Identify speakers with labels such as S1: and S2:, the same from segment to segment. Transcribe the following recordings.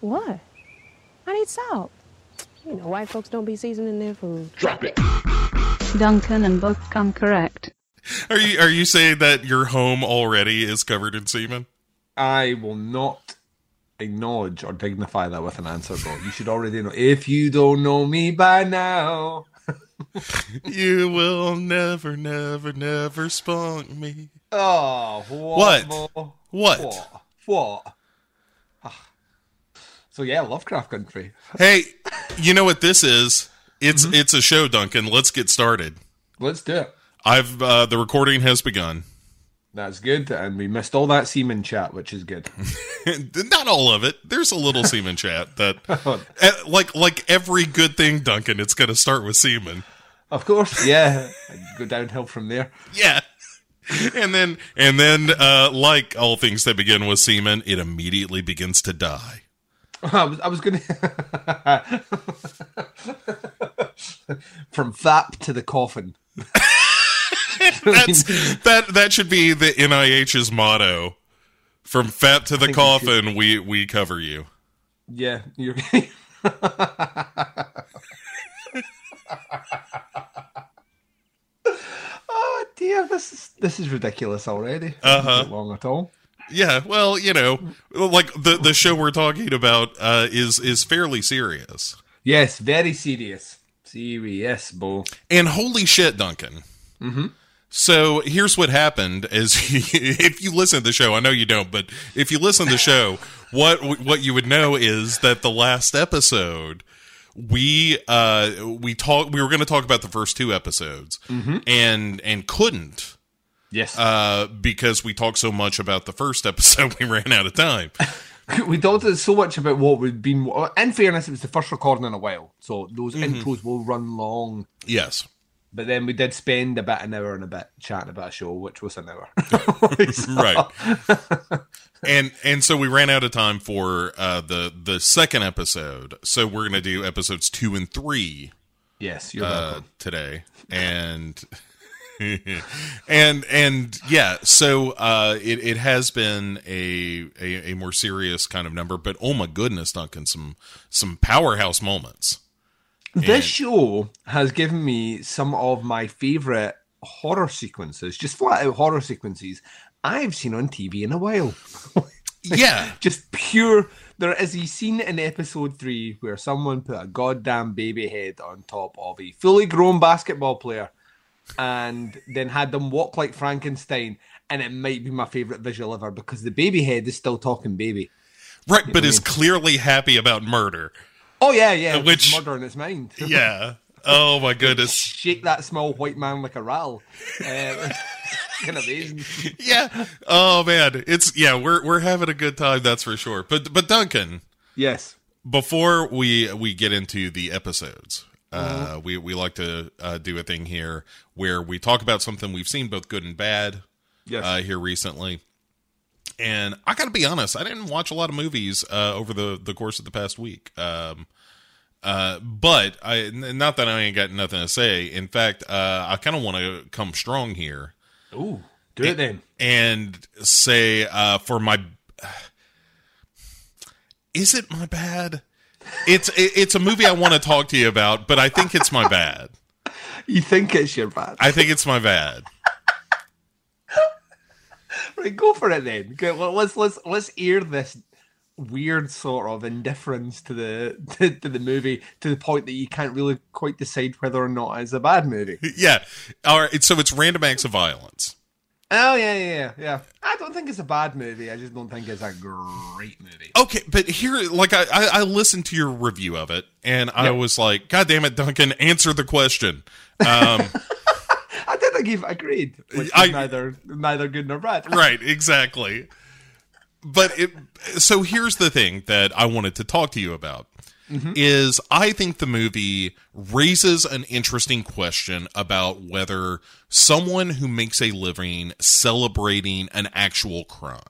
S1: What? I need salt. You know, white folks don't be seasoning their food.
S2: Drop it.
S3: Duncan and both come correct.
S4: Are you are you saying that your home already is covered in semen?
S5: I will not acknowledge or dignify that with an answer, bro. You should already know. If you don't know me by now,
S4: you will never, never, never spunk me.
S5: oh, what?
S4: What?
S5: Mo?
S4: What?
S5: What? What? So yeah, Lovecraft Country.
S4: Hey, you know what this is? It's
S5: Mm-hmm.
S4: it's a show, Duncan. Let's get started.
S5: Let's do it.
S4: I've uh, the recording has begun.
S5: That's good, and we missed all that semen chat, which is good.
S4: Not all of it. There's a little semen chat that, eh, like like every good thing, Duncan. It's going to start with semen.
S5: of course, yeah, go downhill from there.
S4: Yeah. And then, and then, uh, like all things that begin with semen, it immediately begins to die.
S5: I was, I was gonna from FAP to the coffin.
S4: That's that. That should be the NIH's motto. From fat to the coffin, we we cover you.
S5: Yeah, you're. oh dear, this is this is ridiculous already.
S4: Uh-huh.
S5: Long at all.
S4: Yeah, well, you know, like the the show we're talking about uh, is is fairly serious.
S5: Yes, very serious. Serious, Bo.
S4: And holy shit, Duncan. Mm-hmm. So here's what happened: is if you listen to the show, I know you don't, but if you listen to the show, what what you would know is that the last episode we uh we talk we were going to talk about the first two episodes and and couldn't
S5: Yes.
S4: uh because we talked so much about the first episode we ran out of time
S5: we talked so much about what we'd been. In fairness, it was the first recording in a while, so those intros will run long.
S4: yes
S5: But then we did spend about an hour and a bit chatting about a show, which was an hour.
S4: right and and so we ran out of time for uh the the second episode so we're gonna do episodes two and three
S5: Yes, you're
S4: uh
S5: welcome.
S4: today and and and yeah so uh it, it has been a, a a more serious kind of number but oh my goodness duncan some some powerhouse moments
S5: This show has given me some of my favorite horror sequences, just flat out horror sequences I've seen on TV in a while.
S4: yeah
S5: just pure. There is a scene in episode three where someone put a goddamn baby head on top of a fully grown basketball player and then had them walk like Frankenstein. And it might be my favorite visual ever because the baby head is still talking baby.
S4: right but is clearly happy about murder
S5: Oh, yeah, yeah.
S4: Which-
S5: Which murder in its mind.
S4: yeah oh my goodness
S5: Shake that small white man like a rattle. Uh, kind of amazing.
S4: yeah oh man it's yeah we're we're having a good time that's for sure but but duncan
S5: Yes.
S4: before we we get into the episodes uh we we like to uh do a thing here where we talk about something we've seen both good and bad
S5: Yes.
S4: uh here recently and i gotta be honest i didn't watch a lot of movies uh over the the course of the past week um uh, but I not that I ain't got nothing to say. In fact, uh, I kind of want to come strong here
S5: Ooh. Do it then.
S4: and say uh, for my is it my bad it's it's a movie i want to talk to you about but i think it's my bad
S5: You think it's your bad.
S4: i think it's my bad
S5: Right, go for it then. Okay, well, let's let's let's air this weird sort of indifference to the to, to the movie to the point that you can't really quite decide whether or not it's a bad movie.
S4: yeah all right so it's random acts of violence
S5: Oh yeah, yeah, yeah, yeah. I don't think it's a bad movie. I just don't think it's a great movie.
S4: okay but here like i i, I listened to your review of it and i
S5: Yep.
S4: was like god damn it duncan answer the question um
S5: I didn't you've agreed, which is
S4: I-
S5: neither neither good nor bad.
S4: right exactly but it so here's the thing that i wanted to talk to you about is i think the movie raises an interesting question about whether someone who makes a living celebrating an actual crime.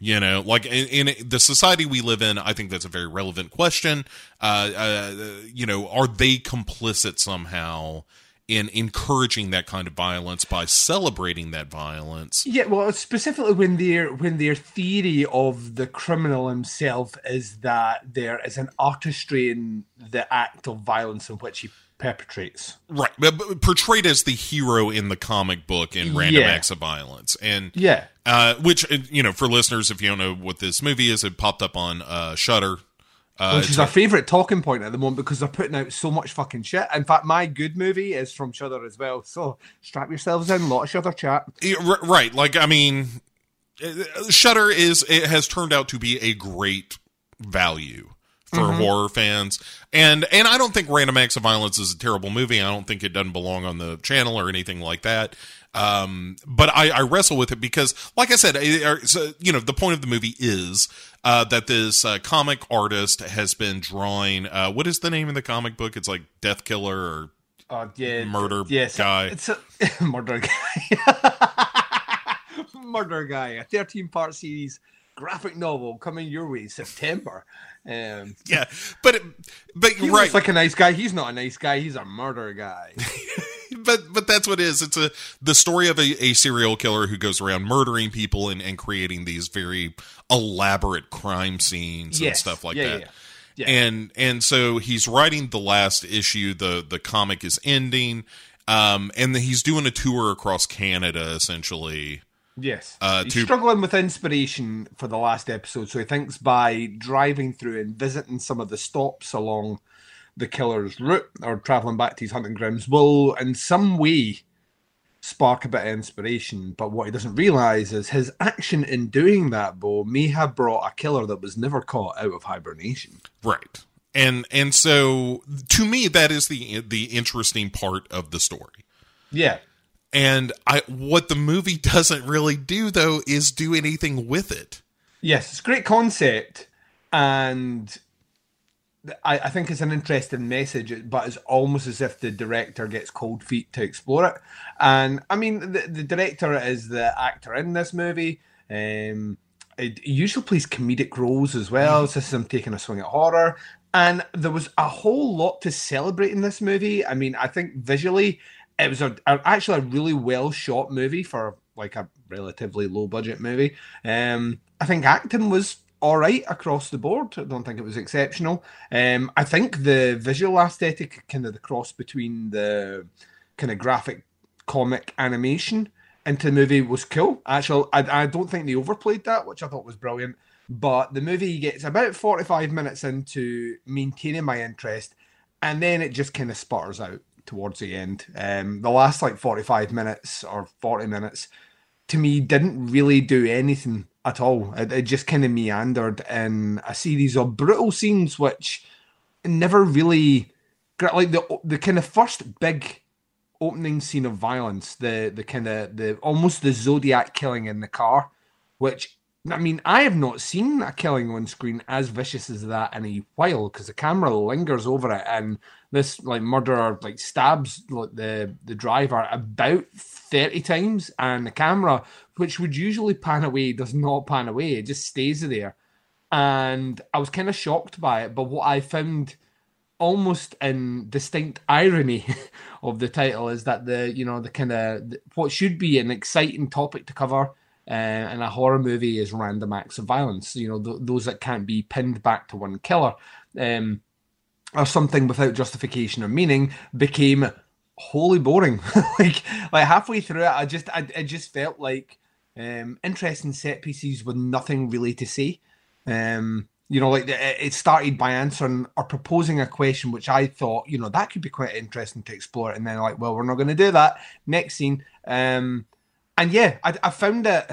S4: You know like in, in the society we live in i think that's a very relevant question. Uh, uh you know are they complicit somehow in encouraging that kind of violence by celebrating that violence.
S5: Yeah, well, specifically when their when their theory of the criminal himself is that there is an artistry in the act of violence in which he perpetrates.
S4: Right, but, portrayed as the hero in the comic book in Random
S5: Yeah.
S4: Acts of Violence, and
S5: Yeah.
S4: uh, which uh, you know, for listeners, if you don't know what this movie is, it popped up on uh, Shudder. Uh,
S5: Which is our favourite talking point at the moment because they're putting out so much fucking shit. In fact, my good movie is from Shudder as well. So strap yourselves in, lot of Shudder chat.
S4: Right like i mean uh, Shudder is it has turned out to be a great value for horror fans and and i don't think random acts of violence is a terrible movie i don't think it doesn't belong on the channel or anything like that um but i i wrestle with it because like i said it- uh, you know the point of the movie is uh that this uh, comic artist has been drawing uh what is the name of the comic book it's like death killer or
S5: Oh, yeah.
S4: Murder
S5: yes,
S4: guy.
S5: It's a murder guy. murder guy. A 13 part series graphic novel coming your way September. Um,
S4: yeah but it, but
S5: he
S4: right
S5: looks like a nice guy. He's not a nice guy. He's a murder guy.
S4: but but that's what it is. It's a the story of a, a serial killer who goes around murdering people and, and creating these very elaborate crime scenes and stuff like
S5: Yeah,
S4: that.
S5: yeah, yeah.
S4: And and so he's writing the last issue. The the comic is ending. Um, and then he's doing a tour across Canada essentially.
S5: Yes.
S4: Uh,
S5: He's
S4: to-
S5: struggling with inspiration for the last episode, so he thinks by driving through and visiting some of the stops along the killer's route or traveling back to his hunting grounds will, in some way, spark a bit of inspiration. But what he doesn't realize is his action in doing that, Bo, may have brought a killer that was never caught out of hibernation.
S4: Right. And and so to me that is the the interesting part of the story.
S5: Yeah.
S4: And I what the movie doesn't really do though is do anything with it.
S5: Yes, it's a great concept, and I, I think it's an interesting message. But it's almost as if the director gets cold feet to explore it. And I mean, the, the director is the actor in this movie. Um, it, he usually plays comedic roles as well. So this is him taking a swing at horror. And there was a whole lot to celebrate in this movie. I mean, I think visually, it was a, a- actually a really well shot movie for like a relatively low budget movie. Um, I think acting was all right across the board. I don't think it was exceptional. Um, I think the visual aesthetic, kind of the cross between the kind of graphic comic animation into the movie was cool. Actually, I, I don't think they overplayed that, which I thought was brilliant. But the movie gets about 45 minutes into maintaining my interest, and then it just kind of sputters out towards the end. Um, the last like 45 minutes or 40 minutes to me didn't really do anything at all. It, it just kind of meandered in a series of brutal scenes, which never really like the the kind of first big opening scene of violence, the the kind of the almost the Zodiac killing in the car, which I mean I have not seen a killing on screen as vicious as that in a while because the camera lingers over it and this like murderer like stabs like the the driver about 30 times and the camera which would usually pan away does not pan away it just stays there. And I was kind of shocked by it but what I found almost in distinct irony of the title is that the you know the kind of what should be an exciting topic to cover uh, in a horror movie is random acts of violence. You know th- those that can't be pinned back to one killer um, or something without justification or meaning became wholly boring. Like like halfway through it i just i, I just felt like um interesting set pieces with nothing really to say. Um you know like it started by answering or proposing a question which i thought you know that could be quite interesting to explore. And then like well we're not going to do that. Next scene um and yeah i, I found it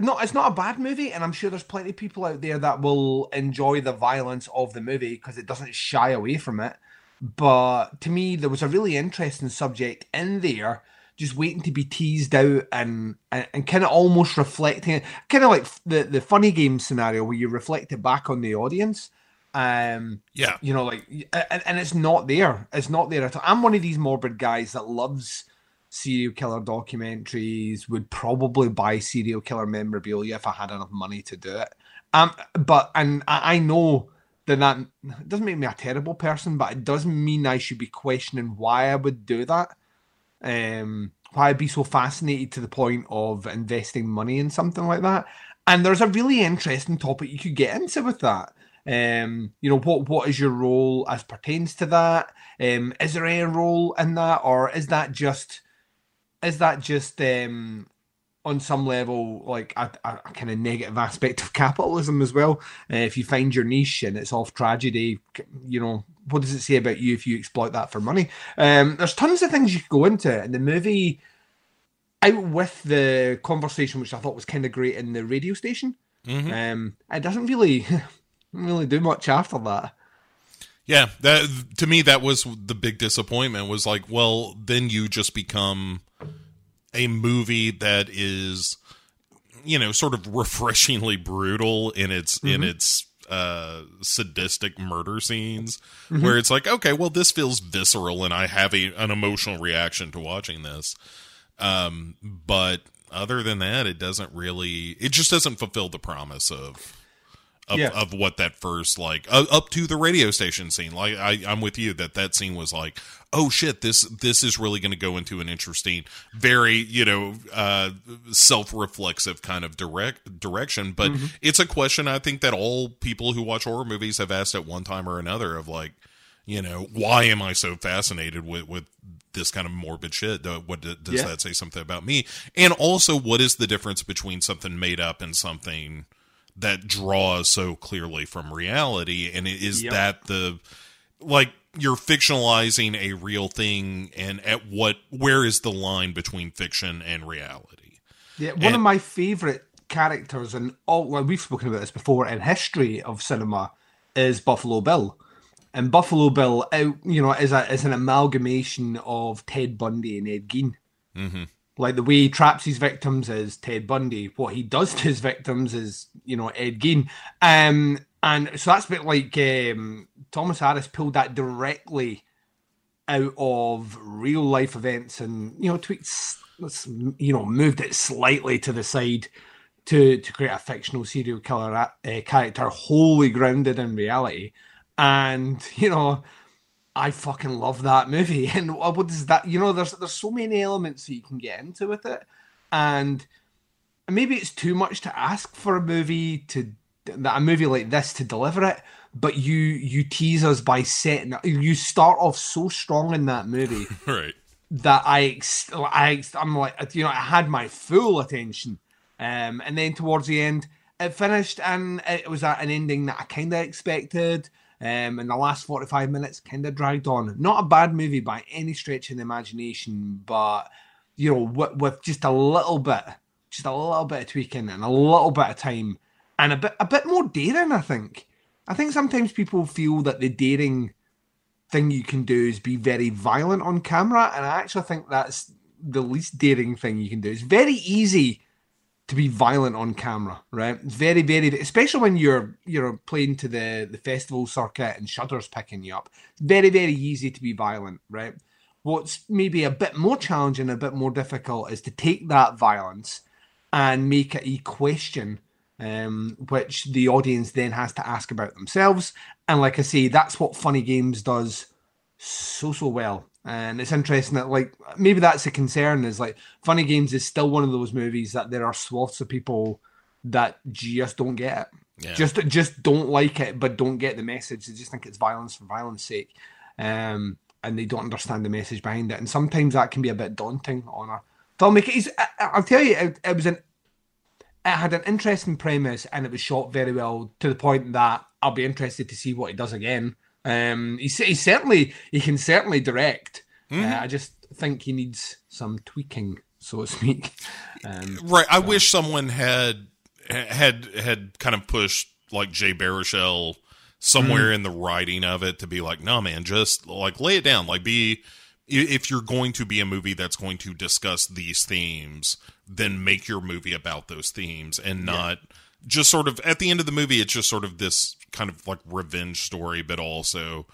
S5: no, it's not a bad movie, and I'm sure there's plenty of people out there that will enjoy the violence of the movie because it doesn't shy away from it. But to me, there was a really interesting subject in there, just waiting to be teased out and and, and kind of almost reflecting, kind of like the the funny game scenario where you reflect it back on the audience. Um,
S4: Yeah.
S5: you know, like, and, and it's not there. It's not there at all. I'm one of these morbid guys that loves serial killer documentaries, would probably buy serial killer memorabilia if I had enough money to do it. Um, but and I, know that that doesn't make me a terrible person, but it does mean I should be questioning why I would do that. um, why I'd be so fascinated to the point of investing money in something like that. And there's a really interesting topic you could get into with that. Um, you know, what what is your role as pertains to that? Um, is there any role in that, or is that just is that just um on some level like a, a, a kind of negative aspect of capitalism as well? Uh, if you find your niche and it's off tragedy, you know, what does it say about you if you exploit that for money? Um, there's tons of things you could go into, and the movie out with the conversation, which I thought was kind of great in the radio station. Um, it doesn't really, really do much after that.
S4: Yeah, that to me that was the big disappointment was like, well, then you just become a movie that is you know, sort of refreshingly brutal in its in its uh sadistic murder scenes where it's like, okay, well this feels visceral and I have a an emotional reaction to watching this. Um but other than that, it doesn't really it just doesn't fulfill the promise of of,
S5: Yeah.
S4: of what that first like uh, up to the radio station scene. Like I, i'm with you that that scene was like oh shit this this is really going to go into an interesting very you know uh self-reflexive kind of direct direction. But it's a question i think that all people who watch horror movies have asked at one time or another of like you know why am i so fascinated with with this kind of morbid shit? What does
S5: Yeah.
S4: that say something about me? And also what is the difference between something made up and something that draws so clearly from reality and is
S5: Yep.
S4: that the like you're fictionalizing a real thing and at what where is the line between fiction and reality
S5: Yeah, one
S4: And-
S5: of my favorite characters, and all well, we've spoken about this before in history of cinema, is Buffalo Bill. And Buffalo Bill, you know, is a is an amalgamation of Ted Bundy and Ed Gein.
S4: Mhm.
S5: Like the way he traps his victims is Ted Bundy. What he does to his victims is, you know, Ed Gein. Um, and so that's a bit like um, Thomas Harris pulled that directly out of real life events and you know tweaked you know moved it slightly to the side to to create a fictional serial killer uh, character wholly grounded in reality and you know I fucking love that movie. And what does that you know there's there's so many elements that you can get into with it. And maybe it's too much to ask for a movie to that a movie like this to deliver it but you you tease us by setting you start off so strong in that movie
S4: right.
S5: that I, I I'm like, you know, I had my full attention, um, and then towards the end, it finished, and it was a, an ending that I kind of expected. Um, and the last 45 minutes kind of dragged on. Not a bad movie by any stretch of the imagination, but you know, with, with just a little bit, just a little bit of tweaking and a little bit of time, and a bit, a bit more daring. I think. I think sometimes people feel that the daring thing you can do is be very violent on camera, and I actually think that's the least daring thing you can do. It's very easy to be violent on camera, right? Very, very, especially when you're you're playing to the the festival circuit and Shudder's picking you up. Very, very easy to be violent, right? What's maybe a bit more challenging, a bit more difficult, is to take that violence and make it a question um, which the audience then has to ask about themselves. And like I say, that's what Funny Games does so so well. And it's interesting that like maybe that's a concern is like Funny Games is still one of those movies that there are swaths of people that just don't get it.
S4: Yeah.
S5: Just just don't like it, but don't get the message. They just think it's violence for violence sake. Um and they don't understand the message behind it. And sometimes that can be a bit daunting on a filmmaker. I'll tell you, it, it was an it had an interesting premise and it was shot very well to the point that I'll be interested to see what he does again. Um, he, he certainly he can certainly direct. Uh, I just think he needs some tweaking, so to speak. Um,
S4: right i wish someone had had had kind of pushed like jay baruchel somewhere
S5: Mm.
S4: in the writing of it to be like no man just like lay it down like be if you're going to be a movie that's going to discuss these themes then make your movie about those themes and not just sort of at the end of the movie it's just sort of this kind of like revenge story but also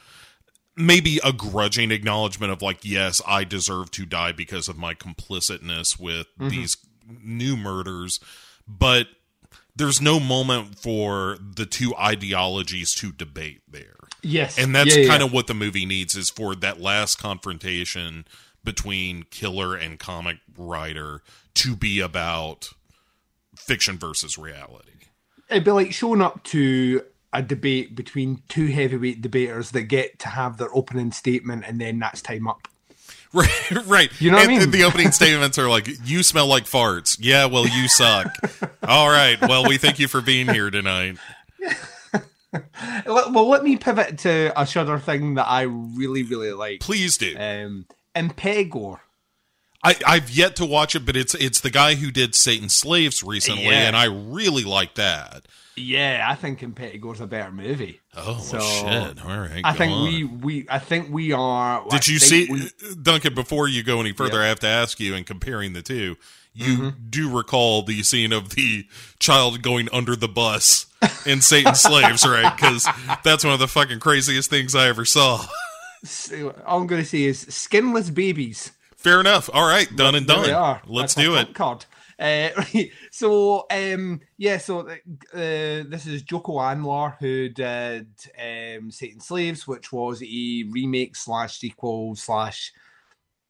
S4: maybe a grudging acknowledgement of like yes i deserve to die because of my complicitness with mm-hmm. these new murders but there's no moment for the two ideologies to debate there
S5: yes,
S4: and that's
S5: yeah,
S4: kind
S5: yeah.
S4: of what the movie needs is for that last confrontation between killer and comic writer to be about fiction versus reality.
S5: It'd be like showing up to a debate between two heavyweight debaters that get to have their opening statement and then that's time up.
S4: Right, right.
S5: You know what I mean?
S4: The opening statements are like, "You smell like farts." Yeah, well, you suck. All right. Well, we thank you for being here tonight.
S5: Well, let me pivot to a Shudder thing that I really, really like.
S4: Please do.
S5: Um, Impetigore.
S4: I, I've yet to watch it, but it's it's the guy who did Satan's Slaves recently,
S5: Yeah.
S4: and I really like that.
S5: Yeah, I think Impetigore's a better movie.
S4: Oh
S5: So,
S4: shit! All right,
S5: I think
S4: on.
S5: we, we, I think we are. I
S4: Did you see
S5: we-
S4: Duncan? Before you go any further,
S5: Yeah.
S4: I have to ask you. In comparing the two, you
S5: Mm-hmm.
S4: do recall the scene of the child going under the bus in Satan's Slaves, right? Because that's one of the fucking craziest things I ever saw.
S5: all I'm going to say is skinless babies.
S4: Fair enough. All right, done and done. Let's
S5: That's
S4: do it.
S5: Card. Uh, right. So, um, yeah. So, uh, this is Joko Anwar who did um, Satan Slaves, which was a remake slash sequel slash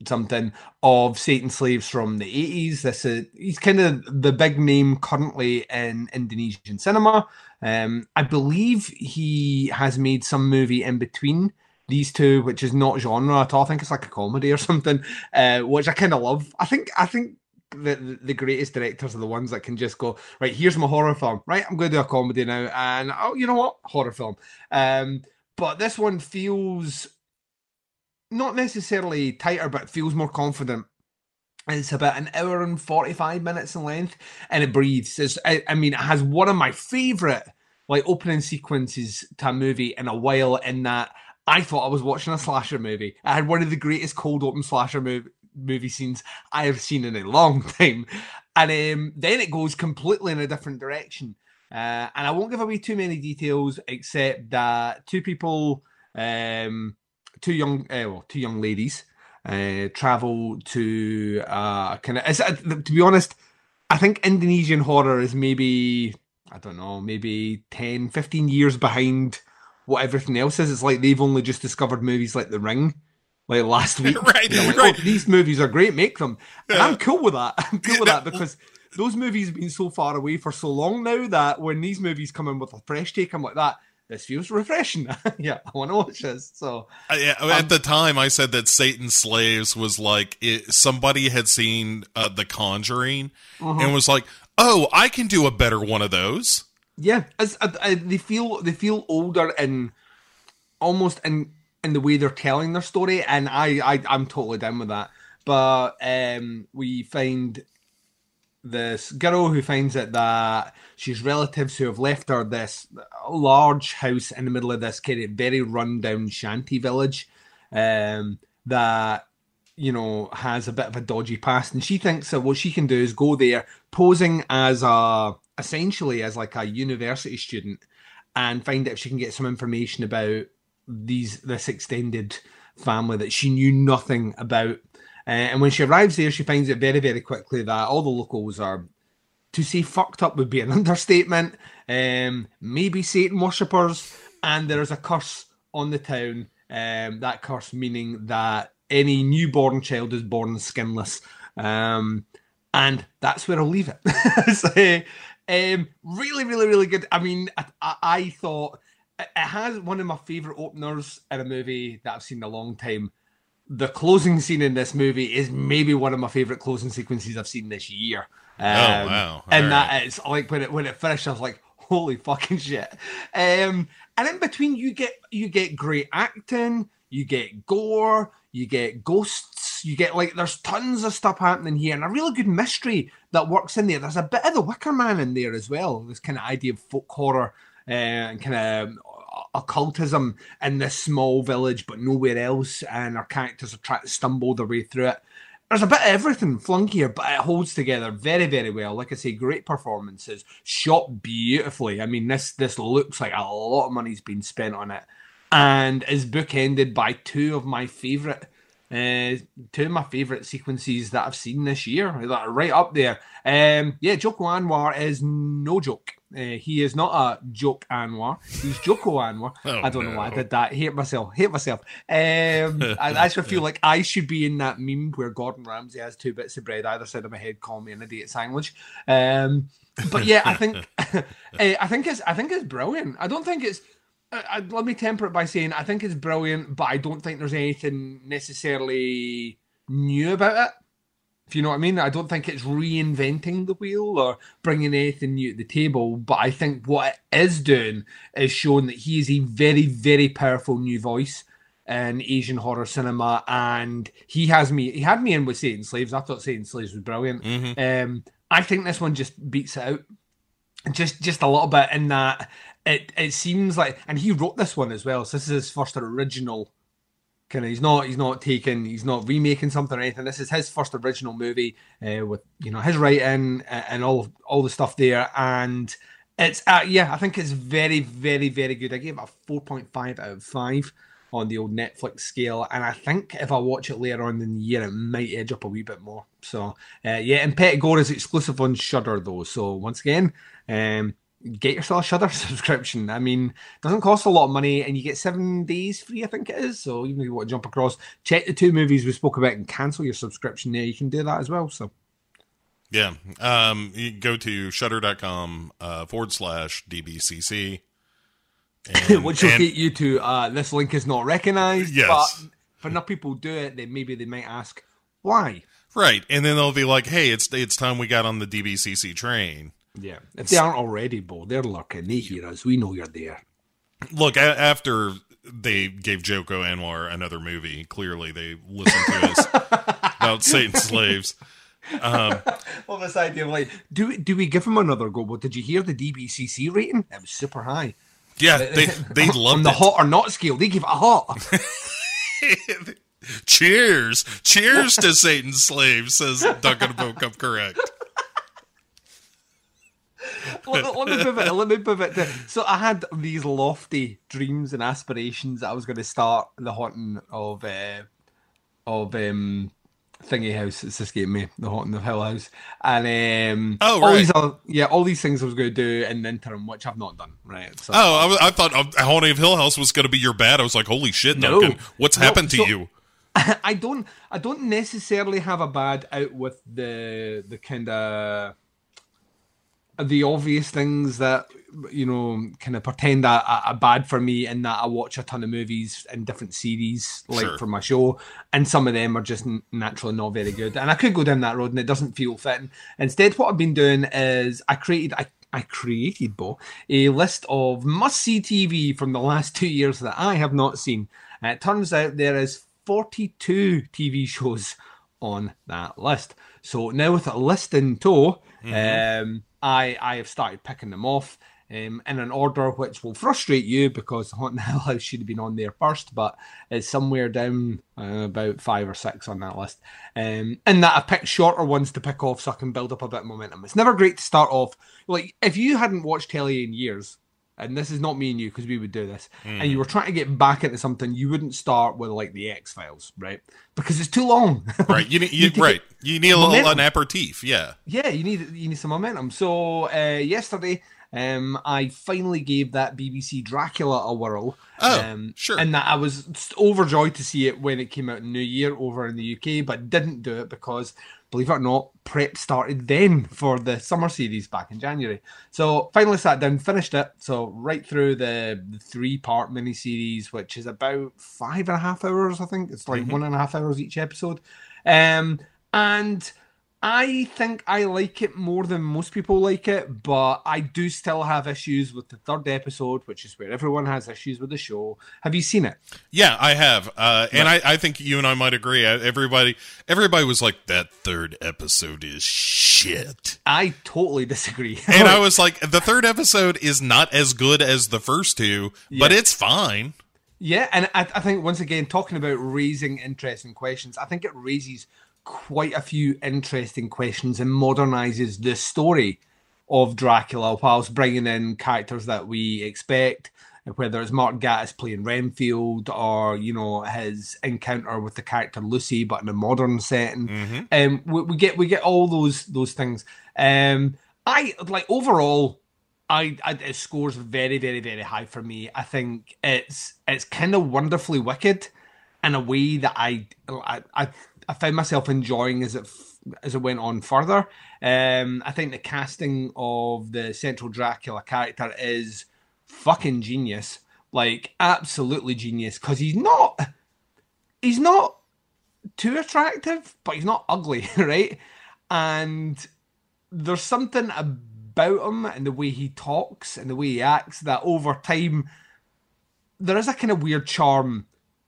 S5: something of Satan Slaves from the eighties. This is he's kind of the big name currently in Indonesian cinema. Um, I believe he has made some movie in between these two, which is not genre at all. I think it's like a comedy or something, uh, which I kind of love. I think I think the the greatest directors are the ones that can just go right. Here's my horror film. Right, I'm going to do a comedy now, and oh, you know what, horror film. Um, but this one feels not necessarily tighter, but feels more confident. It's about an hour and 45 minutes in length and it breathes. It's, I, I mean, it has one of my favorite like opening sequences to a movie in a while in that I thought I was watching a slasher movie. I had one of the greatest cold open slasher movie, movie scenes I have seen in a long time. And um, then it goes completely in a different direction. Uh, and I won't give away too many details except that two people, um, two young, uh, well, two young ladies, uh, travel to kind of. To be honest, I think Indonesian horror is maybe I don't know, maybe 10, 15 years behind what everything else is. It's like they've only just discovered movies like The Ring, like last week.
S4: Right,
S5: They're like,
S4: right.
S5: "Oh, these movies are great, make them. And
S4: Yeah.
S5: I'm cool with that. I'm cool with that because those movies have been so far away for so long now that when these movies come in with a fresh take, I'm like that. This feels refreshing. yeah, I want to watch this. So
S4: Uh, yeah, at the time, I said that Satan's Slaves was like it, somebody had seen uh, The Conjuring
S5: Uh-huh.
S4: and was like, "Oh, I can do a better one of those."
S5: Yeah, it's, uh, uh, they feel they feel older and almost in in the way they're telling their story, and I, I I'm totally down with that. But um, we find this girl who finds it that she's relatives who have left her this large house in the middle of this kind of very rundown shanty village um, that you know has a bit of a dodgy past, and she thinks that what she can do is go there posing as a essentially as like a university student and find out if she can get some information about these this extended family that she knew nothing about. Uh, and when she arrives there, she finds out very, very quickly that all the locals are, to say fucked up would be an understatement, um, maybe Satan worshippers, and there is a curse on the town. Um, that curse meaning that any newborn child is born skinless. Um, and that's where I'll leave it. so, um, really, really, really good. I mean, I, I, I thought it has one of my favorite openers in a movie that I've seen in a long time. The closing scene in this movie is maybe one of my favorite closing sequences I've seen this year. Um,
S4: wow.
S5: And
S4: All
S5: that is like when it when it finished, I was like, holy fucking shit. Um, and in between, you get you get great acting, you get gore, you get ghosts, you get like there's tons of stuff happening here, and a really good mystery that works in there. There's a bit of the Wicker Man in there as well. This kind of idea of folk horror uh, and kind of occultism in this small village, but nowhere else, and our characters are trying to stumble their way through it. There's a bit of everything flung here, but it holds together very, very well. Like I say, great performances, shot beautifully. I mean, this this looks like a lot of money's been spent on it, and is bookended by two of my favorite, uh, two of my favorite sequences that I've seen this year that are right up there. Um, yeah, Joko Anwar is no joke. Uh, he is not a joke Anwar. He's Joko Anwar.
S4: Oh,
S5: I don't know why I did that. Hate myself. Hate myself. Um, I actually feel like I should be in that meme where Gordon Ramsay has two bits of bread either side of my head. Call me an idiot sandwich. Um, but yeah, I think uh, I think it's I think it's brilliant. I don't think it's. Uh, uh, let me temper it by saying I think it's brilliant, but I don't think there's anything necessarily new about it. If you know what I mean, I don't think it's reinventing the wheel or bringing anything new to the table. But I think what it is doing is showing that he is a very, very powerful new voice in Asian horror cinema, and he has me. He had me in with Satan Slaves. I thought Satan Slaves was brilliant. Um, I think this one just beats it out just just a little bit in that it it seems like and he wrote this one as well so this is his first original kind of he's not he's not taking he's not remaking something or anything. This is his first original movie uh, with you know his writing and all all the stuff there. And it's uh, yeah i think it's very very very good. I gave it a 4.5 out of 5 on the old netflix scale. And i think if i watch it later on in the year it might edge up a wee bit more. So uh, yeah Impetigore is exclusive on shudder though. So once again um get yourself a Shudder subscription. I mean, it doesn't cost a lot of money, and you get seven days free. I think it is. So even if you want to jump across, check the two movies we spoke about and cancel your subscription there. You can do that as well. So
S4: Yeah. Um, you go to shudder.com uh, forward slash DBCC. And,
S5: which will
S4: and-
S5: get you to uh, this link is not recognized.
S4: Yes.
S5: But if enough people do it, then maybe they might ask why.
S4: right. And then they'll be like, hey, it's it's time we got on the DBCC train.
S5: Yeah, if they aren't already, Bo, they're lurking. They hear us. We know you're there.
S4: Look, a- after they gave Joko Anwar another movie, clearly they listened to us about Satan slaves.
S5: Um, well, this idea of like, do do we give him another go? But did you hear the DBCC rating? It was super high.
S4: Yeah, they they
S5: On the
S4: it.
S5: hot or not scale, they give it a hot.
S4: Cheers, cheers to Satan slaves, says Duncan Book Up correct.
S5: Let, let me pivot. Let me pivot. To, so I had these lofty dreams and aspirations that I was going to start the haunting of uh, of um, Thingy House. It's escaped me. The haunting of Hill House, and um,
S4: Oh,
S5: all
S4: right.
S5: these other, yeah, all these things I was going to do in the interim, which I've not done. Right. So
S4: Oh, I, I thought uh, Haunting of Hill House was going to be your bad. I was like, holy shit,
S5: No.
S4: Duncan, what's
S5: No,
S4: happened to
S5: so-
S4: you?
S5: I don't I don't necessarily have a bad out with the the kind of the obvious things that you know kind of pretend are, are bad for me in that I watch a ton of movies and different series like
S4: Sure.
S5: for my show and some of them are just naturally not very good and I could go down that road and it doesn't feel fitting instead what I've been doing is I created I I created Bo a list of must see TV from the last two years that I have not seen. And it turns out there is 42 TV shows on that list. So now with a list in tow, um, I I have started picking them off um, in an order which will frustrate you because Haunting Hill House should have been on there first, but it's somewhere down uh, about five or six on that list. Um, and that I picked shorter ones to pick off so I can build up a bit of momentum. It's never great to start off like if you hadn't watched telly in years and this is not me and you because we would do this, and you were trying to get back into something, you wouldn't start with like the X Files, right? Because it's too long.
S4: Right, you need you,
S5: need to
S4: right. You need a little
S5: momentum.
S4: an aperitif. Yeah,
S5: yeah, you need you need some momentum. So uh, yesterday, um, I finally gave that BBC Dracula a whirl.
S4: Oh,
S5: um,
S4: sure.
S5: And that I was overjoyed to see it when it came out in New Year over in the UK, but didn't do it because, believe it or not, prep started then for the summer series back in January. So finally sat down, finished it. So right through the, the three part mini series, which is about five and a half hours, I think. It's like one and a half hours each episode. Um, and I think I like it more than most people like it, but I do still have issues with the third episode, which is where everyone has issues with the show. Have you seen it?
S4: yeah, I have, uh, and I, I think you and I might agree. Uh, Everybody, everybody was like, "That third episode is shit,"
S5: I totally disagree.
S4: and I was like, "The third episode is not as good as the first two, but it's fine."
S5: Yeah, and I, I think once again, talking about raising interesting questions, I think it raises quite a few interesting questions and modernizes the story of Dracula whilst bringing in characters that we expect, whether it's Mark Gatiss playing Renfield or you know his encounter with the character Lucy, but in a modern setting. Um, we, we get we get all those those things. Um, I like overall. I, I it scores very very very high for me. I think it's it's kind of wonderfully wicked in a way that I I I, I found myself enjoying as it f- as it went on further. Um, I think the casting of the central Dracula character is fucking genius, like absolutely genius, because he's not he's not too attractive, but he's not ugly, right? And there's something about him and the way he talks and the way he acts that over time there is a kind of weird charm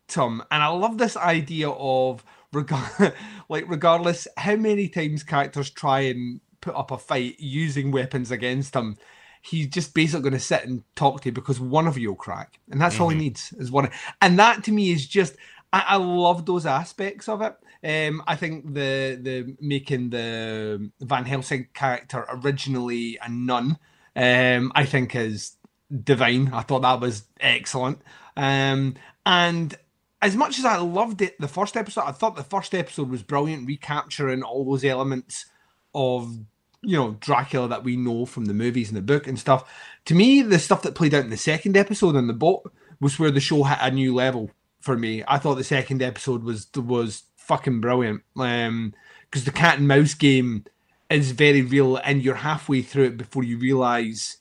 S5: to him. And I love this idea of regard like regardless how many times characters try and put up a fight using weapons against him, he's just basically going to sit and talk to you because one of you will crack, and that's all he needs is one. And that to me is just I, I love those aspects of it. Um, I think the the making the Van Helsing character originally a nun, um, I think is divine. I thought that was excellent. Um, and as much as I loved it, the first episode, I thought the first episode was brilliant, recapturing all those elements of you know Dracula that we know from the movies and the book and stuff. To me, the stuff that played out in the second episode on the boat was where the show hit a new level for me. I thought the second episode was was fucking brilliant. Um, because the cat and mouse game is very real, and you're halfway through it before you realize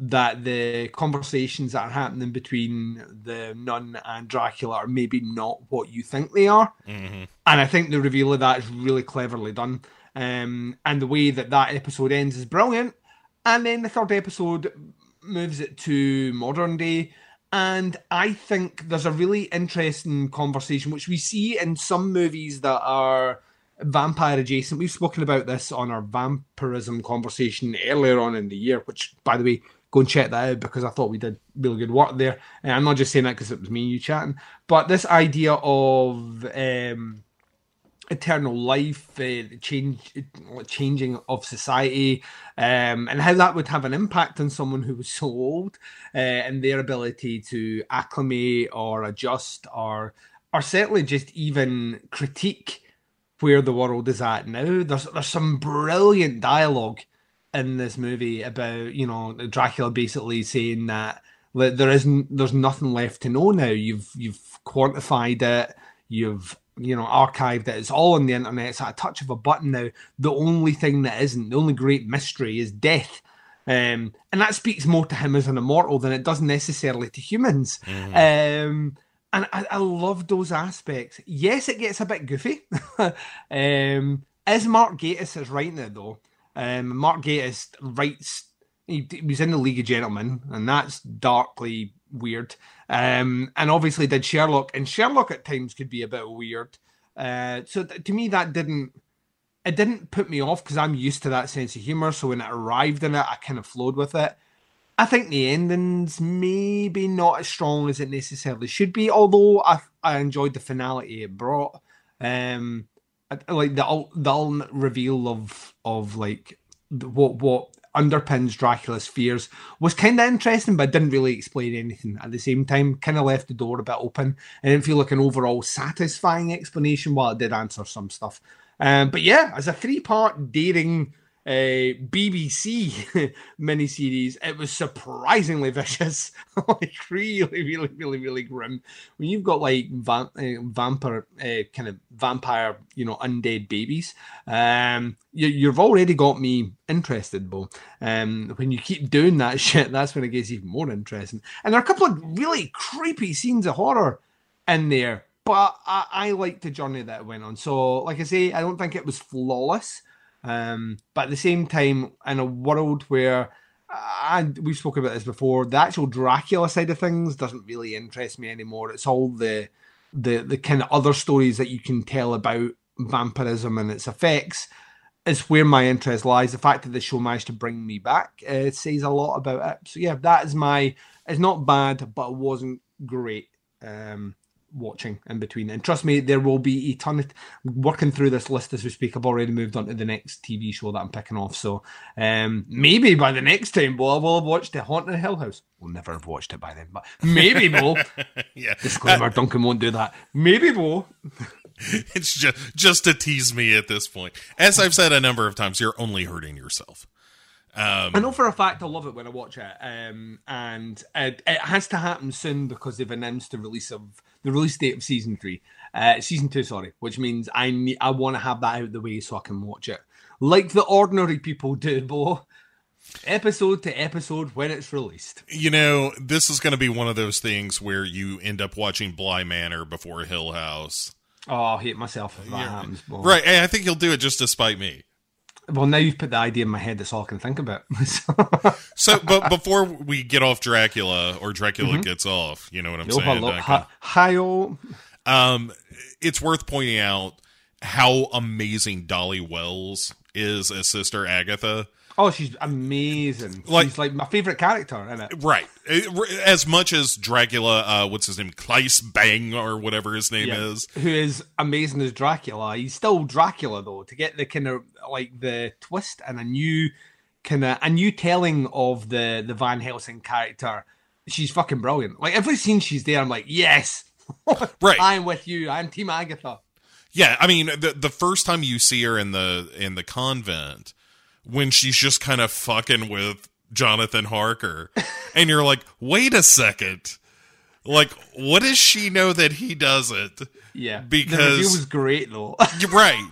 S5: that the conversations that are happening between the nun and Dracula are maybe not what you think they are. And I think the reveal of that is really cleverly done. Um, and the way that that episode ends is brilliant. And then the third episode moves it to modern day. And I think there's a really interesting conversation, which we see in some movies that are vampire adjacent. We've spoken about this on our vampirism conversation earlier on in the year, which, by the way, go and check that out because I thought we did really good work there. And I'm not just saying that because it was me and you chatting, but this idea of um, eternal life, uh, change, changing of society, um, and how that would have an impact on someone who was so old, uh, and their ability to acclimate or adjust, or or certainly just even critique where the world is at now. There's there's some brilliant dialogue in this movie about you know Dracula basically saying that that there isn't there's nothing left to know now. You've you've quantified it. You've you know archived it. It's all on the internet. It's at a touch of a button now. The only thing that isn't, the only great mystery is death. Um, and that speaks more to him as an immortal than it does necessarily to humans. Um, and I, I love those aspects. Yes, it gets a bit goofy. um, as Mark Gatiss is writing it though, um, Mark Gatiss writes. He, he was in the League of Gentlemen, and that's darkly weird. Um, and obviously did Sherlock, and Sherlock at times could be a bit weird. Uh, so th- to me, that didn't it didn't put me off because I'm used to that sense of humor. So when it arrived in it, I kind of flowed with it. I think the ending's maybe not as strong as it necessarily should be, although I I enjoyed the finality it brought. Um, like the the ultimate reveal of of like what what underpins Dracula's fears was kind of interesting, but didn't really explain anything at the same time. Kind of left the door a bit open. I didn't feel like an overall satisfying explanation, while it did answer some stuff. Um, but yeah, as a three part dating uh, BBC miniseries, it was surprisingly vicious, like really, really, really, really grim. When you've got like vamp- uh, vampire, uh, kind of vampire, you know, undead babies, um, you, you've already got me interested, Bo. Um, when you keep doing that shit, that's when it gets even more interesting. And there are a couple of really creepy scenes of horror in there. But I, I like the journey that it went on. So, like I say, I don't think it was flawless. Um, but at the same time, in a world where and we've spoken about this before, the actual Dracula side of things doesn't really interest me anymore. It's all the the the kind of other stories that you can tell about vampirism and its effects is where my interest lies. The fact that the show managed to bring me back uh, says a lot about it. So yeah, that is my. It's not bad, but it wasn't great. Um, watching in between. And trust me, there will be a ton of working through this list as we speak. I've already moved on to the next TV show that I'm picking off. So um, maybe by the next time, Bo, we'll have watched The Haunted Hill House. We'll never have watched it by then, but maybe, Bo.
S4: yeah,
S5: Disclaimer: Duncan won't do that. Maybe, Bo.
S4: it's just just to tease me at this point. As I've said a number of times, you're only hurting yourself.
S5: Um, I know for a fact I love it when I watch it, um, and it, it has to happen soon because they've announced the release of the release date of season three, uh, season two, sorry, which means I need I want to have that out of the way so I can watch it like the ordinary people do, Bo. Episode to episode when it's released.
S4: You know, this is going to be one of those things where you end up watching Bly Manor before Hill House.
S5: Oh, I hate myself if that happens, Bo.
S4: Right. And I think he'll do it just to spite me.
S5: Well, now you've put the idea in my head. That's all I can think about.
S4: So, but before we get off Dracula or Dracula gets off, you know what I'm
S5: Mm-hmm. Yo,
S4: saying?
S5: hello, hi, hi-oh.
S4: Um, it's worth pointing out how amazing Dolly Wells is as Sister Agatha.
S5: Oh, she's amazing.
S4: Like-
S5: she's like my favorite character in it.
S4: Right. As much as Dracula, uh, what's his name? Claes Bang or whatever his name
S5: Yeah.
S4: is.
S5: Who is amazing as Dracula. He's still Dracula though. To get the kind of like the twist and a new kind of a new telling of the the Van Helsing character, she's fucking brilliant. Like every scene she's there, I'm like, yes,
S4: Right.
S5: I'm with you. I'm Team Agatha.
S4: Yeah, I mean the the first time you see her in the in the convent when she's just kind of fucking with Jonathan Harker and you're like, "Wait a second. Like what does she know that he doesn't?"
S5: Yeah,
S4: Because-
S5: review was great though.
S4: Right.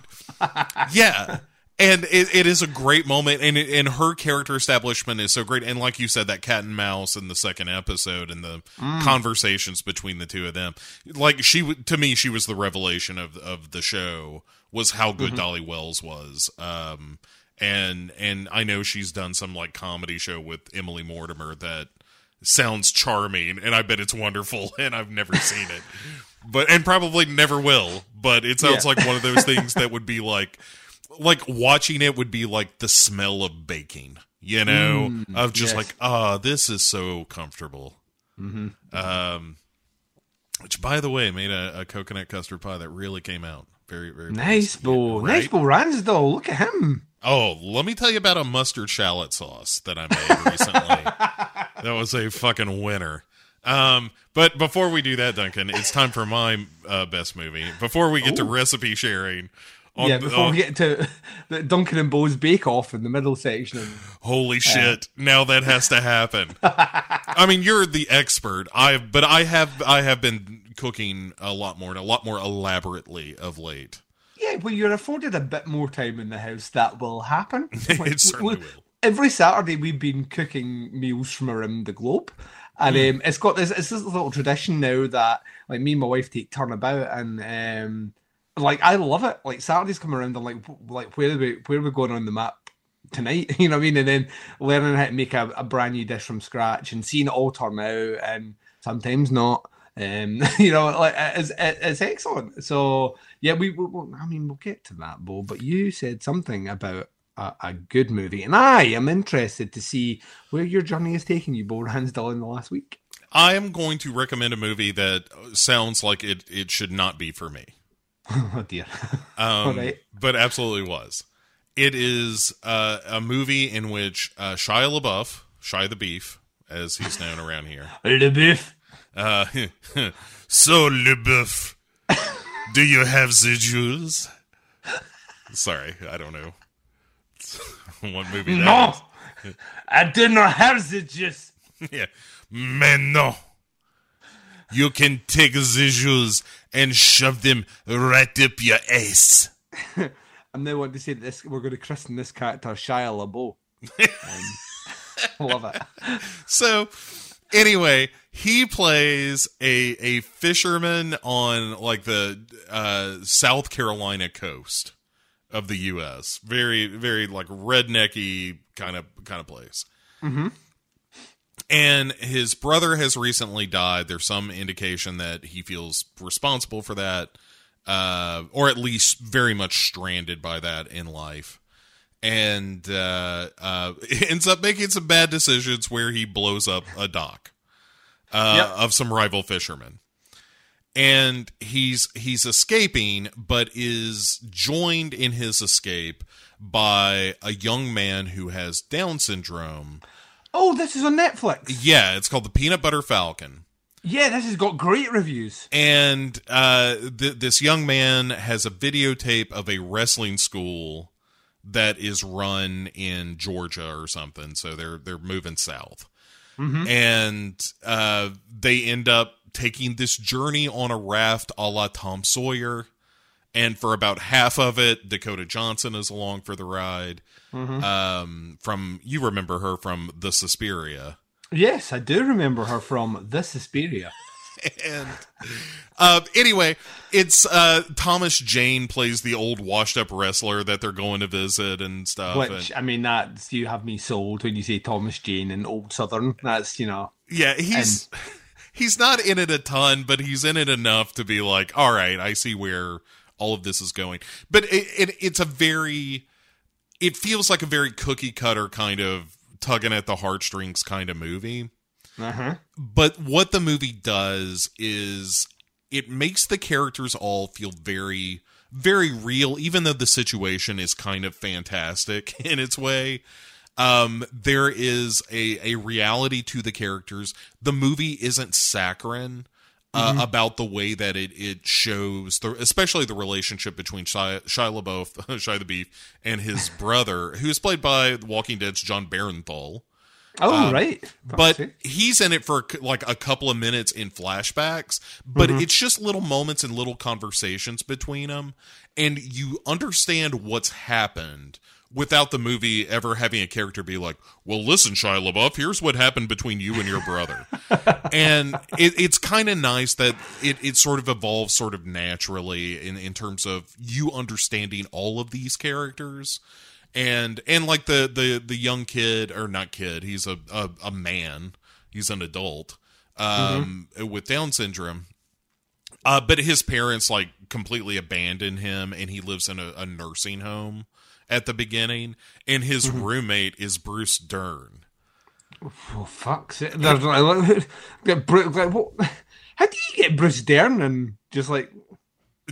S4: yeah. And it, it is a great moment, and it, and her character establishment is so great. And like you said, that cat and mouse in the second episode, and the conversations between the two of them, like she to me, she was the revelation of of the show. Was how good Dolly Wells was. Um, and and I know she's done some like comedy show with Emily Mortimer that sounds charming, and I bet it's wonderful. And I've never seen it, but and probably never will. But it sounds
S5: Yeah.
S4: like one of those things that would be like, like watching it would be like the smell of baking. You know, of just
S5: yes.
S4: like, ah, this is so comfortable. Um, which, by the way, made a, a coconut custard pie that really came out very, very
S5: nice, Bo.
S4: right?
S5: Nice, Runs though. Look at him.
S4: Oh, let me tell you about a mustard shallot sauce that I made recently. that was a fucking winner. Um, but before we do that, Duncan, it's time for my uh, best movie. Before we get to recipe sharing, on,
S5: yeah, before
S4: on-
S5: we get to the Duncan and Bo's Bake Off in the middle section.
S4: holy shit, now that has to happen. I mean, you're the expert. I but I have I have been cooking a lot more and a lot more elaborately of late.
S5: Yeah, well, you're afforded a bit more time in the house. That will happen.
S4: It certainly
S5: we-
S4: will.
S5: Every Saturday, we've been cooking meals from around the globe, and
S4: Hmm.
S5: um, it's got this. It's this little tradition now that like me and my wife take turn about, and um, like I love it. Like Saturdays come around, and like w- like where are we where are we going on the map? tonight, you know what I mean? And then learning how to make a, a brand new dish from scratch and seeing it all turn out and sometimes not. Um, you know, like it's, it's excellent. So yeah, we, we, we I mean, we'll get to that, Bo. But you said something about a, a good movie, and I am interested to see where your journey is taking you, Bo Ransdell, in the last week.
S4: I am going to recommend a movie that sounds like it it should not be for me.
S5: oh dear.
S4: um,
S5: right.
S4: but absolutely was. It is uh, a movie in which uh, Shia LaBeouf, Shia the Beef, as he's known around here.
S5: Biff.
S4: Uh, so LaBeouf, do you have the jewels? Sorry, I don't know what movie
S5: No,
S4: is.
S5: I did not have the juice.
S4: Yeah, man, no. You can take the jewels and shove them right up your ass.
S5: I'm now wanting to say that this we're going to christen this character Shia LaBeouf. Um, love it.
S4: So anyway, he plays a a fisherman on like the uh, South Carolina coast of the U.S. Very very like rednecky kind of kind of place. And his brother has recently died. There's some indication that he feels responsible for that, uh, or at least very much stranded by that in life and uh, uh, ends up making some bad decisions where he blows up a dock uh,
S5: Yep.
S4: of some rival fishermen. And he's he's escaping, but is joined in his escape by a young man who has Down syndrome.
S5: Oh, this is on Netflix.
S4: Yeah, it's called the Peanut Butter Falcon.
S5: Yeah, this has got great reviews.
S4: and uh, th- this young man has a videotape of a wrestling school that is run in Georgia or something. So they're they're moving south, and uh, they end up taking this journey on a raft, a la Tom Sawyer. And for about half of it, Dakota Johnson is along for the ride. Um, from you remember her from the Suspiria.
S5: Yes, I do remember her from The Suspiria.
S4: and uh, anyway, it's uh, Thomas Jane plays the old washed up wrestler that they're going to visit and stuff.
S5: Which
S4: and-
S5: I mean, that's you have me sold when you say Thomas Jane and Old Southern. That's you know,
S4: yeah, he's he's not in it a ton, but he's in it enough to be like, all right, I see where all of this is going. But it, it it's a very, it feels like a very cookie cutter kind of tugging at the heartstrings kind of movie.
S5: Uh-huh.
S4: but what the movie does is it makes the characters all feel very very real even though the situation is kind of fantastic in its way. Um there is a a reality to the characters. The movie isn't saccharine uh, about the way that it it shows the especially the relationship between Shia, Shia LaBeouf Shia the Beef and his brother who's played by Walking Dead's Jon Bernthal
S5: Oh right,
S4: Um, but
S5: Fancy.
S4: he's in it for like a couple of minutes in flashbacks but it's just little moments and little conversations between them and you understand what's happened without the movie ever having a character be like well listen shia labeouf here's what happened between you and your brother. And it, it's kind of nice that it, it sort of evolves sort of naturally in, in terms of you understanding all of these characters and and like the the the young kid or not kid he's a a, a man he's an adult um with down syndrome uh but his parents like completely abandon him and he lives in a, a nursing home at the beginning and his roommate is bruce dern
S5: oh fuck's it. There's like, like, what? How do you get Bruce Dern and just like?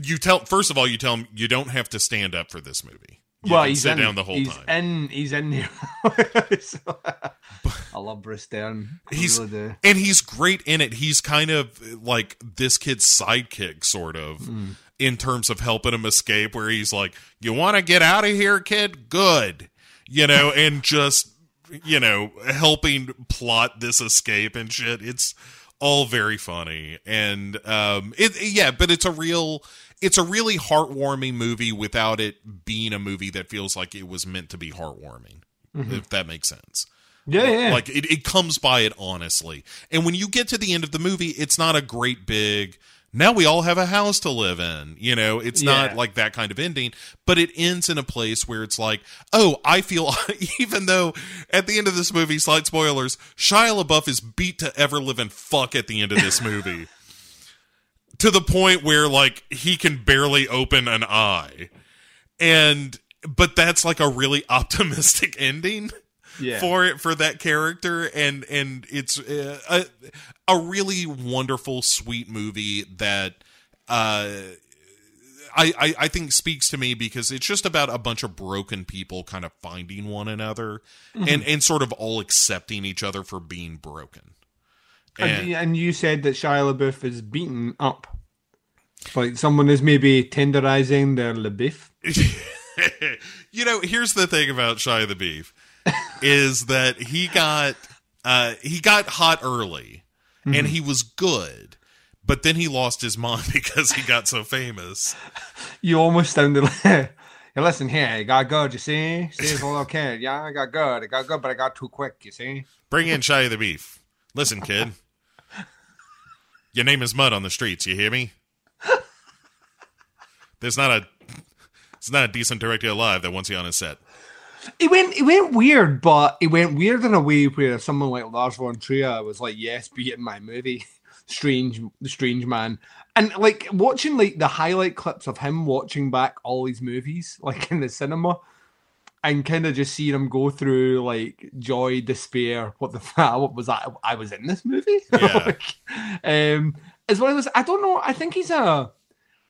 S4: you tell first of all you tell him you don't have to stand up for this movie
S5: well, he's in,
S4: down the whole
S5: he's
S4: time
S5: in. He's in here. I love Bruce Dern. I
S4: he's
S5: really do.
S4: and he's great in it. He's kind of like this kid's sidekick, sort of, in terms of helping him escape. Where he's like, "You want to get out of here, kid? Good," you know, and just you know helping plot this escape and shit. It's all very funny and um it yeah but it's a real it's a really heartwarming movie without it being a movie that feels like it was meant to be heartwarming mm-hmm. if that makes sense
S5: Yeah, yeah.
S4: like it, it comes by it honestly. And when you get to the end of the movie, it's not a great big now we all have a house to live in. You know, it's not like that kind of ending, but it ends in a place where it's like, oh, I feel even though at the end of this movie, slight spoilers, Shia LaBeouf is beat to ever live in fuck at the end of this movie. To the point where like he can barely open an eye. And but that's like a really optimistic ending
S5: Yeah.
S4: for it for that character and and it's uh, a a really wonderful sweet movie that uh I, I, I think speaks to me because it's just about a bunch of broken people kind of finding one another and, and sort of all accepting each other for being broken.
S5: And,
S4: And,
S5: you said that Shia LaBeouf is beaten up. Like someone is maybe tenderizing their LaBeouf.
S4: you know, here's the thing about Shia the Beef is that he got uh he got hot early and he was good. But then he lost his mind because he got so famous.
S5: You almost sounded like, listen here, I got good, you see? See, it's all okay. Yeah, I got good. I got good, but I got too quick, you see?
S4: Bring in Shia the Beef. Listen, kid. Your name is mud on the streets, you hear me? There's not a it's not a decent director alive that wants you on his set.
S5: It went, it went weird, but it went weird in a way where someone like Lars von Trier was like, "Yes, be in my movie." Strange, the Strange Man, and like watching like the highlight clips of him watching back all these movies, like in the cinema, and kind of just seeing him go through like joy, despair. What the? What was that? I was in this movie.
S4: Yeah.
S5: Like, um, as well as I don't know. I think he's a.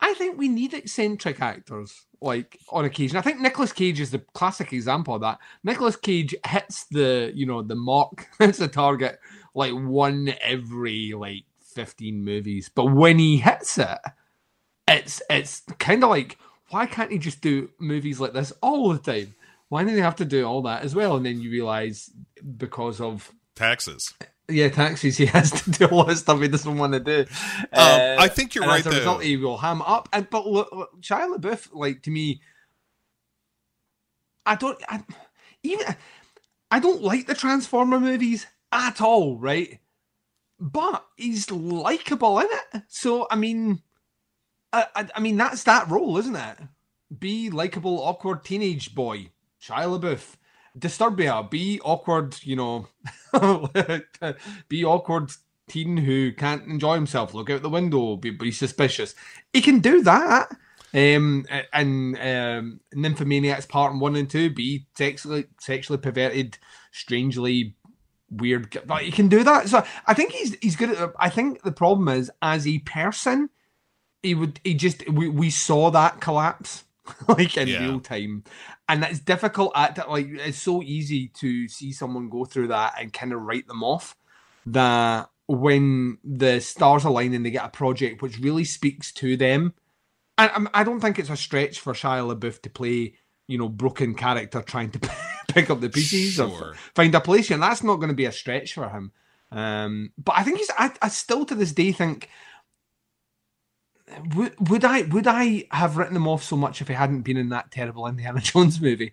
S5: I think we need eccentric actors, like on occasion. I think Nicolas Cage is the classic example of that. Nicolas Cage hits the, you know, the mark, hits the target like one every like fifteen movies. But when he hits it, it's it's kind of like why can't he just do movies like this all the time? Why did they have to do all that as well? And then you realize because of
S4: Taxes.
S5: yeah taxes, he has to do all this stuff he doesn't want to do.
S4: Um, I think you're right,
S5: As a
S4: though.
S5: result, he will ham up. And but look, look, Shia LaBeouf, like to me, I don't I, even I don't like the Transformer movies at all, right? But he's likable in it. So I mean, I, I, I mean that's that role, isn't it? Be likable, awkward teenage boy, Shia LaBeouf. Disturbia, be awkward, you know, be awkward teen who can't enjoy himself, look out the window, be, be suspicious. He can do that. Um, and um, Nymphomaniacs Part One and Two, be sexually sexually perverted, strangely weird. But he can do that. So I think he's he's good at. I think the problem is as a person, he would he just we, we saw that collapse like in
S4: Yeah.
S5: real time. And that's difficult at like it's so easy to see someone go through that and kind of write them off that when the stars align and they get a project which really speaks to them. And I'm- don't think it's a stretch for Shia LaBeouf to play you know broken character trying to pick up the pieces or find a place and that's not going to be a stretch for him. Um but I think he's I, I still to this day think would, would I would I have written him off so much if he hadn't been in that terrible Indiana Jones movie?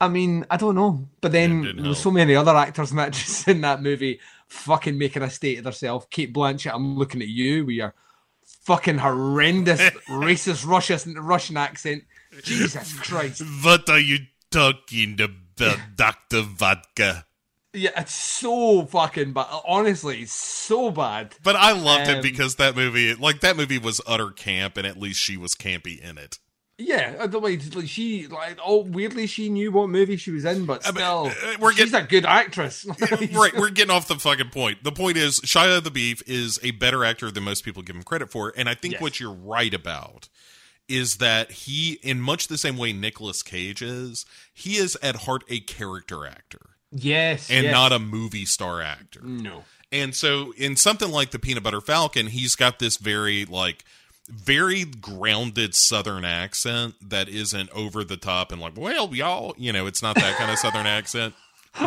S5: I mean, I don't know. But then there's
S4: help.
S5: so many other actors and actresses in that movie fucking making a state of themselves. Cate Blanchett, I'm looking at you with your fucking horrendous racist Russian Russian accent. Jesus Christ.
S4: What are you talking about, Dr. Vodka?
S5: Yeah, it's so fucking bad. Honestly, so bad.
S4: But I loved
S5: Um,
S4: it because that movie, like that movie was utter camp, and at least she was campy in it.
S5: Yeah, the way like, she like oh weirdly she knew what movie she was in, but still
S4: uh, we're
S5: she's a good actress.
S4: right, we're getting off the fucking point. The point is, Shia the Beef is a better actor than most people give him credit for, and I think
S5: Yes.
S4: what you're right about is that he, in much the same way Nicolas Cage is, he is at heart a character actor
S5: Yes,
S4: and
S5: yes.
S4: not a movie star actor.
S5: no.
S4: And so in something like the Peanut Butter Falcon, he's got this very like very grounded southern accent that isn't over the top and like, well, y'all, you know, it's not that kind of southern accent.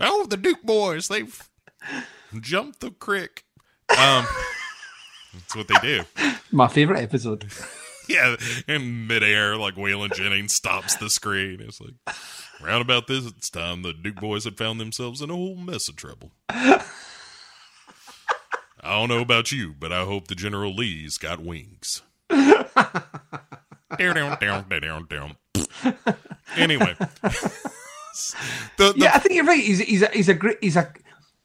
S4: oh, the Duke boys, they've jumped the creek. Um that's what they do.
S5: My favorite episode.
S4: Yeah, in midair, like Waylon Jennings stops the screen. It's like, round about this it's time the Duke boys had found themselves in a whole mess of trouble. I don't know about you, but I hope the General Lee's got wings. Down, down, down, down, down. Anyway, the, the,
S5: Yeah, I think you're right. He's he's a, he's a great he's a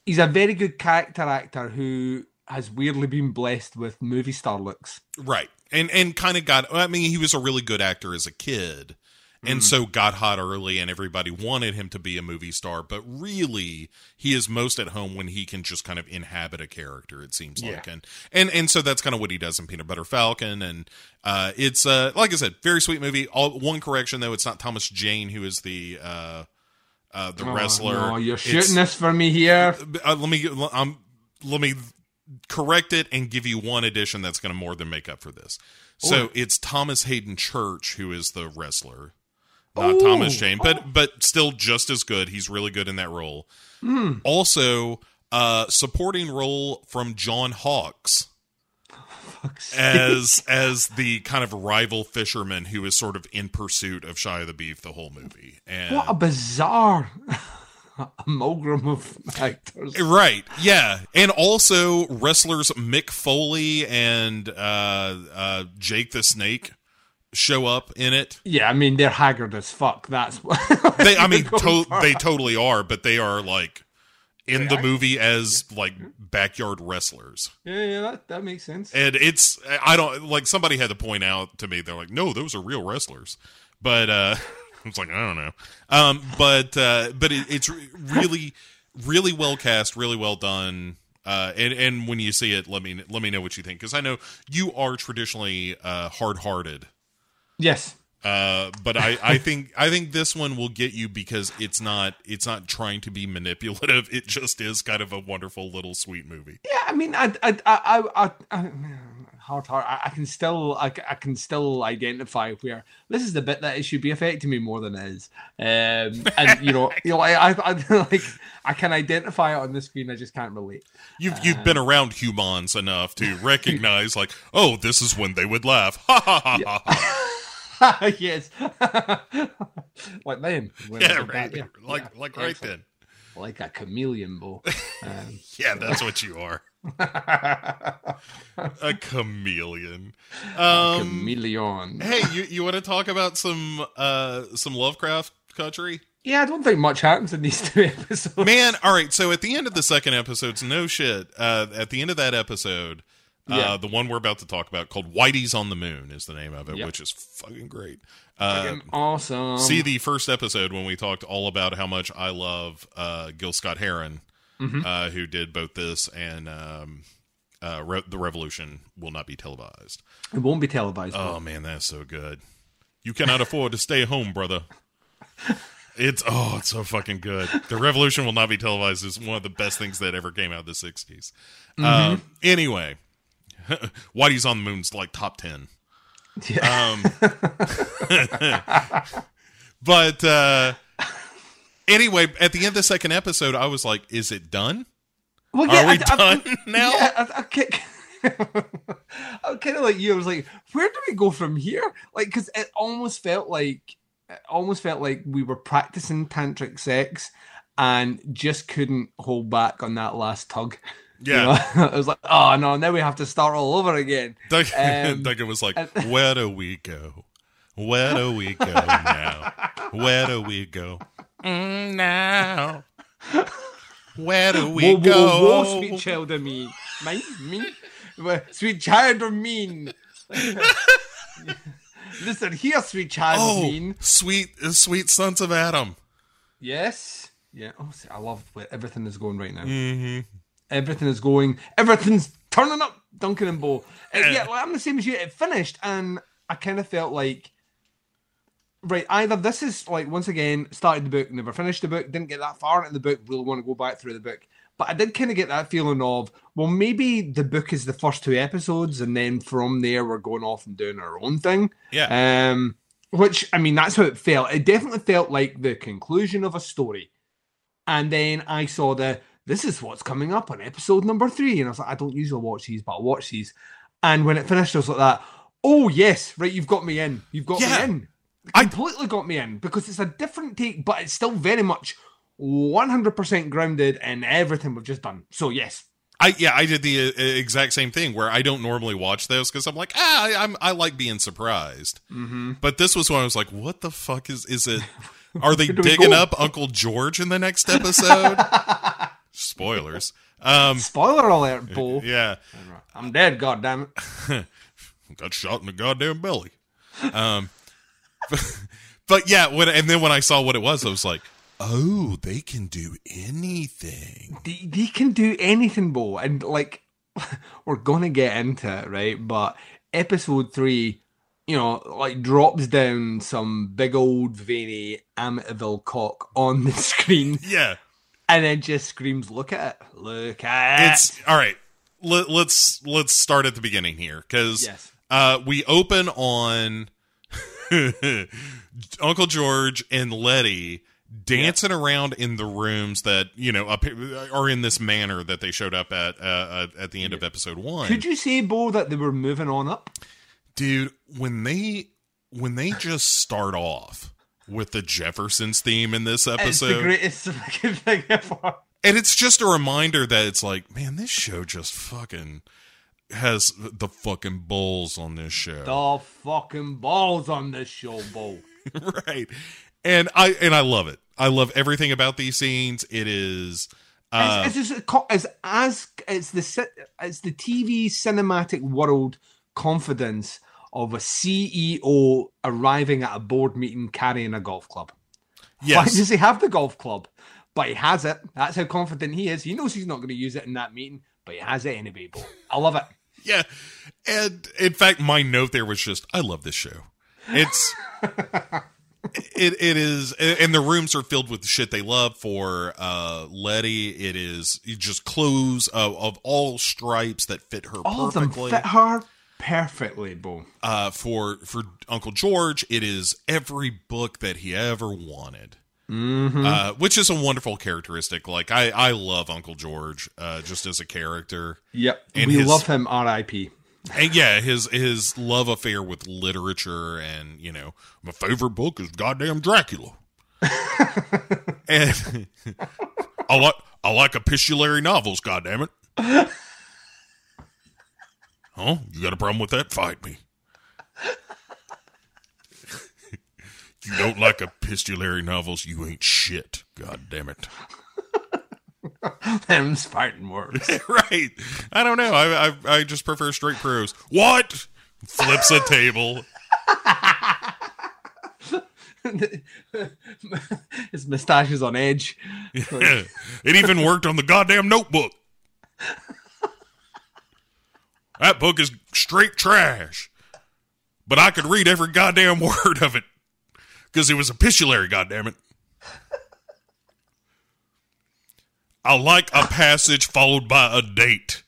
S5: he's a very good character actor who has weirdly been blessed with movie star looks.
S4: Right. And and kind of got I mean he was a really good actor as a kid. And so got hot early and everybody wanted him to be a movie star but really he is most at home when he can just kind of inhabit a character it seems
S5: Yeah.
S4: like. And and and so that's kind of what he does in Peanut Butter Falcon. And uh it's uh like I said very sweet movie. All one correction though it's not Thomas Jane who is the uh uh the wrestler.
S5: Oh, you're
S4: It's-
S5: shooting this for me here.
S4: uh, let me um, let me correct it and give you one addition that's going to more than make up for this. So it's Thomas Haden Church who is the wrestler, not
S5: Ooh.
S4: Thomas Jane, but but still just as good. He's really good in that role.
S5: Hmm.
S4: Also, uh, supporting role from John Hawkes as as the kind of rival fisherman who is sort of in pursuit of Shia the Beef the whole movie. And
S5: What a bizarre amalgam of actors.
S4: Right. Yeah. And also wrestlers Mick Foley and uh, uh, Jake the Snake show up in it.
S5: Yeah, I mean they're haggard as fuck. That's what
S4: They, I mean, to- they totally are, but they are like in the movie as like backyard wrestlers.
S5: Yeah, yeah, that, that makes sense.
S4: And it's, I don't, like somebody had to point out to me, they're like, no, those are real wrestlers. But, uh, I was like, I don't know. Um, but, uh, but it, it's really, really well cast, really well done. Uh, and, and when you see it, let me, let me know what you think. Cause I know you are traditionally, uh, hard hearted.
S5: Yes.
S4: Uh, but I, I think I think this one will get you because it's not it's not trying to be manipulative. It just is kind of a wonderful little sweet movie.
S5: Yeah, I mean, I, I, I, I, I, hard, hard. I, I can still, I can still identify where this is the bit that it should be affecting me more than it is. Um, and you know, you know, I, I, I like, I can identify it on the screen. I just can't relate.
S4: You've you've been around humans enough to recognize, like, oh, this is when they would laugh. Ha ha ha ha. ha.
S5: yes, like then. when
S4: Yeah, right.
S5: yeah.
S4: Like
S5: Yeah,
S4: like right
S5: excellent.
S4: then.
S5: like a chameleon, Bo. Um,
S4: Yeah, that's what you are. A chameleon. Um,
S5: chameleon.
S4: hey, you you want to talk about some uh some Lovecraft country?
S5: Yeah, I don't think much happens in these two episodes.
S4: Man, all right. So at the end of the second episode, no shit. Uh, at the end of that episode, uh,
S5: Yeah.
S4: the one we're about to talk about, called "Whitey's on the Moon," is the name of it,
S5: Yep.
S4: which is fucking great. Uh,
S5: Fucking awesome.
S4: see the first episode when we talked all about how much I love uh, Gil Scott Heron,
S5: Mm-hmm.
S4: uh, who did both this and um, uh, Re- the Revolution will not be televised.
S5: it won't be televised.
S4: Oh man, that's so good. You cannot afford to stay home, brother. It's oh, it's so fucking good. The Revolution will not be televised is one of the best things that ever came out of the '60s. Um, anyway, Whitey's on the Moon's like top ten.
S5: Yeah.
S4: Um, but uh, anyway, at the end of the second episode, I was like, "Is it done?
S5: well,
S4: Are we
S5: I- I-
S4: done now?"
S5: Yeah, I, I, ki- I'm kind of like you. I was like, where do we go from here? Like, because it almost felt like, it almost felt like we were practicing tantric sex and just couldn't hold back on that last tug. You
S4: Yeah.
S5: know? it was like, oh no, now we have to start all over again.
S4: Doug,
S5: Um,
S4: Duncan was like, "Where do we go? Where do we go now? Where do we go mm, now? Where do we
S5: whoa,
S4: go?
S5: whoa, whoa, sweet child of me, mine, me, sweet child of mean. Listen here, sweet child of
S4: oh,
S5: mean.
S4: sweet, sweet sons of Adam.
S5: Yes. Yeah. Oh, see, I love where everything is going right now.
S4: hmm
S5: Everything is going. Everything's turning up. Duncan and Bo. Uh, yeah, like, I'm the same as you. It finished, and I kind of felt like, right, either this is like once again started the book, never finished the book, didn't get that far into the book, really want to go back through the book. But I did kind of get that feeling of, well, maybe the book is the first two episodes, and then from there we're going off and doing our own thing.
S4: Yeah.
S5: Um, which I mean, that's how it felt. It definitely felt like the conclusion of a story. And then I saw the this is what's coming up on episode number three, and I was like, I don't usually watch these, but I watch these. And when it finished, I was like that. Oh yes, right, you've got me in. You've got
S4: Yeah.
S5: me in.
S4: I-
S5: Completely got me in because it's a different take, but it's still very much 100% grounded in everything we've just done. So yes,
S4: I yeah, I did the uh, exact same thing where I don't normally watch those because I'm like, ah, I, I'm I like being surprised. Mm-hmm. But this was when I was like, what the fuck is is it? Are they
S5: Where do we
S4: digging up Uncle George in the next episode? Spoilers. Um,
S5: spoiler alert, bull.
S4: yeah,
S5: I'm dead. God damn it.
S4: got shot in the goddamn belly. Um, but yeah, when and then when I saw what it was, I was like, oh, they can do anything.
S5: they, they can do anything, Bo. And like, we're gonna get into it, right? But episode three, you know, like drops down some big old veiny Amityville cock on the screen,
S4: Yeah,
S5: and then just screams, "Look at it! Look at
S4: it's all right. Let, let's let's start at the beginning here because
S5: Yes.
S4: uh, we open on Uncle George and Letty dancing around in the rooms that you know up, are in this manner that they showed up at uh, at the end of episode one.
S5: Could you say, Bo, that they were moving on up?
S4: dude when they when they just start off with the jeffersons theme in this
S5: It's the
S4: episode
S5: greatest fucking thing ever.
S4: and it's just a reminder that it's like man this show just fucking has the fucking balls on this show
S5: The fucking balls on this show, Bo.
S4: right and i and i love it i love everything about these scenes it is uh
S5: it's, it's, just a co- it's as it's the it's the TV cinematic world confidence of a CEO arriving at a board meeting carrying a golf club.
S4: Yes.
S5: Why does he have the golf club? But he has it. That's how confident he is. He knows he's not going to use it in that meeting, but he has it anyway. Bo. I love it.
S4: yeah and in fact my note there was just i love this show it's it it is and the rooms are filled with the shit they love for uh letty it is just clothes of, of all stripes that fit her
S5: All of them
S4: perfectly
S5: fit her Perfectly, Bo.
S4: Uh, for for Uncle George, it is every book that he ever wanted. Uh, which is a wonderful characteristic. Like I, I love Uncle George, uh, just as a character.
S5: Yep.
S4: And
S5: we
S4: his-
S5: love him, R.I.P.
S4: And yeah, his his love affair with literature and you know, my favorite book is goddamn Dracula. and I like I like epistolary novels, goddamn it. Oh, you got a problem with that? Fight me. You don't like epistolary novels, you ain't shit. God damn it.
S5: Them's fighting words.
S4: right. I don't know. I, I I just prefer straight prose. What? Flips a table.
S5: His moustache is on edge.
S4: it even worked on the goddamn notebook. That book is straight trash. But I could read every goddamn word of it. Because it was epistolary, goddammit. I like a passage followed by a date.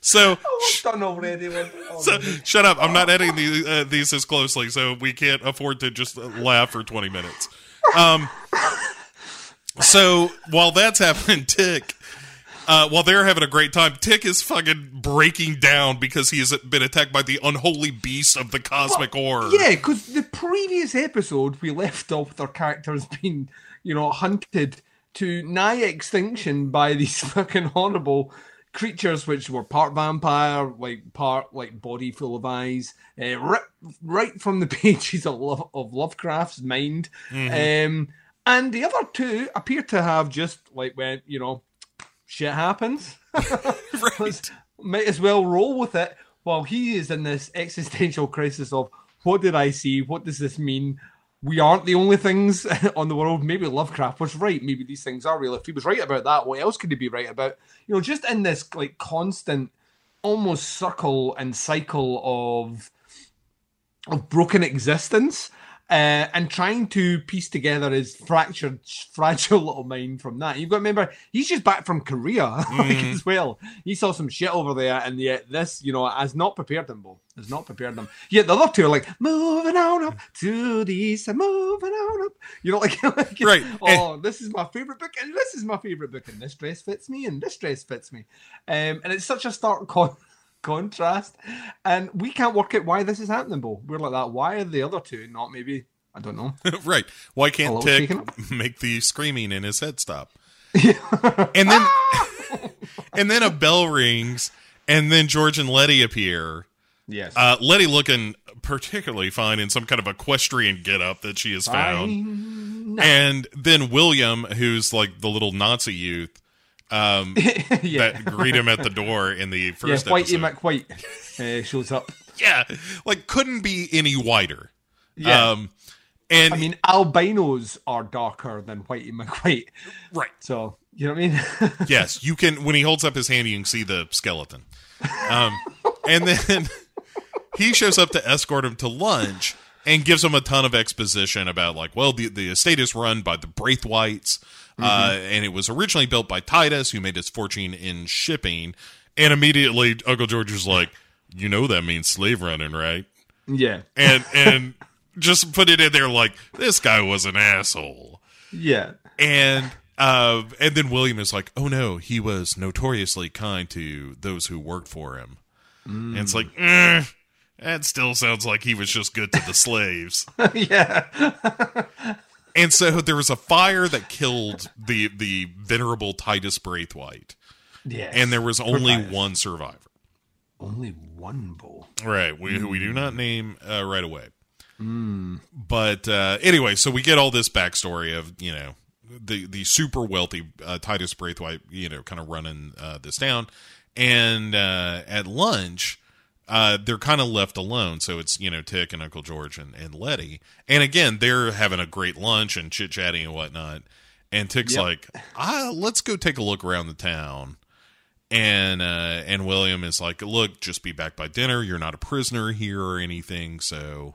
S4: so
S5: Done already. man. Oh,
S4: so, shut up. I'm not editing these, uh, these as closely, so we can't afford to just laugh for 20 minutes. Um, so while that's happening, Tick, uh, while they're having a great time, Tick is fucking breaking down because he has been attacked by the unholy beast of the cosmic horror.
S5: Yeah, because the previous episode we left off with our characters being, you know, hunted to nigh extinction by these fucking horrible creatures, which were part vampire, like part like body full of eyes, uh, right, right from the pages of, Love, of Lovecraft's mind. Um, and the other two appear to have just like went, you know, shit happens. Let's- might as well roll with it while he is in this existential crisis of what did I see? What does this mean? We aren't the only things on the world. Maybe Lovecraft was right. Maybe these things are real. If he was right about that, what else could he be right about? You know, just in this like constant, almost circle and cycle of of broken existence uh, and trying to piece together his fractured, fragile little mind from that. You've got to remember, he's just back from Korea like, as well. He saw some shit over there, and yet this, you know, has not prepared him, Bo. Has not prepared him. Yet the other two are like, moving on up to the east and moving on up. You know, like, like
S4: Right.
S5: oh, this is my favorite book, and this is my favorite book, and this dress fits me, and this dress fits me. Um, and it's such a stark con- contrast, and we can't work out why this is happening, Bo. We're like that. Why are the other two not maybe? I don't know.
S4: right. Why can't Tick make the screaming in his head stop? and then and then a bell rings and then George and Letty appear.
S5: Yes.
S4: Uh, Letty looking particularly fine in some kind of equestrian getup that she has found.
S5: Fine.
S4: And then William, who's like the little Nazi youth, um,
S5: yeah.
S4: that greet him at the door in the first yeah,
S5: Whitey
S4: episode.
S5: McWhite uh, shows up.
S4: yeah, like couldn't be any whiter.
S5: Yeah.
S4: Um, and
S5: I mean, albinos are darker than Whitey McWhite.
S4: right,
S5: So, you know what I mean?
S4: yes, you can. When he holds up his hand, you can see the skeleton. Um, and then he shows up to escort him to lunch and gives him a ton of exposition about like, well, the the estate is run by the Braithwhites, uh, and it was originally built by Titus, who made his fortune in shipping. And immediately, Uncle George was like, "You know that means slave running, right?"
S5: yeah.
S4: And and just put it in there like this guy was an asshole.
S5: Yeah.
S4: and uh, and then William is like, "Oh no, he was notoriously kind to those who worked for him." And it's like, eh, that still sounds like he was just good to the slaves.
S5: yeah.
S4: And so there was a fire that killed the the venerable Titus Braithwhite,
S5: Yeah.
S4: and there was only one survivor.
S5: only one bull.
S4: Right, we who we do not name uh, right away. But uh, anyway, so we get all this backstory of you know the the super wealthy uh, Titus Braithwhite, you know, kind of running uh, this down, and uh, at lunch. Uh, they're kind of left alone, so it's you know Tick and Uncle George and, and Letty, and again they're having a great lunch and chit chatting and whatnot. And Tick's
S5: Yep.
S4: like, ah, let's go take a look around the town and uh and William is like, "Look, just be back by dinner. You're not a prisoner here or anything, so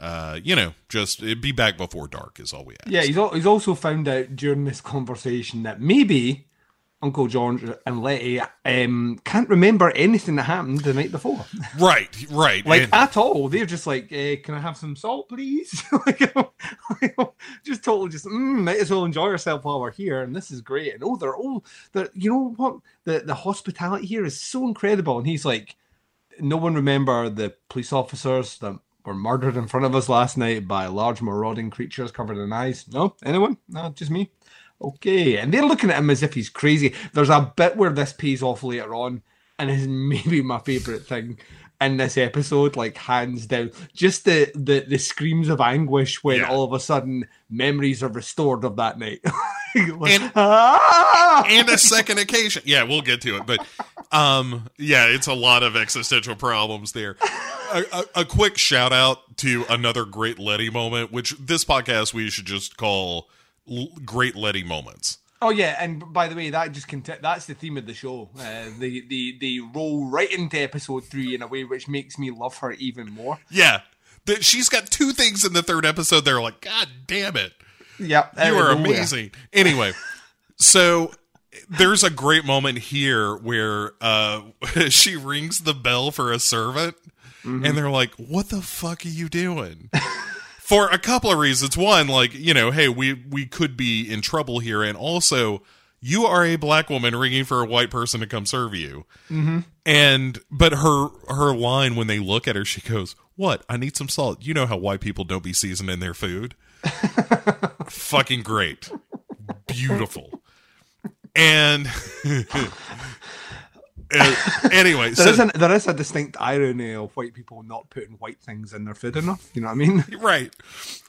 S4: uh, you know, just be back before dark is all we ask.
S5: Yeah, he's, al- he's also found out during this conversation that maybe Uncle George and Letty um, can't remember anything that happened the night before.
S4: Right, right.
S5: Like
S4: And-
S5: at all. They're just like, eh, can I have some salt, please? like, just totally just mm, might as well enjoy yourself while we're here, and this is great. And oh, they're all they're you know what? The the hospitality here is so incredible. And he's like, no one remember the police officers that were murdered in front of us last night by large marauding creatures covered in eyes. No, anyone? No, just me. Okay, and they're looking at him as if he's crazy. There's a bit where this pays off later on, and is maybe my favorite thing in this episode, like hands down. Just the the, the screams of anguish when
S4: Yeah.
S5: all of a sudden memories are restored of that night. Like,
S4: And-
S5: "Ah!"
S4: and a second occasion. Yeah, we'll get to it, but um, yeah, it's a lot of existential problems there. A, a, a quick shout out to another great Letty moment, which this podcast we should just call L- Great Letty Moments.
S5: Oh yeah, and by the way, that just conti- that's the theme of the show. Uh, the the they roll right into episode three in a way which makes me love her even more.
S4: Yeah, that she's got two things in the third episode. They're like, God damn it.
S5: Yeah,
S4: you are amazing. Anyway, so there's a great moment here where uh she rings the bell for a servant and they're like, "What the fuck are you doing?" for a couple of reasons. One, like, you know, hey, we we could be in trouble here and also you are a black woman ringing for a white person to come serve you. Mm-hmm. And but her her line when they look at her, she goes, "What? I need some salt." You know how white people don't be seasoning their food fucking great. Beautiful. And uh, anyway,
S5: There
S4: so,
S5: is an, there is a distinct irony of white people not putting white things in their food enough. You know what I mean?
S4: right.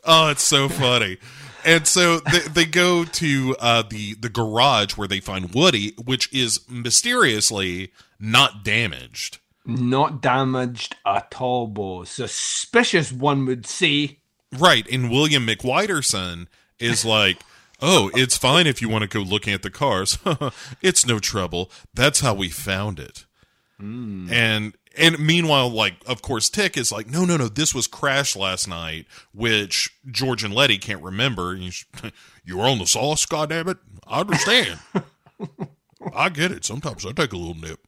S4: Oh, it's so funny. And so they, they go to uh, the the garage where they find Woody, which is mysteriously not damaged.
S5: Not damaged at all, Bo. Suspicious, one would say.
S4: Right. And William McWhiterson is like, oh, it's fine if you want to go looking at the cars. it's no trouble. That's how we found it. Hmm. And and meanwhile, like, of course, Tick is like, no, no, no, this was crashed last night, which George and Letty can't remember. You were on the sauce, goddammit. I understand. I get it. Sometimes I take a little nip.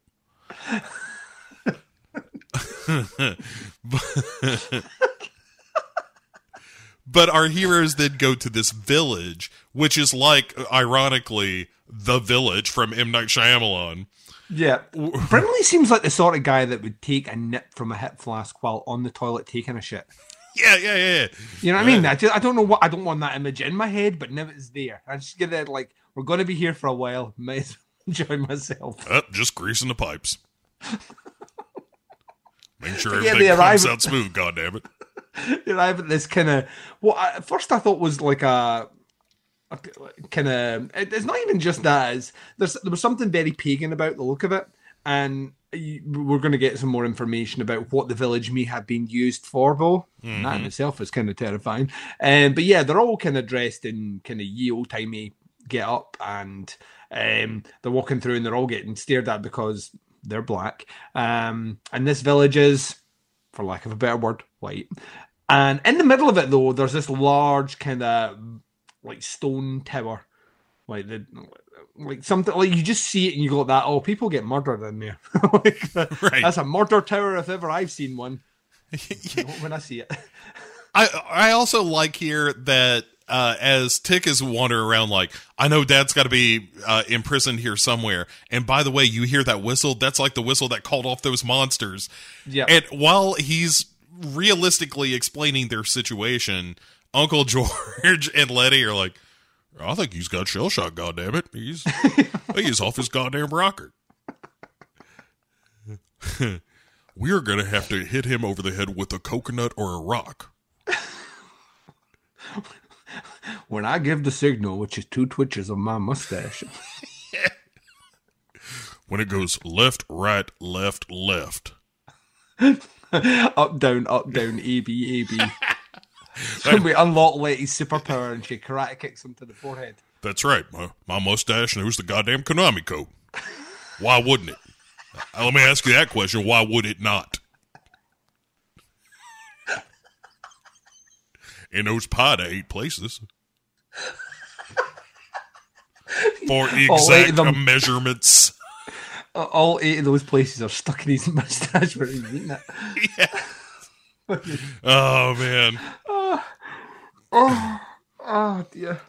S4: But our heroes then go to this village, which is like, ironically, the village from M. Night Shyamalan.
S5: Yeah. Brimley seems like the sort of guy that would take a nip from a hip flask while on the toilet taking a shit.
S4: Yeah, yeah, yeah.
S5: You know what I mean? I, just, I don't know what I don't want that image in my head, but now it's there. I just get it like we're going to be here for a while. May as well enjoy myself.
S4: Uh, just greasing the pipes. Make sure
S5: Yeah,
S4: everything
S5: they
S4: comes
S5: at-
S4: out smooth, goddammit.
S5: You arrive at this kind of what I, first I thought was like a kind of it's not even just that. There's there was something very pagan about the look of it, and we're going to get some more information about what the village may have been used for. Bo that in itself is kind of terrifying. Um, but yeah, they're all kind of dressed in kind of ye old timey get up, and um, they're walking through, and they're all getting stared at because they're black. Um, and this village is for lack of a better word, white. And in the middle of it, though, there's this large kind of like stone tower, like the like something like you just see it and you go that. Oh, people get murdered in there. like,
S4: Right.
S5: That's a murder tower if ever I've seen one. when I see it,
S4: I I also like here that uh, as Tick is wandering around, like I know Dad's got to be uh, imprisoned here somewhere. And by the way, you hear that whistle? That's like the whistle that called off those monsters.
S5: Yeah.
S4: And while he's realistically explaining their situation, Uncle George and Letty are like, "I think he's got shell shock. Goddamn it, he's he's off his goddamn rocker." We're gonna have to hit him over the head with a coconut or a rock.
S5: when I give the signal, which is two twitches of my mustache,
S4: when it goes left, right, left, left.
S5: up down, up down, A B A B. We unlock Letty's superpower and she karate kicks him to the forehead.
S4: That's right. My, my mustache knows the goddamn Konami code. Why wouldn't it? Uh, Let me ask you that question. Why would it not? in those pie to eight places for exact
S5: them.
S4: measurements.
S5: All eight of those places are stuck in his mustache where he's eating it.
S4: Oh man.
S5: Oh oh dear.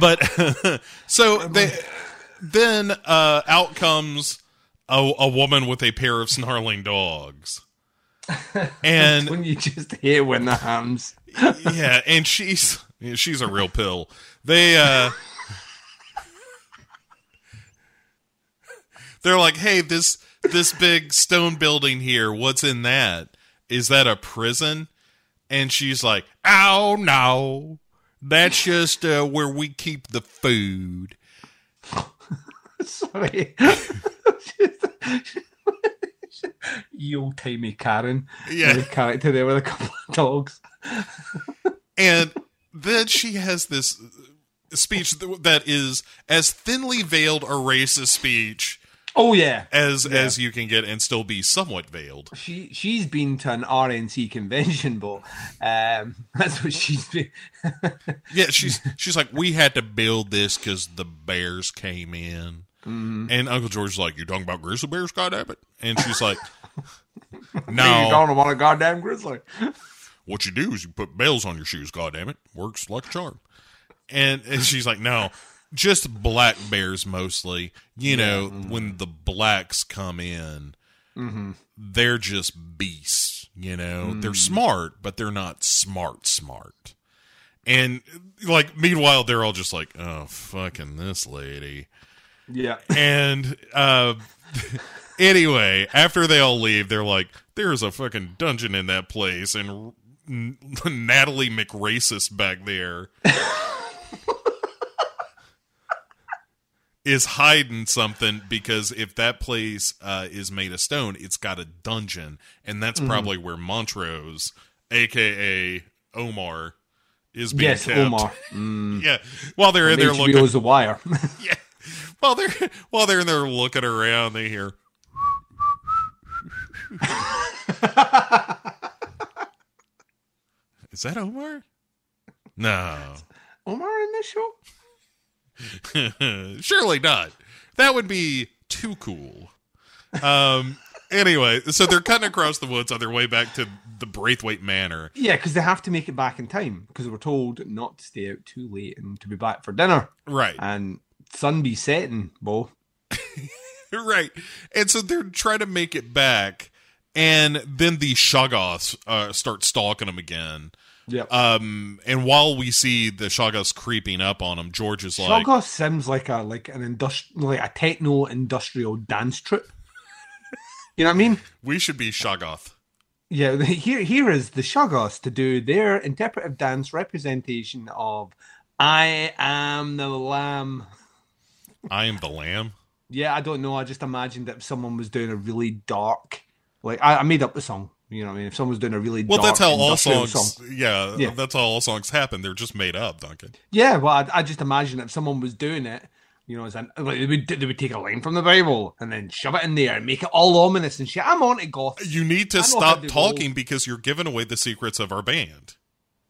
S4: But so they then uh out comes a, a woman with a pair of snarling dogs. And
S5: When you just hear when that happens.
S4: yeah, and she's she's a real pill. They uh They're like, "Hey, this this big stone building here, what's in that? Is that a prison?" And she's like, "Oh no. That's just uh, where we keep the food."
S5: Sorry. you old timey Karen.
S4: Yeah.
S5: The character there with a couple of dogs.
S4: And then she has this speech that is as thinly veiled a racist speech
S5: Oh yeah.
S4: as as you can get and still be somewhat veiled.
S5: She she's been to an RNC convention, but um, that's what she's been.
S4: Yeah, she's she's like, we had to build this because the bears came in, and Uncle George's like, you're talking about grizzly bears, goddamn it, and she's like, "No, You
S5: don't want a goddamn grizzly.
S4: what you do is you put bells on your shoes, goddamn it, works like a charm, and, and she's like, no. Just black bears mostly. You know, mm-hmm. when the blacks come in, mm-hmm. they're just beasts. You know, they're mm. smart, but they're not smart smart. And like, meanwhile, they're all just like, "Oh, fucking this lady."
S5: Yeah.
S4: And uh, anyway, after they all leave, they're like, "There's a fucking dungeon in that place," and N- Natalie McRacist back there is hiding something because if that place uh, is made of stone, it's got a dungeon, and that's probably where Montrose, aka Omar, is being
S5: Yes,
S4: kept.
S5: Omar.
S4: Yeah, while they're in there looking,
S5: The Wire.
S4: yeah. While they're while they're in there looking around, they hear. Is that Omar? No,
S5: Omar in this show?
S4: surely not. That would be too cool. Um. Anyway, so they're cutting across the woods on their way back to the Braithwhite Manor.
S5: Yeah, because they have to make it back in time because were told not to stay out too late and to be back for dinner.
S4: Right.
S5: And sun be setting, Bo.
S4: right. And so they're trying to make it back, and then the Shoggoths uh, start stalking them again.
S5: Yep.
S4: Um, and while we see the Shoggoths creeping up on him, George is like,
S5: Shoggoth seems like a like an industrial like a techno industrial dance troupe. you know what I mean?
S4: "We should be Shoggoth."
S5: Yeah, here here is the Shoggoths to do their interpretive dance representation of I am the lamb.
S4: I am the lamb.
S5: Yeah, I don't know. I just imagined that someone was doing a really dark, like I, I made up the song. You know what I mean? If someone was doing a really
S4: Well, that's how all songs.
S5: song.
S4: Yeah,
S5: Yeah.
S4: that's how all songs happen. They're just made up, Duncan.
S5: Yeah, well, I, I just imagine if someone was doing it, you know, as an, like they would they would take a line from the Bible and then shove it in there and make it all ominous and shit. I'm on it, goth.
S4: You need to
S5: I know how
S4: stop talking because you're giving away the secrets of our band.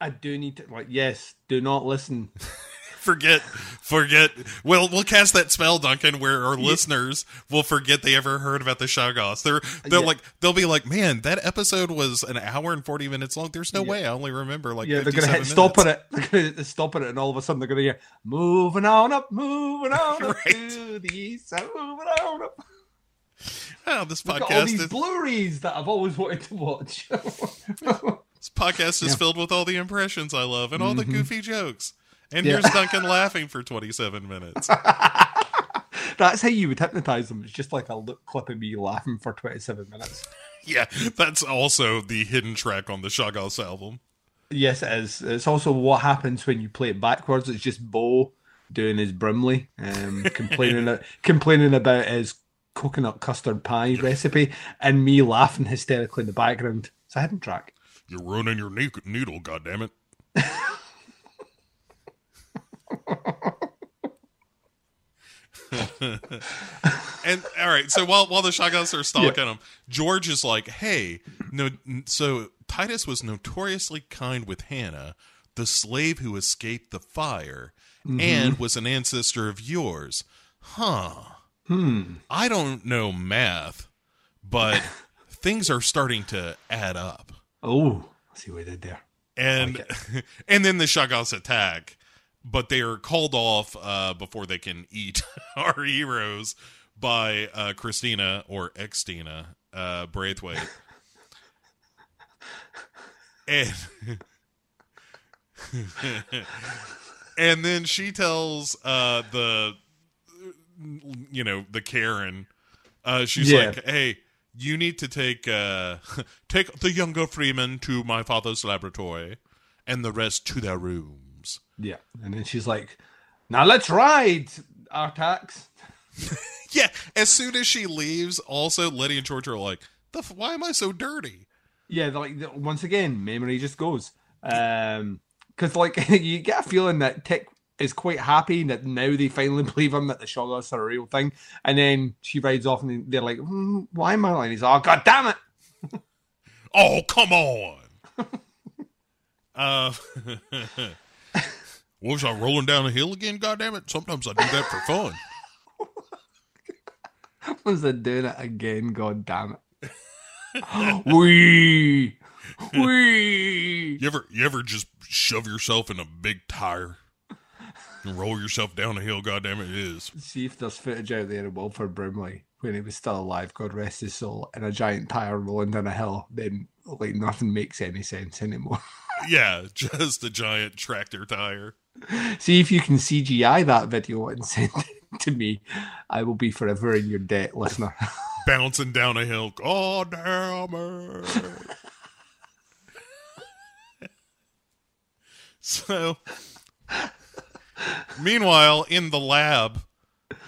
S5: I do need to like yes, do not listen.
S4: Forget, forget. Well, we'll cast that spell, Duncan, where our listeners will forget they ever heard about the Shoggoths. They're they're
S5: Yeah.
S4: like they'll be like, man, that episode was an hour and forty minutes long. There's no way I only remember like
S5: Yeah, they're gonna hit stop at it. They're gonna stop at it, and all of a sudden they're gonna hear moving on up, moving on up
S4: Right.
S5: to the east side, moving on up.
S4: Oh, this
S5: at all these
S4: is
S5: Blu-rays that I've always wanted to watch.
S4: this podcast is filled with all the impressions I love and all the mm-hmm. goofy jokes. And.
S5: Yeah.
S4: here's Duncan laughing for 27 minutes.
S5: That's how you would hypnotize them. It's just like a look clip of me laughing for 27 minutes.
S4: yeah, that's also the hidden track on the Shoggoths album.
S5: Yes, it is. It's also what happens when you play it backwards. It's just Bo doing his Brimley, um, complaining complaining about his coconut custard pie recipe, and me laughing hysterically in the background. It's a hidden track.
S4: You're ruining your ne- noodle, goddammit. and all right, so while while the Shoggoths are stalking him, George is like, "Hey, no, so Titus was notoriously kind with Hannah, the slave who escaped the fire, and was an ancestor of yours. Huh. Hmm. I don't know math, but things are starting to add up.
S5: Oh, I see what I did there.
S4: And and then the Shoggoths attack, but they are called off uh, before they can eat our heroes by uh, Christina or Extina uh, Braithwhite. and and then she tells uh, the you know the Karen, uh, she's
S5: Yeah.
S4: like, "Hey, you need to take uh, take the younger Freeman to my father's laboratory, and the rest to their rooms."
S5: Yeah. And then she's like, now let's ride, Artax.
S4: Yeah. As soon as she leaves, also Letty and George are like, "The f- why am I so dirty?"
S5: Yeah, like once again, memory just goes. Um, because like you get a feeling that Tick is quite happy that now they finally believe him that the Shoggoths are a real thing, and then she rides off and they're like, mm, "Why am I?" And he's, "Oh god damn it!"
S4: Oh, come on. uh, was I rolling down a hill again? God damn it! Sometimes I do that for fun.
S5: Was I doing it again? God damn it! Wee, wee.
S4: You ever you ever just shove yourself in a big tire and roll yourself down a hill? God damn it, it is.
S5: See if there's footage out there of Wilford Brimley when he was still alive, God rest his soul, in a giant tire rolling down a hill. Then like nothing makes any sense anymore.
S4: Yeah, just a giant tractor tire.
S5: See if you can CGI that video and send it to me. I will be forever in your debt, listener.
S4: bouncing down a hill. God damn it. so, meanwhile, in the lab,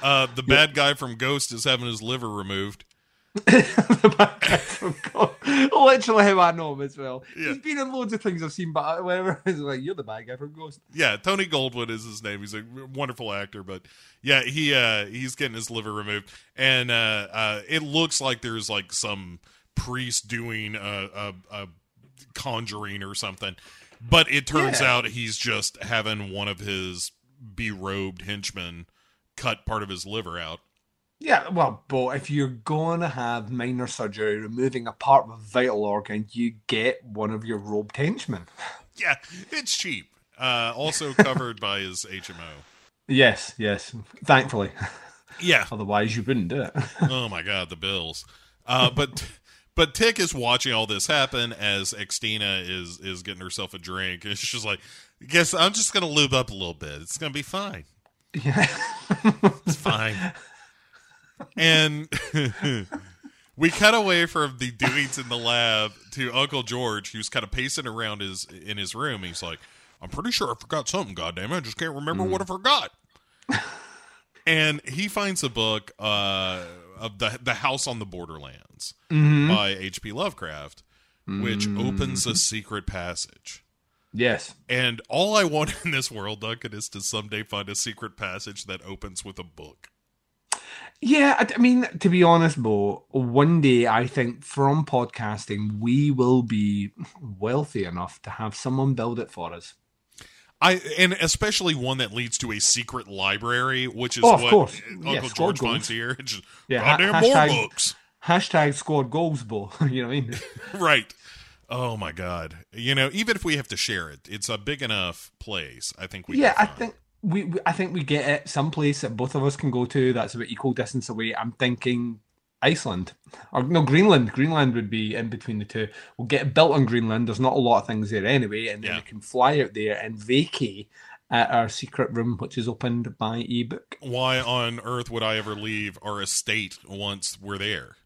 S4: uh, the bad guy from Ghost is having his liver removed.
S5: The bad guy from God. Literally how I know him as well.
S4: Yeah.
S5: He's been in loads of things I've seen, but whenever it's like, you're the bad guy from Ghost.
S4: Yeah, Tony Goldwyn is his name. He's a wonderful actor, but yeah, he uh, he's getting his liver removed, and uh, uh, it looks like there's like some priest doing a, a, a conjuring or something, but it turns
S5: Yeah.
S4: out he's just having one of his berobed henchmen cut part of his liver out.
S5: Yeah, well, but if you're going to have minor surgery removing a part of a vital organ, you get one of your robed henchmen.
S4: Yeah, it's cheap. Uh, also covered by his HMO.
S5: Yes, yes. Thankfully.
S4: Yeah,
S5: Otherwise, you wouldn't do it.
S4: oh my god, the bills. Uh, but but Tick is watching all this happen as Xtina is is getting herself a drink, and she's just like, "Guess I'm just gonna lube up a little bit. It's gonna be fine.
S5: yeah.
S4: It's fine." And we cut away from the doings in the lab to Uncle George, who's kind of pacing around his in his room. He's like, "I'm pretty sure I forgot something. Goddamn it, I just can't remember what I mm. forgot." and he finds a book uh, of the the House on the Borderlands mm-hmm. by H.P. Lovecraft, which opens a mm-hmm. secret passage.
S5: Yes.
S4: And all I want in this world, Duncan, is to someday find a secret passage that opens with a book.
S5: Yeah, I, I mean, to be honest, Bo, one day I think from podcasting we will be wealthy enough to have someone build it for us.
S4: I and especially one that leads to a secret library, which is
S5: Oh, of
S4: what
S5: course.
S4: Uncle
S5: Yeah,
S4: George finds here. Just
S5: Yeah, ha-
S4: goddamn more
S5: hashtag-
S4: books.
S5: Hashtag scored goals, Bo. you know what I mean?
S4: right. Oh my god. You know, even if we have to share it, it's a big enough place. I think we
S5: yeah, I think we, we I think we get it someplace that both of us can go to. That's about equal distance away. I'm thinking Iceland or no Greenland. Greenland would be in between the two. We'll get built on Greenland. There's not a lot of things there anyway, and then
S4: Yeah.
S5: we can fly out there and vacay at our secret room, which is opened by ebook.
S4: Why on earth would I ever leave our estate once we're there?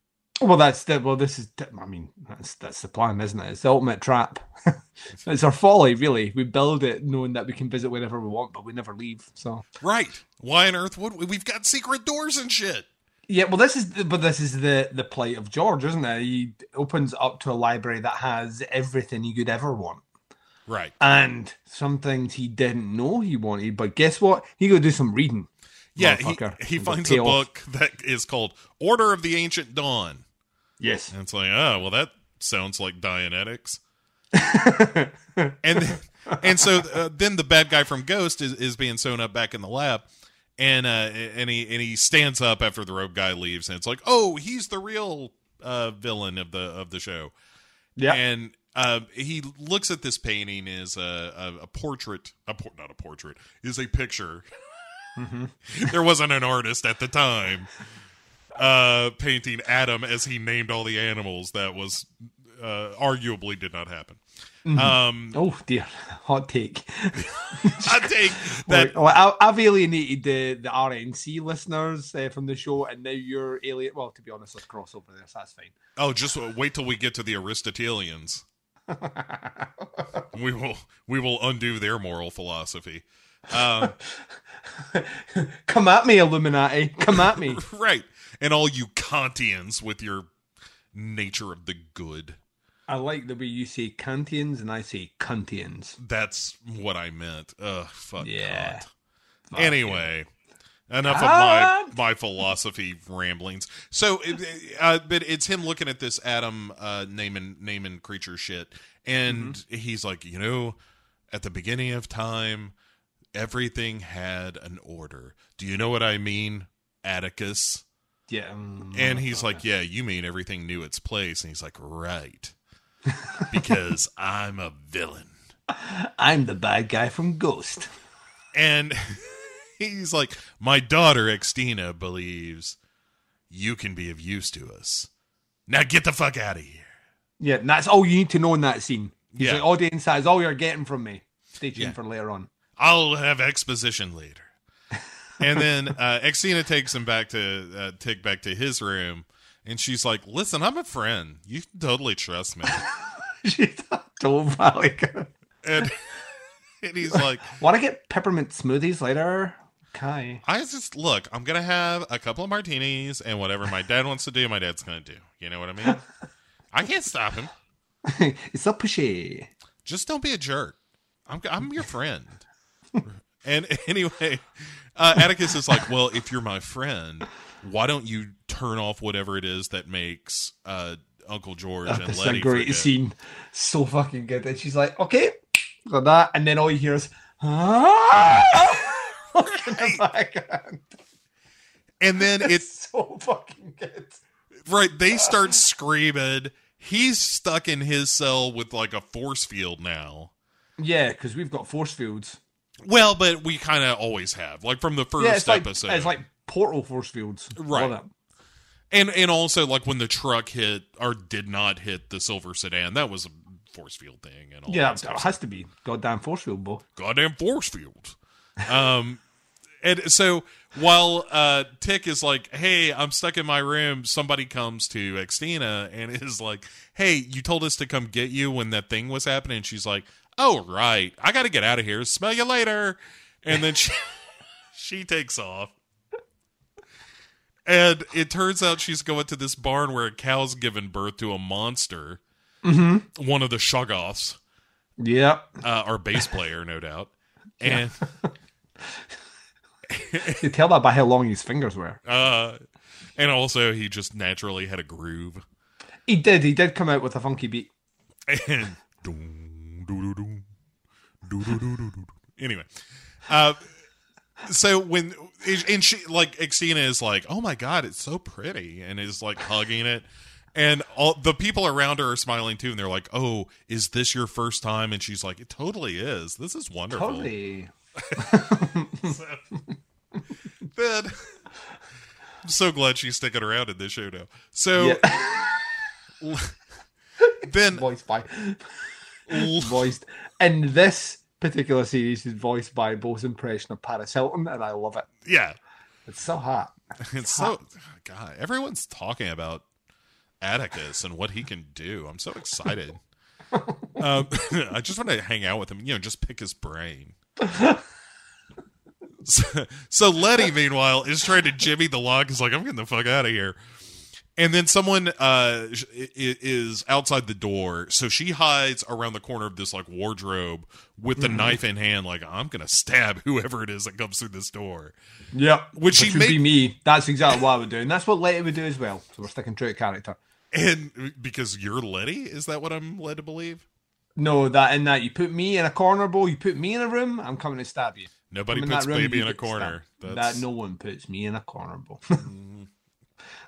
S5: Well, that's the well. This is. I mean, that's that's the plan, isn't it? It's the ultimate trap. it's our folly, really. We build it knowing that we can visit whenever we want, but we never leave. So
S4: Right. Why on earth would we? We've got secret doors and shit.
S5: yeah, well, this is the, but this is the the plight of George, isn't it? He opens up to a library that has everything he could ever want,
S4: Right.
S5: and some things he didn't know he wanted. But guess what? He go do some reading.
S4: Yeah, he, he finds a book that is called Order of the Ancient Dawn.
S5: Yes.
S4: And it's like, oh, well, that sounds like Dianetics. and then, and so uh, then the bad guy from Ghost is, is being sewn up back in the lab, and uh, and he and he stands up after the robe guy leaves, and it's like, oh, he's the real uh, villain of the of the show.
S5: Yeah.
S4: and uh, he looks at this painting is a, a, a portrait, a por- not a portrait, is a picture. there wasn't an artist at the time uh, painting Adam as he named all the animals. That was uh, arguably did not happen. Um,
S5: oh dear, hot take.
S4: I take that.
S5: Well, I, I've alienated the the RNC listeners uh, from the show, and now you're alien. Well, to be honest, there's crossover there, so that's fine.
S4: Oh, just wait till we get to the Aristotelians. we will we will undo their moral philosophy. Um,
S5: Come at me, Illuminati. Come at me.
S4: right, and all you Kantians with your nature of the good.
S5: I like the way you say Kantians and I say Kantians.
S4: That's what I meant. Ugh, fuck.
S5: Yeah. Fuck
S4: Anyway, enough
S5: Kant.
S4: of my my philosophy ramblings. So, it- uh, but it's him looking at this Adam uh, naming naming creature shit, and
S5: Mm-hmm.
S4: he's like, you know, at the beginning of time, everything had an order. Do you know what I mean, Atticus?
S5: Yeah. um,
S4: And he's like, yeah, you mean everything knew its place, and he's like, right, because I'm a villain.
S5: I'm the bad guy from Ghost.
S4: And he's like, My daughter, Extina, believes you can be of use to us. Now get the fuck out of here.
S5: Yeah, and that's all you need to know in that scene. He's
S4: Yeah.
S5: like, audience, that is all you're getting from me. Stay tuned
S4: Yeah.
S5: for later on.
S4: I'll have exposition later. And then uh, Extina takes him back to uh, take back to his room, and she's like, "Listen, I'm a friend. You can totally trust me."
S5: She's told Valika.
S4: And, and he's like,
S5: Want to get peppermint smoothies later? Okay.
S4: "I just look. I'm gonna have a couple of martinis, and whatever my dad wants to do, my dad's gonna do. You know what I mean? I can't stop him."
S5: it's so pushy.
S4: just don't be a jerk. I'm I'm your friend. and anyway, uh, Atticus is like, well, if you're my friend, why don't you turn off whatever it is that makes uh, Uncle George and
S5: That's
S4: Letty
S5: a great
S4: forget?
S5: scene. So fucking good. And she's like, okay, got that. And then all you hear is, ah! in the background.
S4: And then it's
S5: So fucking good.
S4: right. They start screaming. He's stuck in his cell with like a force field now.
S5: Yeah, because we've got force fields.
S4: Well, but we kind of always have, like from the first
S5: yeah, it's like,
S4: episode.
S5: it's like portal force fields.
S4: Right. And and also like when the truck hit or did not hit the silver sedan, that was a force field thing and all
S5: Yeah,
S4: that stuff.
S5: it has to be. Goddamn force field, Bo.
S4: Goddamn force field. Um and so while uh Tick is like, Hey, I'm stuck in my room, somebody comes to Extina and is like, Hey, you told us to come get you when that thing was happening. And she's like, Oh right. I gotta get out of here. Smell you later. And then she she takes off. And it turns out she's going to this barn where a cow's given birth to a monster. Mm-hmm. One of the Shoggoths,
S5: Yeah.
S4: uh, our bass player, no doubt. And
S5: You tell that by how long his fingers were.
S4: uh, and also he just naturally had a groove.
S5: He did. He did come out with a funky beat.
S4: And Anyway, uh, so when and she like Xena is like, oh my god, it's so pretty, and is like hugging it. And all the people around her are smiling too, and they're like, "Oh, is this your first time?" And she's like, "It totally is. This is wonderful."
S5: Totally.
S4: so, then I'm so glad she's sticking around in this show now. So yeah. then
S5: voice by voiced. And this particular series is voiced by Bo's impression of Paris Hilton, and I love it.
S4: yeah,
S5: It's so hot.
S4: It's so God. Everyone's talking about Atticus and what he can do. I'm so excited. um, I just want to hang out with him. You know, just pick his brain. so, so Letty, meanwhile, is trying to jimmy the lock. He's like, I'm getting the fuck out of here. And then someone uh, is outside the door, so she hides around the corner of this like wardrobe with the knife in hand, like I'm gonna stab whoever it is that comes through this door.
S5: Yeah,
S4: Would she
S5: Which would be me. That's exactly what I would do. And that's what Letty would do as well. So we're sticking true to character.
S4: And because you're Letty, is that what I'm led to believe?
S5: No, that in that you put me in a corner, Bo. You put me in a room. I'm coming to stab you.
S4: Nobody
S5: I'm
S4: puts
S5: that room,
S4: baby in a corner.
S5: That no one puts me in a corner, Bo.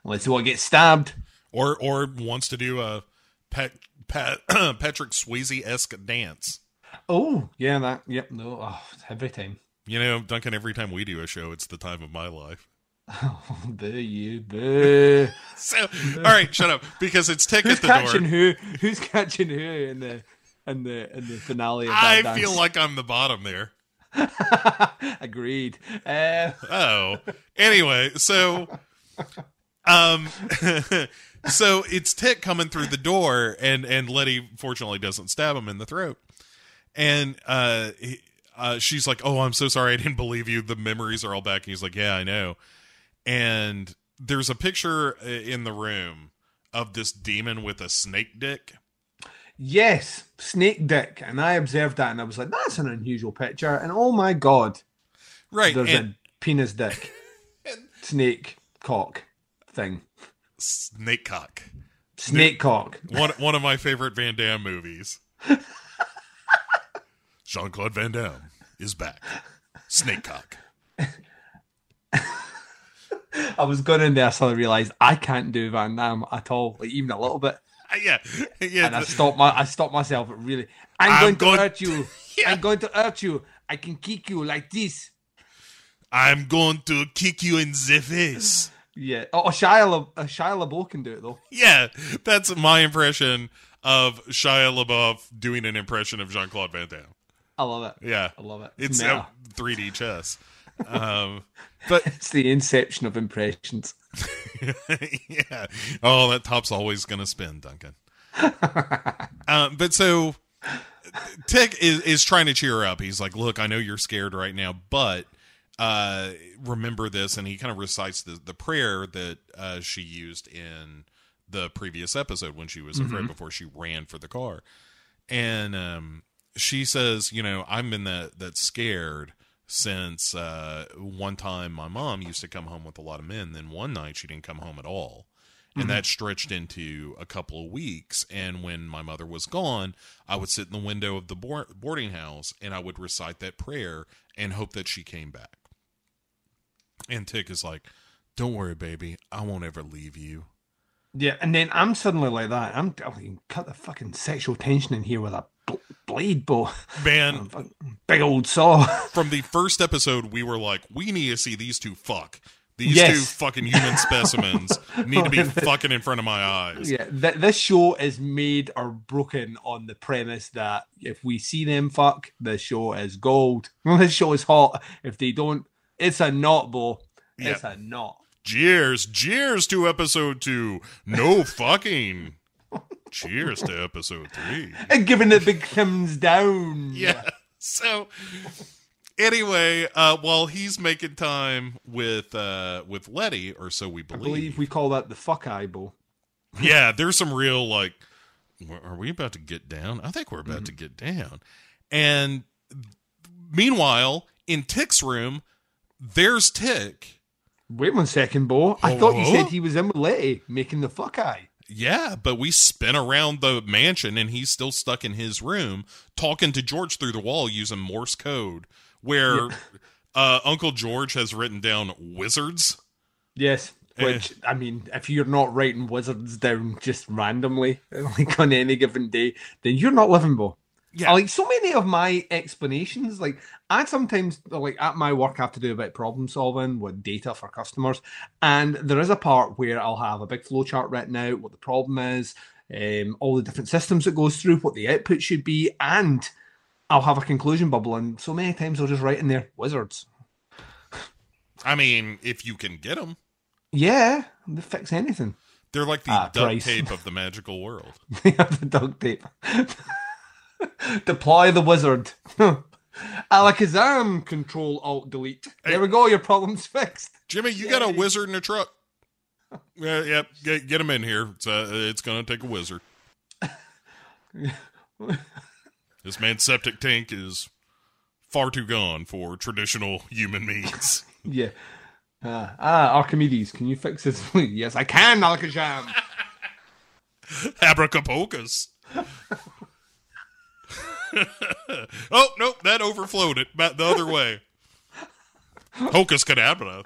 S5: Unless you want to get stabbed.
S4: or or wants to do a Pat, Pat, Patrick Swayze esque dance.
S5: Oh, yeah, that. Yep. No, oh, every time.
S4: You know, Duncan. Every time we do a show, it's the time of my life.
S5: Oh, boo, you boo.
S4: So, all right, shut up because it's tick
S5: Who's
S4: at the
S5: catching
S4: door.
S5: who? Who's catching who in the in the in the finale of that
S4: I
S5: dance?
S4: feel like I'm the bottom there.
S5: Agreed. Uh,
S4: Oh, anyway, so, um, so it's Tick coming through the door, and and Letty fortunately doesn't stab him in the throat, and uh, he, uh, she's like, "Oh, I'm so sorry, I didn't believe you. The memories are all back." And he's like, "Yeah, I know." And there's a picture in the room of this demon with a snake dick.
S5: yes, snake dick, and I observed that, and I was like, "That's an unusual picture." And oh my god,
S4: Right,
S5: there's
S4: and
S5: a penis dick, snake cock thing,
S4: snake cock.
S5: snake cock.
S4: One one of my favorite Van Damme movies. Jean Claude Van Damme is back. Snake cock.
S5: I was going in there, so I realized I can't do Van Damme at all, like even a little bit.
S4: Yeah, yeah.
S5: And I stopped my, I stopped myself. Really, I'm,
S4: I'm
S5: going,
S4: going-
S5: to hurt you.
S4: Yeah.
S5: I'm going to hurt you. I can kick you like this.
S4: I'm going to kick you in the face.
S5: Yeah. Oh, Shia, La, uh, Shia LaBeouf can do it though.
S4: Yeah, that's my impression of Shia LaBeouf doing an impression of Jean Claude Van Damme.
S5: I love it.
S4: Yeah,
S5: I love it.
S4: It's
S5: Meta.
S4: uh, 3D chess. Um, but
S5: It's the inception of impressions.
S4: yeah. Oh, that top's always going to spin, Duncan. um, but so Tick is, is trying to cheer her up. He's like, Look, I know you're scared right now, but uh, remember this. And he kind of recites the, the prayer that uh, she used in the previous episode when she was afraid before she ran for the car. And um, she says, You know, I've been that, that scared since uh, one time my mom used to come home with a lot of men. Then one night she didn't come home at all. And that stretched into a couple of weeks. And when my mother was gone, I would sit in the window of the boar- boarding house and I would recite that prayer and hope that she came back. And Tick is like, Don't worry, baby. I won't ever leave you.
S5: Yeah, and then I'm suddenly like that. I'm I cut the fucking sexual tension in here with a bl- blade bow,
S4: Man,
S5: big old saw.
S4: from the first episode, we were like, We need to see these two fuck. These
S5: Yes.
S4: two fucking human specimens need to be fucking in front of my eyes.
S5: yeah, th- this show is made or broken on the premise that if we see them fuck, the show is gold. This show is hot. If they don't, it's a knot, bow. It's a knot.
S4: Cheers, cheers to episode two. No fucking. cheers to episode three.
S5: And giving it big thumbs down.
S4: Yeah. So anyway, uh, while he's making time with uh, with Letty, or so we
S5: I
S4: believe.
S5: believe we call that the fuck eye bow.
S4: yeah, there's some real like. Are we about to get down? I think we're about to get down. And meanwhile, in Tick's room, there's Tick.
S5: Wait one second, Bo. I thought you said he was in with Letty making the fuck eye.
S4: Yeah, but we spin around the mansion and he's still stuck in his room talking to George through the wall using Morse code, where uh, Uncle George has written down wizards.
S5: Yes.
S4: Eh.
S5: Which I mean, if you're not writing wizards down just randomly, like on any given day, then you're not living, Bo.
S4: Yeah.
S5: Like so many of my explanations, like I sometimes like at my work I have to do a bit of problem solving with data for customers, and there is a part where I'll have a big flowchart written out what the problem is, um, all the different systems it goes through, what the output should be, and I'll have a conclusion bubble, and so many times I'll just write in there wizards.
S4: I mean, if you can get them,
S5: Yeah, they fix anything.
S4: they're like the
S5: Ah,
S4: duct
S5: Christ.
S4: tape of the magical world.
S5: They have the duct tape. Deploy the wizard. Alakazam, control alt delete. There we go, your problem's fixed.
S4: Jimmy, you got a wizard in the truck. Yeah, yep. Get, get him in here. It's uh, it's gonna take a wizard. this man's septic tank is far too gone for traditional human means.
S5: Yeah. Ah, ah, Archimedes, can you fix this? yes, I can, Alakazam.
S4: Abracapocus. oh nope, that overflowed it the other way. Hocus cadabra.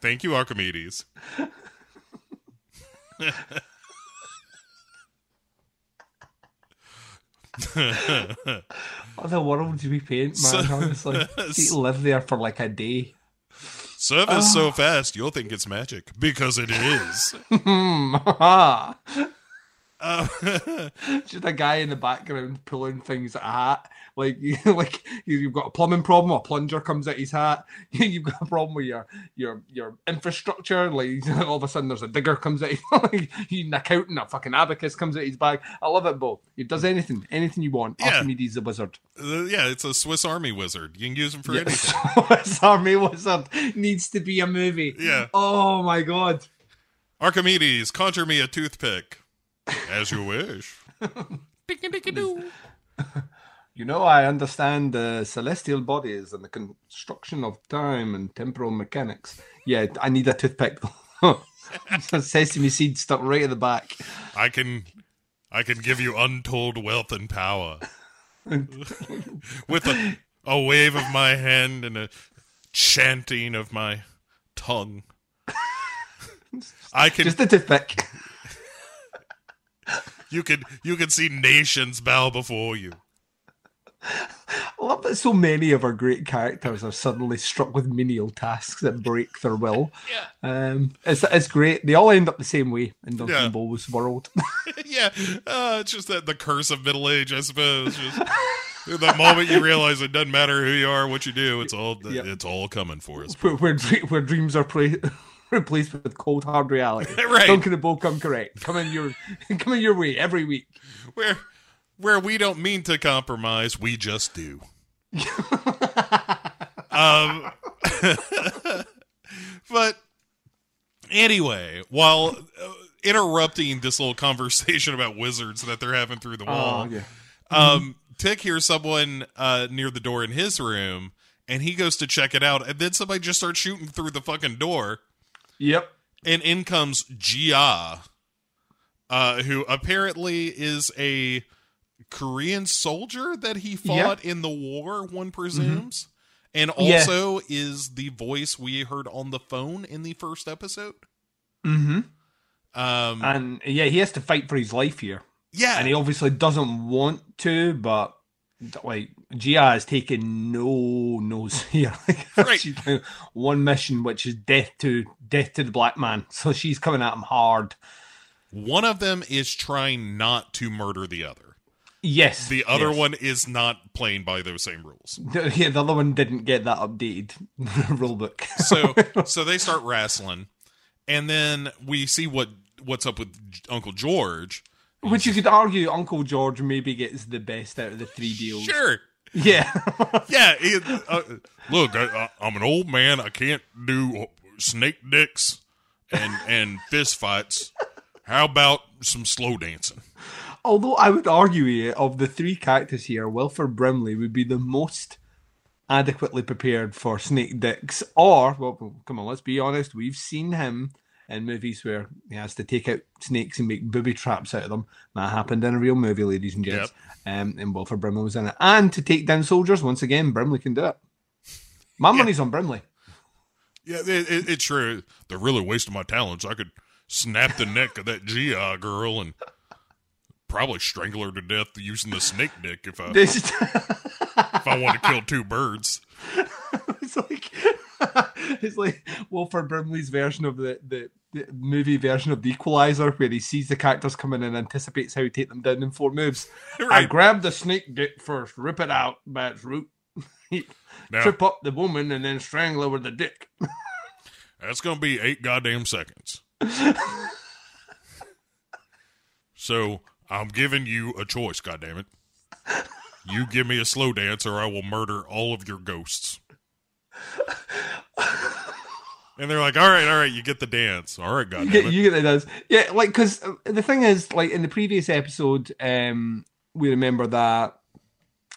S4: Thank you, Archimedes.
S5: Oh, what Other worlds we paint, man.
S4: So-
S5: honestly, you could live there for like a day.
S4: Service so ah. fast you'll think it's magic because it is. Uh,
S5: Just a guy in the background pulling things at a hat. Like, like you've got a plumbing problem, a plunger comes out his hat. You've got a problem with your your your infrastructure. Like all of a sudden, there's a digger comes out. Like you an accountant, a fucking abacus comes out his bag. I love it, Bo. He does anything, anything you want.
S4: Yeah.
S5: Archimedes the wizard.
S4: Uh, yeah, it's a Swiss Army wizard. You can use him for anything.
S5: Swiss Army Wizard needs to be a movie.
S4: Yeah.
S5: Oh my god.
S4: Archimedes, conjure me a toothpick. As you wish.
S5: You know, I understand the celestial bodies and the construction of time and temporal mechanics. Yeah, I need a toothpick. Sesame seed stuck right at the back.
S4: I can I can give you untold wealth and power. With a, a wave of my hand and a chanting of my tongue. I can
S5: Just a toothpick.
S4: You can you can see nations bow before you.
S5: I love that so many of our great characters are suddenly struck with menial tasks that break their will.
S4: Yeah.
S5: Um, it's, it's great. They all end up the same way in Duncan
S4: Yeah.
S5: Bowles' world.
S4: yeah, uh, it's just that the curse of middle age, I suppose. Just the moment you realize it doesn't matter who you are, what you do, it's all
S5: Yep.
S4: it's all coming for us.
S5: where, where, where dreams are pra- replaced with cold hard reality.
S4: Right.
S5: Duncan and Bo come correct. Coming your coming your way every week.
S4: Where where we don't mean to compromise, we just do. um, but anyway, while uh, interrupting this little conversation about wizards that they're having through the wall,
S5: yeah.
S4: um, Tick hears someone uh, near the door in his room, and he goes to check it out, and then somebody just starts shooting through the fucking door,
S5: Yep.
S4: and in comes Ji-Ah, uh, who apparently is a Korean soldier that he fought in the war, one presumes, and
S5: Yeah.
S4: also is the voice we heard on the phone in the first episode.
S5: Mm-hmm.
S4: Um,
S5: And yeah, he has to fight for his life here,
S4: yeah,
S5: and he obviously doesn't want to, but like Ji-Ah has taken no nose here.
S4: Right.
S5: She's one mission, which is death to death to the black man. So she's coming at him hard.
S4: one of them is trying not to murder the other.
S5: Yes.
S4: The other
S5: yes.
S4: one is not playing by those same rules.
S5: The- Yeah, the other one didn't get that updated rule book.
S4: So so they start wrestling, and then we see what what's up with Uncle George.
S5: Which you could argue Uncle George maybe gets the best out of the three deals.
S4: Sure,
S5: Yeah.
S4: yeah. he- uh, look, I, I'm an old man. I can't do snake dicks and and fist fights. How about some slow dancing?
S5: Although I would argue here, of the three characters here, Wilford Brimley would be the most adequately prepared for snake dicks. Or, well, come on, let's be honest, we've seen him in movies where he has to take out snakes and make booby traps out of them. That happened in a real movie, ladies and gents. Um, and Wilford Brimley was in it. And to take down soldiers, once again, Brimley can do it. My money's on Brimley.
S4: Yeah, it, it, it's true. They're really wasting my talents. I could snap the neck of that GI girl and probably strangle her to death using the snake dick if I if I want to kill two birds.
S5: it's like it's like Wilford Brimley's version of the, the movie version of the Equalizer, where he sees the characters coming and anticipates how he take them down in four moves. I grab the snake dick first, rip it out by its root, trip up the woman, and then strangle her with the dick.
S4: that's gonna be eight goddamn seconds. so I'm giving you a choice, goddammit. You give me a slow dance or I will murder all of your ghosts. And they're like, all right, all right, you get the dance. All right,
S5: You get, you get it does. Yeah, like because the thing is, like in the previous episode, um, we remember that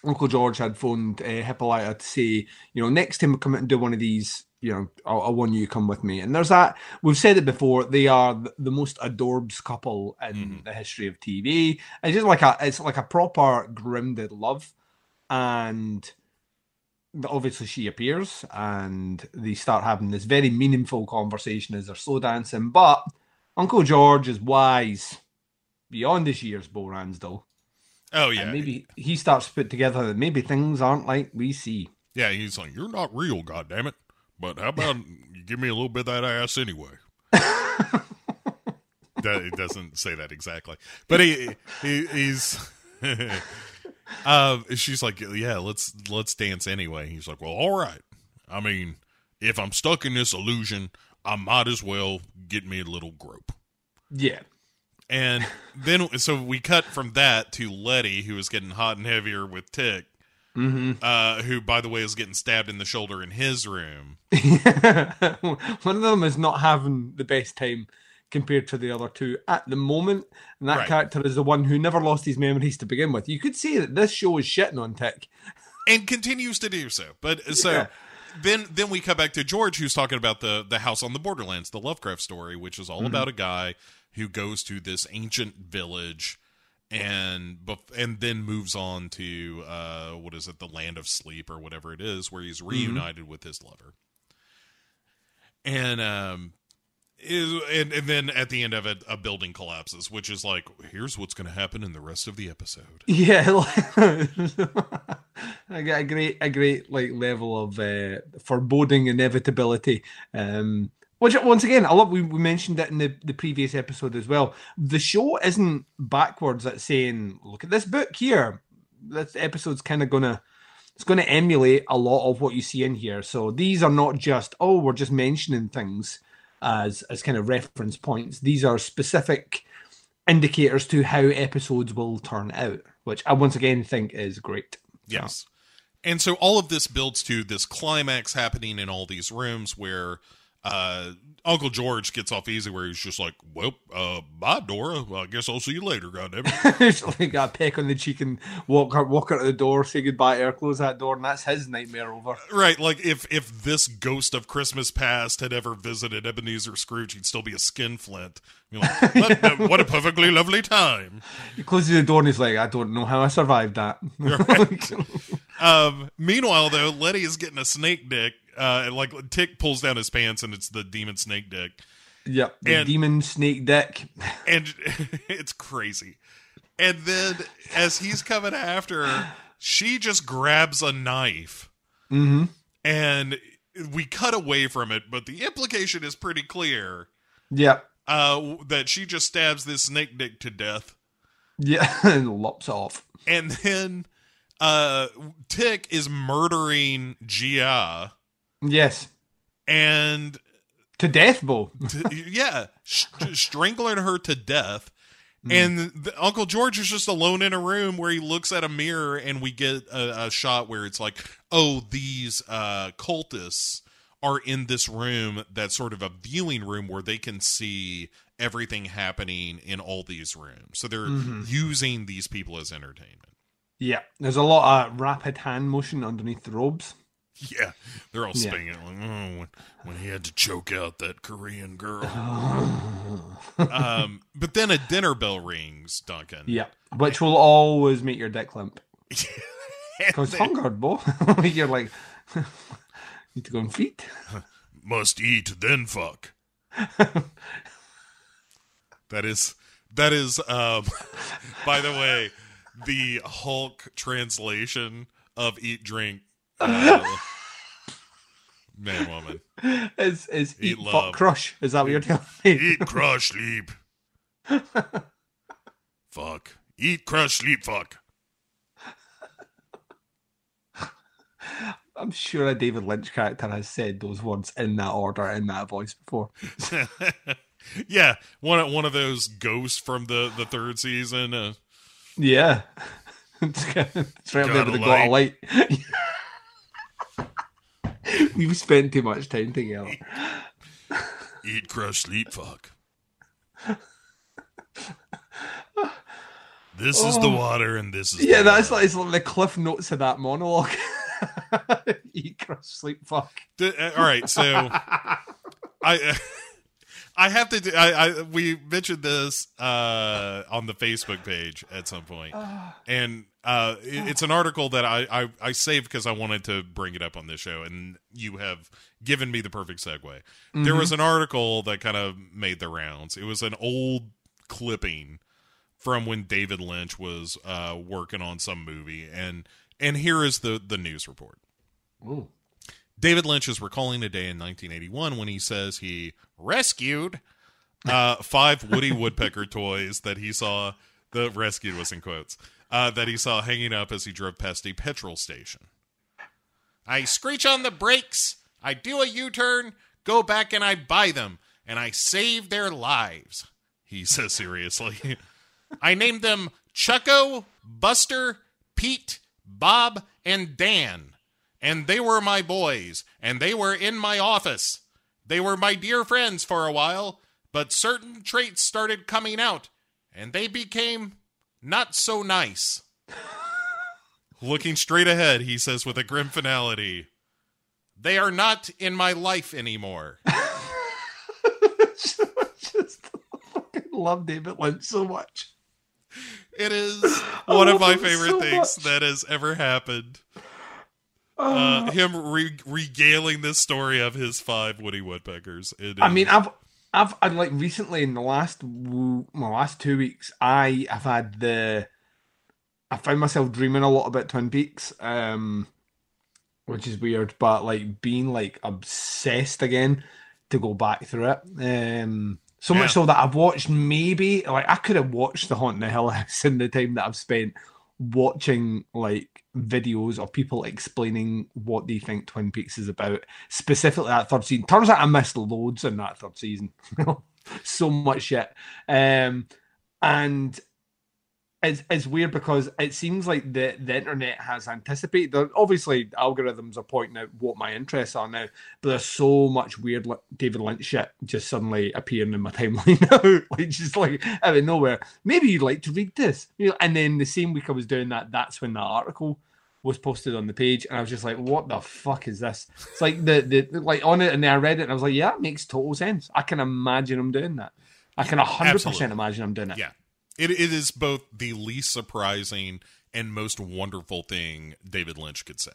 S5: Uncle George had phoned uh, Hippolyta to say, you know, next time we come out and do one of these, you know, I, I want you to come with me. And there's that. We've said it before. They are the, the most adorbs couple in
S4: Mhm.
S5: the history of TV. It's just like a, it's like a proper grounded love, and obviously she appears, and they start having this very meaningful conversation as they're slow dancing. But Uncle George is wise beyond his years, Bo Ransdell.
S4: Oh yeah,
S5: And maybe he starts to put together that maybe things aren't like we see.
S4: yeah. He's like, "You're not real, goddammit. But how about you give me a little bit of that ass anyway?" that, it doesn't say that exactly, but he, he he's. uh, she's like, "Yeah, let's let's dance anyway." He's like, "Well, all right. I mean, if I'm stuck in this illusion, I might as well get me a little grope."
S5: Yeah.
S4: And then, so we cut from that to Letty, who is getting hot and heavier with Tick,
S5: Mm-hmm.
S4: uh, who, by the way, is getting stabbed in the shoulder in his room.
S5: One of them is not having the best time compared to the other two at the moment. And that
S4: Right.
S5: character is the one who never lost his memories to begin with. You could see that this show is shitting on Tick.
S4: and continues to do so. But so
S5: Yeah.
S4: then then we come back to George, who's talking about the the house on the borderlands, the Lovecraft story, which is all
S5: Mm-hmm.
S4: about a guy who goes to this ancient village and and then moves on to uh what is it the land of sleep or whatever it is where he's reunited with his lover and um is and, and then at the end of it a building collapses which is like here's what's going to happen in the rest of the episode
S5: Yeah, I get a great, a great like level of uh, foreboding inevitability. Um, which once again, I love. We, we mentioned it in the, the previous episode as well. The show isn't backwards at saying, "Look at this book here." This episode's kind of gonna, it's gonna emulate a lot of what you see in here. So these are not just, oh, we're just mentioning things as as kind of reference points. These are specific indicators to how episodes will turn out, which I once again think is great.
S4: Yes. And so all of this builds to this climax happening in all these rooms where uh, Uncle George gets off easy, where he's just like, "Well, uh, bye, Dora. Well, I guess I'll see you later, goddammit."
S5: it's like got a peck on the cheek and walk out, walk out the door, say goodbye to her, close that door, and that's his nightmare over.
S4: right? Like if if this ghost of Christmas past had ever visited Ebenezer Scrooge, he'd still be a skinflint. You're like, what, uh, what a perfectly lovely time.
S5: He closes the door and he's like, I don't know how I survived that.
S4: Um, meanwhile, though, Letty is getting a snake dick. Uh, like Tick pulls down his pants, and it's the demon snake dick.
S5: yep, the
S4: And-
S5: demon snake dick.
S4: and it's crazy. And then as he's coming after her, she just grabs a knife,
S5: hmm
S4: and we cut away from it. But the implication is pretty clear
S5: Yep.
S4: uh, that she just stabs this snake dick to death,
S5: Yeah, and lops off.
S4: and then uh, Tick is murdering Ji-Ah,
S5: Yes.
S4: and
S5: To death, Bo.
S4: t- yeah, st- strangling her to death. And the, Uncle George is just alone in a room where he looks at a mirror, and we get a, a shot where it's like, oh, these uh, cultists are in this room that's sort of a viewing room where they can see everything happening in all these rooms. So they're using these people as entertainment.
S5: Yeah. There's a lot of rapid hand motion underneath the robes.
S4: Yeah, they're all
S5: Yeah.
S4: like, oh, when, when he had to choke out that Korean girl. um, but then a dinner bell rings, Duncan.
S5: Yeah. Which will always make your dick limp. Because hungered, Bo. You're like, need to go and feed.
S4: must eat, then fuck. that is, that is, um, by the way, the Hulk translation of eat, drink, uh, man, woman.
S5: Is is
S4: Eat
S5: eat,
S4: love.
S5: fuck crush? Is that what you're telling me?
S4: Eat, crush, sleep. fuck. Eat, crush, sleep, fuck.
S5: I'm sure a David Lynch character has said those words in that order in that voice before.
S4: yeah, one one of those ghosts from the the third season. Uh,
S5: Yeah. it's right up there
S4: Got
S5: with
S4: a
S5: the got a light. We've spent too much time together.
S4: eat, crush, sleep, fuck. This is the water, and this is
S5: Oh. Yeah,
S4: the
S5: that's
S4: water.
S5: like, it's like the cliff notes of that monologue. Eat, crush, sleep, fuck.
S4: Uh, all right, so I I have to do. I, I we mentioned this uh, on the Facebook page at some point, and uh, it- it's an article that I I, I saved because I wanted to bring it up on this show, and you have given me the perfect segue. There was an article that kind of made the rounds. It was an old clipping from when David Lynch was uh, working on some movie, and and here is the the news report.
S5: Ooh.
S4: David Lynch is recalling a day in 1981 when he says he rescued uh, five Woody Woodpecker toys that he saw. The rescued was in quotes uh, that he saw hanging up as he drove past a petrol station. I screech on the brakes. I do a U turn, go back, and I buy them, and I save their lives. He says seriously. I named them Chucko, Buster, Pete, Bob, and Dan. And they were my boys, and they were in my office. They were my dear friends for a while, but certain traits started coming out, and they became not so nice. Looking straight ahead, he says with a grim finality, They are not in my life anymore.
S5: Just fucking love David Lynch so much.
S4: It is one of my favorite
S5: so
S4: things
S5: much.
S4: that has ever happened. Uh, him re- regaling this story of his five Woody Woodpeckers. It
S5: I mean, I've, I've, i like recently in the last, my last two weeks, I have had the, I found myself dreaming a lot about Twin Peaks, um, which is weird, but like being like obsessed again to go back through it. Um, so
S4: Yeah.
S5: much so that I've watched maybe like I could have watched The Haunting of Hill House in the time that I've spent watching like videos of people explaining what they think Twin Peaks is about, specifically that third season. Turns out I missed loads in that third season. so much shit. Um, and it's, it's weird because it seems like the, the internet has anticipated. there- Obviously, algorithms are pointing out what my interests are now, but there's so much weird David Lynch shit just suddenly appearing in my timeline now, like just like out of nowhere. Maybe you'd like to read this, you know. And then the same week I was doing that, that's when that article was posted on the page, and I was just like, "What the fuck is this?" It's like the the like on it, and then I read it, and I was like, "Yeah, it makes total sense. I can imagine him doing that. I can hundred percent imagine him doing it."
S4: yeah, it, it is both the least surprising and most wonderful thing David Lynch could say.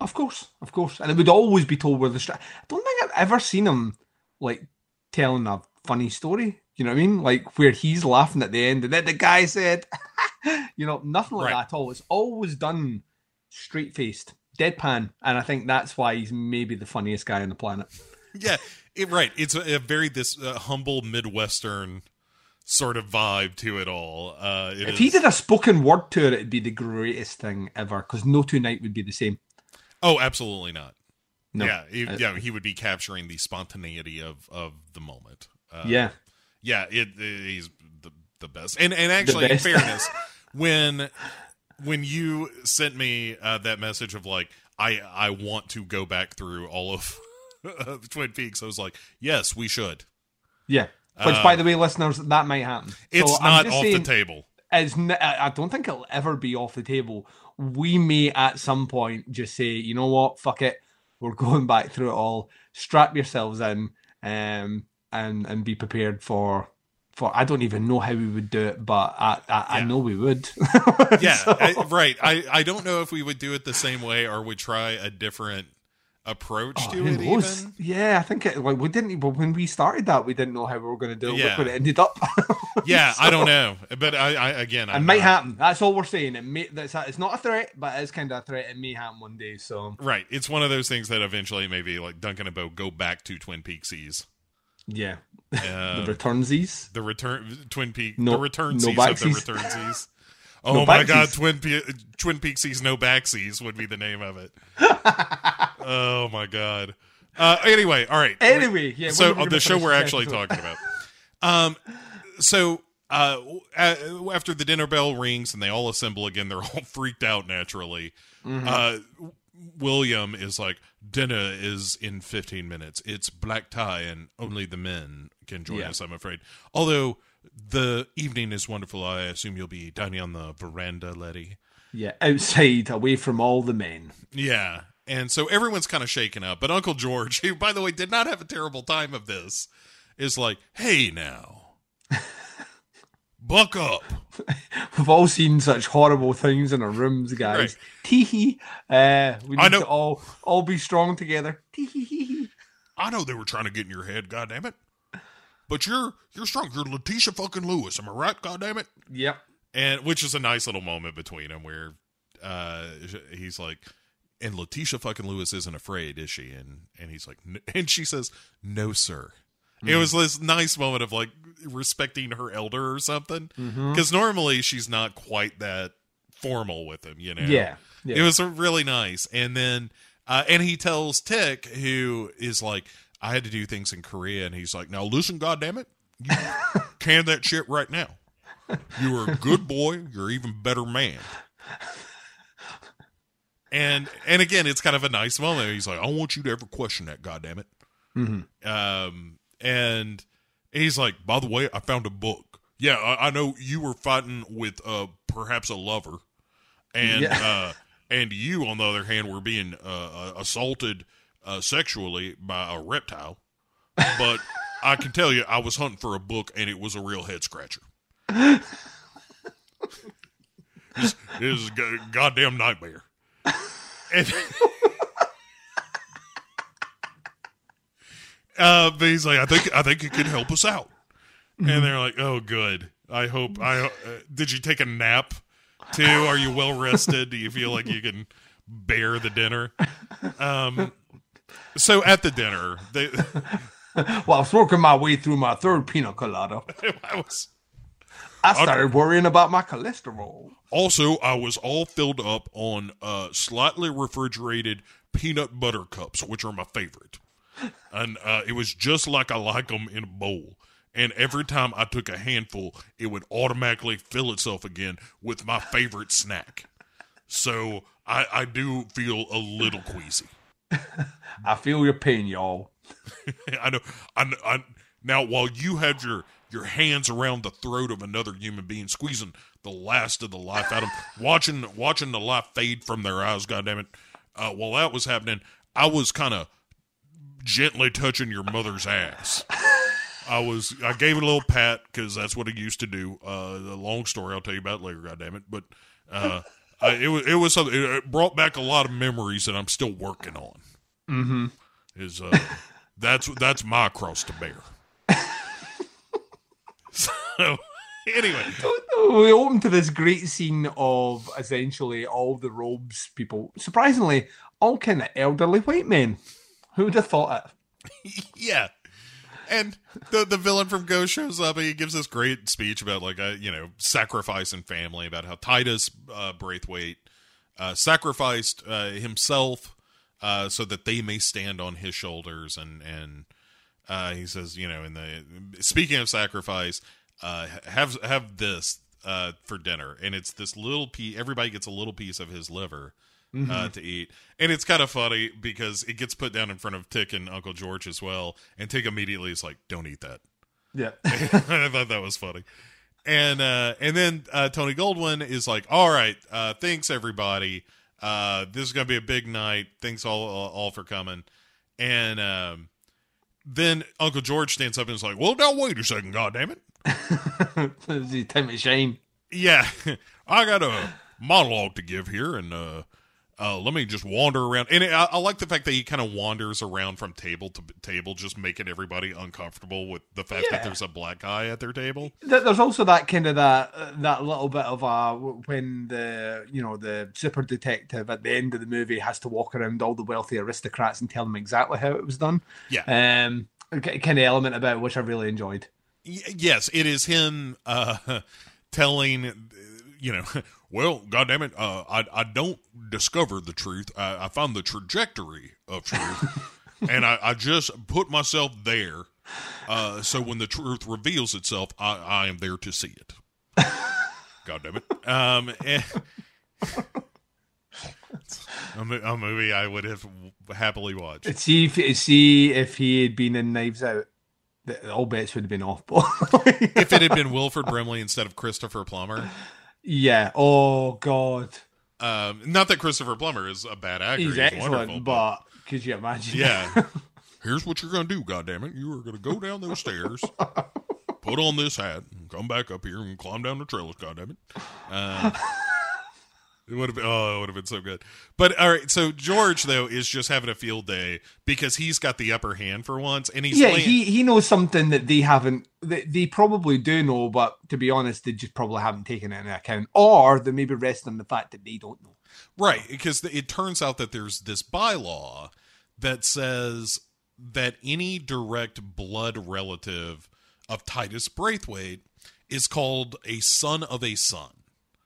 S5: Of course, of course, and it would always be told where the. Stra- I don't think I've ever seen him like telling a funny story. You know what I mean? Like where he's laughing at the end, and then the guy said, "You know, nothing like
S4: Right.
S5: that at all." It's always done straight faced, deadpan, and I think that's why he's maybe the funniest guy on the planet.
S4: Yeah, it, right. It's a, a very this uh, humble Midwestern sort of vibe to it all. Uh, it
S5: If
S4: is-
S5: he did a spoken word tour, it, it'd be the greatest thing ever. Because no two night would be the same.
S4: oh, absolutely not.
S5: No.
S4: Yeah, he,
S5: Uh,
S4: yeah, he would be capturing the spontaneity of of the moment. Uh,
S5: yeah.
S4: yeah, it, it- he's the the best. And and actually, in fairness, when when you sent me uh, that message of like I I want to go back through all of Twin Peaks, I was like, yes, we should.
S5: Yeah. Which, by the way, listeners, that might happen.
S4: Uh, It's
S5: So
S4: not off
S5: saying-
S4: the table.
S5: it's n- I don't think it'll ever be off the table. We may at some point just say, you know what, fuck it, we're going back through it all. Strap yourselves in, um, and and be prepared for for. I don't even know how we would do it, but I I, I know we would.
S4: Yeah,
S5: So-
S4: I, right. I I don't know if we would do it the same way or would try a different approach to
S5: Who
S4: it. Even
S5: Yeah, I think it. Like we didn't. But when we started that, we didn't know how we were going to do it.
S4: Yeah.
S5: Look it ended up.
S4: yeah, I don't know, but I, I again,
S5: It
S4: I'm
S5: might
S4: not-
S5: happen. That's all we're saying. It may. That's it's not a threat, but it is kind of a threat. It may happen one day. So
S4: Right, it's one of those things that eventually maybe like Duncan and Bo go back to Twin Peaksies.
S5: yeah,
S4: Uh,
S5: the returnsies.
S4: the return Twin Peak
S5: No-
S4: the return
S5: no
S4: of the returnsies. Oh
S5: No
S4: my god. Twin Pe- Twin Peaksies no backsies would be the name of it. oh my god. Uh anyway, all right.
S5: Anyway, yeah.
S4: so on the show we're actually talking about. Um so uh, after the dinner bell rings and they all assemble again, they're all freaked out naturally.
S5: Mm-hmm.
S4: Uh, William is like, dinner is in 15 minutes. It's black tie and only the men can join
S5: Yeah.
S4: us, I'm afraid. Although the evening is wonderful, I assume you'll be dining on the veranda, Letty.
S5: Yeah, outside, away from all the men.
S4: Yeah. And so everyone's kind of shaken up. But Uncle George, who, by the way, did not have a terrible time of this, is like, hey, now, buck up.
S5: We've all seen such horrible things in our rooms, guys.
S4: Right.
S5: Tee hee. Uh, we need to all all be strong together. Tee hee hee hee.
S4: I know they were trying to get in your head, goddammit. But you're you're strong. You're Letitia fucking Lewis. Am I right, God damn it.
S5: Yep.
S4: And which is a nice little moment between them where uh he's like and Letitia fucking Lewis isn't afraid, is she? And and he's like "N-" and she says, "No, sir." It was this nice moment of like respecting her elder or something. Because normally she's not quite that formal with him, you know.
S5: Yeah. Yeah.
S4: It was really nice. And then, uh, and he tells Tick, who is like, I had to do things in Korea. And he's like, now listen, goddammit, you can that shit right now. You are a good boy. You're even better man. And and again, it's kind of a nice moment. He's like, I don't want you to ever question that, goddammit. Um, and he's like, by the way, I found a book. Yeah, I, I know you were fighting with uh perhaps a lover, and
S5: Yeah.
S4: uh, and you, on the other hand, were being uh, uh, assaulted uh, sexually by a reptile. But I can tell you, I was hunting for a book, and it was a real head scratcher. This is a go- goddamn nightmare. And, uh, but he's like, I think, I think it could help us out. And they're like, Oh, good. I hope. I uh, did you take a nap too? Are you well rested? Do you feel like you can bear the dinner? Um. So at the dinner, they,
S5: Well, I was working my way through my third pina colada.
S4: I was
S5: I started worrying about my cholesterol.
S4: Also, I was all filled up on uh, slightly refrigerated peanut butter cups, which are my favorite. And uh, it was just like I like them in a bowl. And every time I took a handful, it would automatically fill itself again with my favorite snack. So I, I do feel a little queasy.
S5: I feel your pain, y'all.
S4: I know. I, I now while you had your your hands around the throat of another human being, squeezing the last of the life out of them, watching watching the life fade from their eyes. God damn it! Uh, while that was happening, I was kind of gently touching your mother's ass. I was. I gave it a little pat because that's what I used to do. Uh, the long story I'll tell you about later. God damn it! But uh, I, it was it was something. It brought back a lot of memories that I'm still working on. Mm-hmm. Is uh, that's that's my cross to bear. so anyway,
S5: We open to this great scene of essentially all the robes people. Surprisingly, all kind of elderly white men. Who would have thought it?
S4: yeah. And the the villain from Ghost shows up and he gives this great speech about like a you know sacrifice and family about how Titus uh, Braithwhite uh, sacrificed uh, himself uh, so that they may stand on his shoulders. And and uh, he says you know in the speaking of sacrifice uh, have have this uh, for dinner. And it's this little piece everybody gets a little piece of his liver uh, to eat. And it's kind of funny because it gets put down in front of Tick and Uncle George as well. And Tick immediately is like, don't eat that.
S5: Yeah.
S4: I thought that was funny. And uh, and then uh, Tony Goldwyn is like, all right, uh, thanks everybody. Uh, this is gonna be a big night. Thanks all all, all for coming. And um, then Uncle George stands up and is like, well, now wait a second, God damn it.
S5: this is the time to shine.
S4: Yeah, I got a monologue to give here, and uh, uh, let me just wander around. And I, I like the fact that he kind of wanders around from table to table, just making everybody uncomfortable with the fact that there's a black guy at their table.
S5: There's also that kind of that that little bit of uh when the you know the super detective at the end of the movie has to walk around all the wealthy aristocrats and tell them exactly how it was done.
S4: Yeah.
S5: Um, kind of element about which I really enjoyed.
S4: Y- yes, it is him uh, telling, you know, well, goddamn it, uh, I I don't discover the truth. I, I found the trajectory of truth, and I, I just put myself there. Uh, so when the truth reveals itself, I, I am there to see it. God damn it. Um, and- a, a movie I would have happily watched.
S5: See if see if he had been in Knives Out, the, all bets would have been off.
S4: If it had been Wilford Brimley instead of Christopher Plummer,
S5: yeah, oh god,
S4: Um, not that Christopher Plummer is a bad actor.
S5: He's
S4: He's,
S5: excellent,
S4: wonderful,
S5: but could you imagine?
S4: yeah. Here's what you're gonna do, Goddamn it. You are gonna go down those stairs, put on this hat, and come back up here and climb down the trellis, goddammit. Uh, it would have been oh, it would have been so good. But all right, so George though is just having a field day because he's got the upper hand for once, and he's
S5: yeah,
S4: laying-
S5: he he knows something that they haven't. They, they probably do know, but to be honest, they just probably haven't taken it into account, or they maybe rest on the fact that they don't know.
S4: Right, because it turns out that there's this bylaw that says that any direct blood relative of Titus Braithwhite is called a son of a son.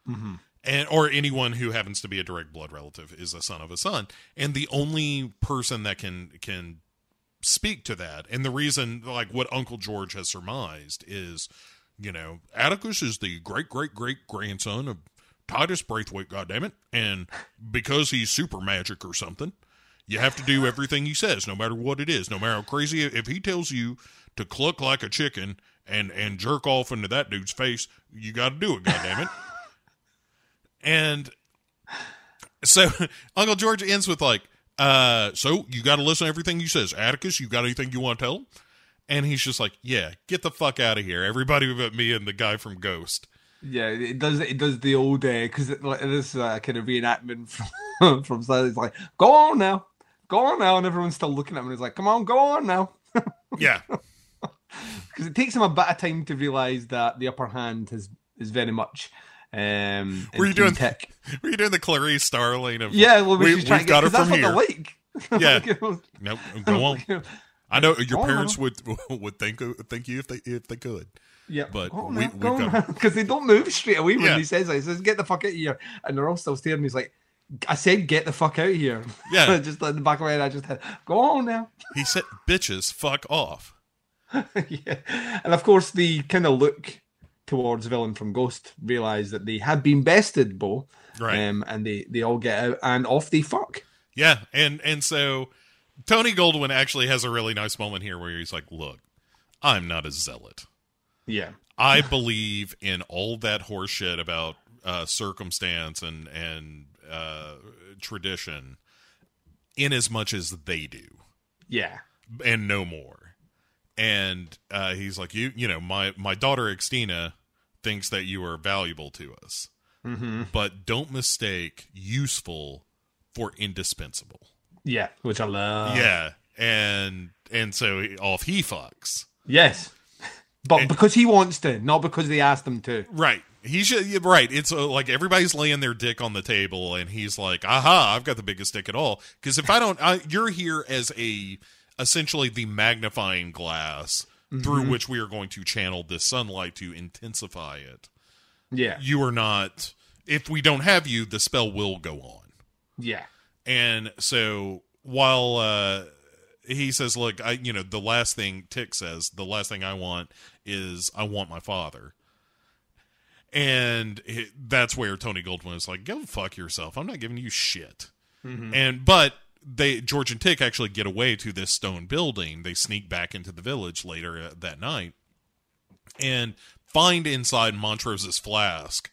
S4: Mm-hmm. And or anyone who happens to be a direct blood relative is a son of a son. And the only person that can can speak to that and the reason like what Uncle George has surmised is you know, Atticus is the great great great grandson of Titus Braithwhite, goddammit. And because he's super magic or something, you have to do everything he says, no matter what it is, no matter how crazy. If he tells you to cluck like a chicken and and jerk off into that dude's face, you got to do it, goddammit. and so Uncle George ends with like, uh, so you got to listen to everything he says. Atticus, you got anything you want to tell him? And he's just like, yeah, get the fuck out of here. Everybody but me and the guy from Ghost.
S5: Yeah, it does. It does the old day because it, like, this uh, kind of reenactment from from Silence. It's like, go on now, go on now, and everyone's still looking at him. and He's like, come on, go on now,
S4: Yeah.
S5: because it takes him a bit of time to realize that the upper hand is is very much. Um,
S4: Were you doing
S5: tech?
S4: Were you doing the Clarice Starling of
S5: Yeah, well,
S4: we,
S5: we,
S4: we've got
S5: 'cause
S4: from here?
S5: like.
S4: Yeah.
S5: Like, you know,
S4: Nope, go on. I know your parents would would thank thank you if they if they could.
S5: Yeah,
S4: But
S5: go
S4: we-
S5: now,
S4: we've got-
S5: because they don't move straight away when
S4: Yeah.
S5: he says that. He says, "Get the fuck out of here," and they're all still staring. He's like, "I said, get the fuck out of here."
S4: Yeah.
S5: just in the back of my head, I just had, "Go on now."
S4: He said, "Bitches, fuck off."
S5: yeah, and of course the kind of look towards villain from Ghost realize that they had been bested, Bo,
S4: Right.
S5: Um, and they they all get out and off they fuck.
S4: Yeah, and and so Tony Goldwyn actually has a really nice moment here where he's like, "Look, I'm not a zealot.
S5: Yeah,
S4: I believe in all that horseshit about uh, circumstance and and uh, tradition, in as much as they do,
S5: yeah,
S4: and no more." And uh, he's like, "You, you know, my my daughter Xtina thinks that you are valuable to us,
S5: mm-hmm.
S4: but don't mistake useful for indispensable."
S5: yeah, which I love.
S4: yeah, and and so he- off he fucks.
S5: yes, but
S4: And-
S5: because he wants to, not because they asked him to.
S4: Right. He should. Right. It's uh, like everybody's laying their dick on the table, and he's like, "Aha! I've got the biggest dick at all." Because if I don't, I, you're here as a essentially the magnifying glass through which we are going to channel this sunlight to intensify it.
S5: Yeah,
S4: You are not. If we don't have you, the spell will go on.
S5: yeah,
S4: And so while uh, he says, "Look, I you know the last thing Tick says, the last thing I want is I want my father." And it, that's where Tony Goldwyn is like, "Go fuck yourself. I'm not giving you shit." And but they George and Tick actually get away to this stone building. They sneak back into the village later uh, that night and find inside Montrose's flask.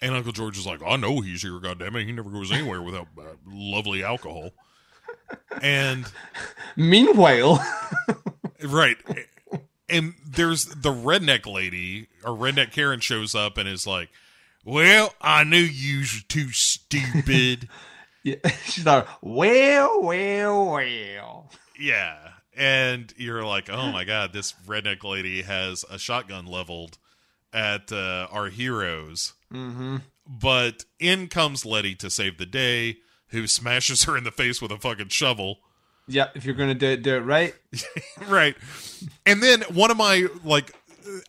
S4: And Uncle George is like, I know he's here, goddammit. He never goes anywhere without uh, lovely alcohol. And
S5: Meanwhile,
S4: right. And there's the redneck lady, or redneck Karen shows up and is like, Well, I knew you were too stupid.
S5: Yeah, she's like, well, well, well.
S4: yeah. And you're like, Oh my God, this redneck lady has a shotgun leveled at uh, our heroes.
S5: Mm-hmm.
S4: But in comes Letty to save the day, who smashes her in the face with a fucking shovel.
S5: Yeah, if you're gonna do it, do it right.
S4: right. And then one of my like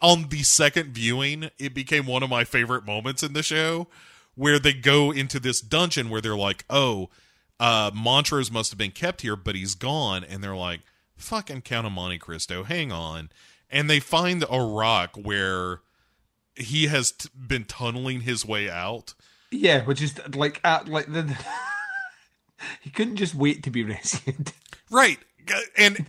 S4: on the second viewing, it became one of my favorite moments in the show where they go into this dungeon where they're like, "Oh, uh Montrose must have been kept here, but he's gone." And they're like, "Fucking Count of Monte Cristo, hang on." And they find a rock where he has t- been tunneling his way out.
S5: Yeah, which is like, uh, like the. he couldn't just wait to be rescued.
S4: Right. And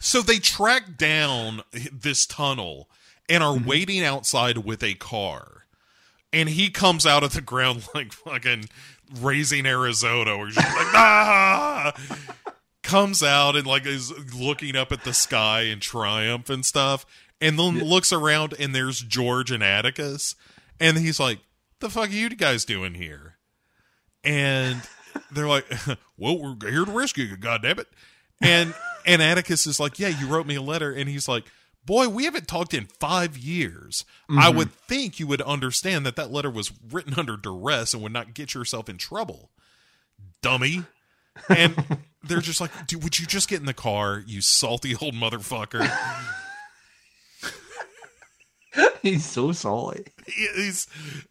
S4: so they track down this tunnel and are waiting outside with a car. And he comes out of the ground like fucking raising Arizona, or just like ah, comes out and like is looking up at the sky in triumph and stuff, and then looks around and there's George and Atticus, and he's like, "The fuck are you guys doing here?" And they're like, "Well, we're here to rescue you, goddamn it!" And and Atticus is like, "Yeah, you wrote me a letter," and he's like. Boy, we haven't talked in five years. I would think you would understand that that letter was written under duress and would not get yourself in trouble, dummy. And they're just like, dude, would you just get in the car, you salty old motherfucker?
S5: He's so salty.
S4: he's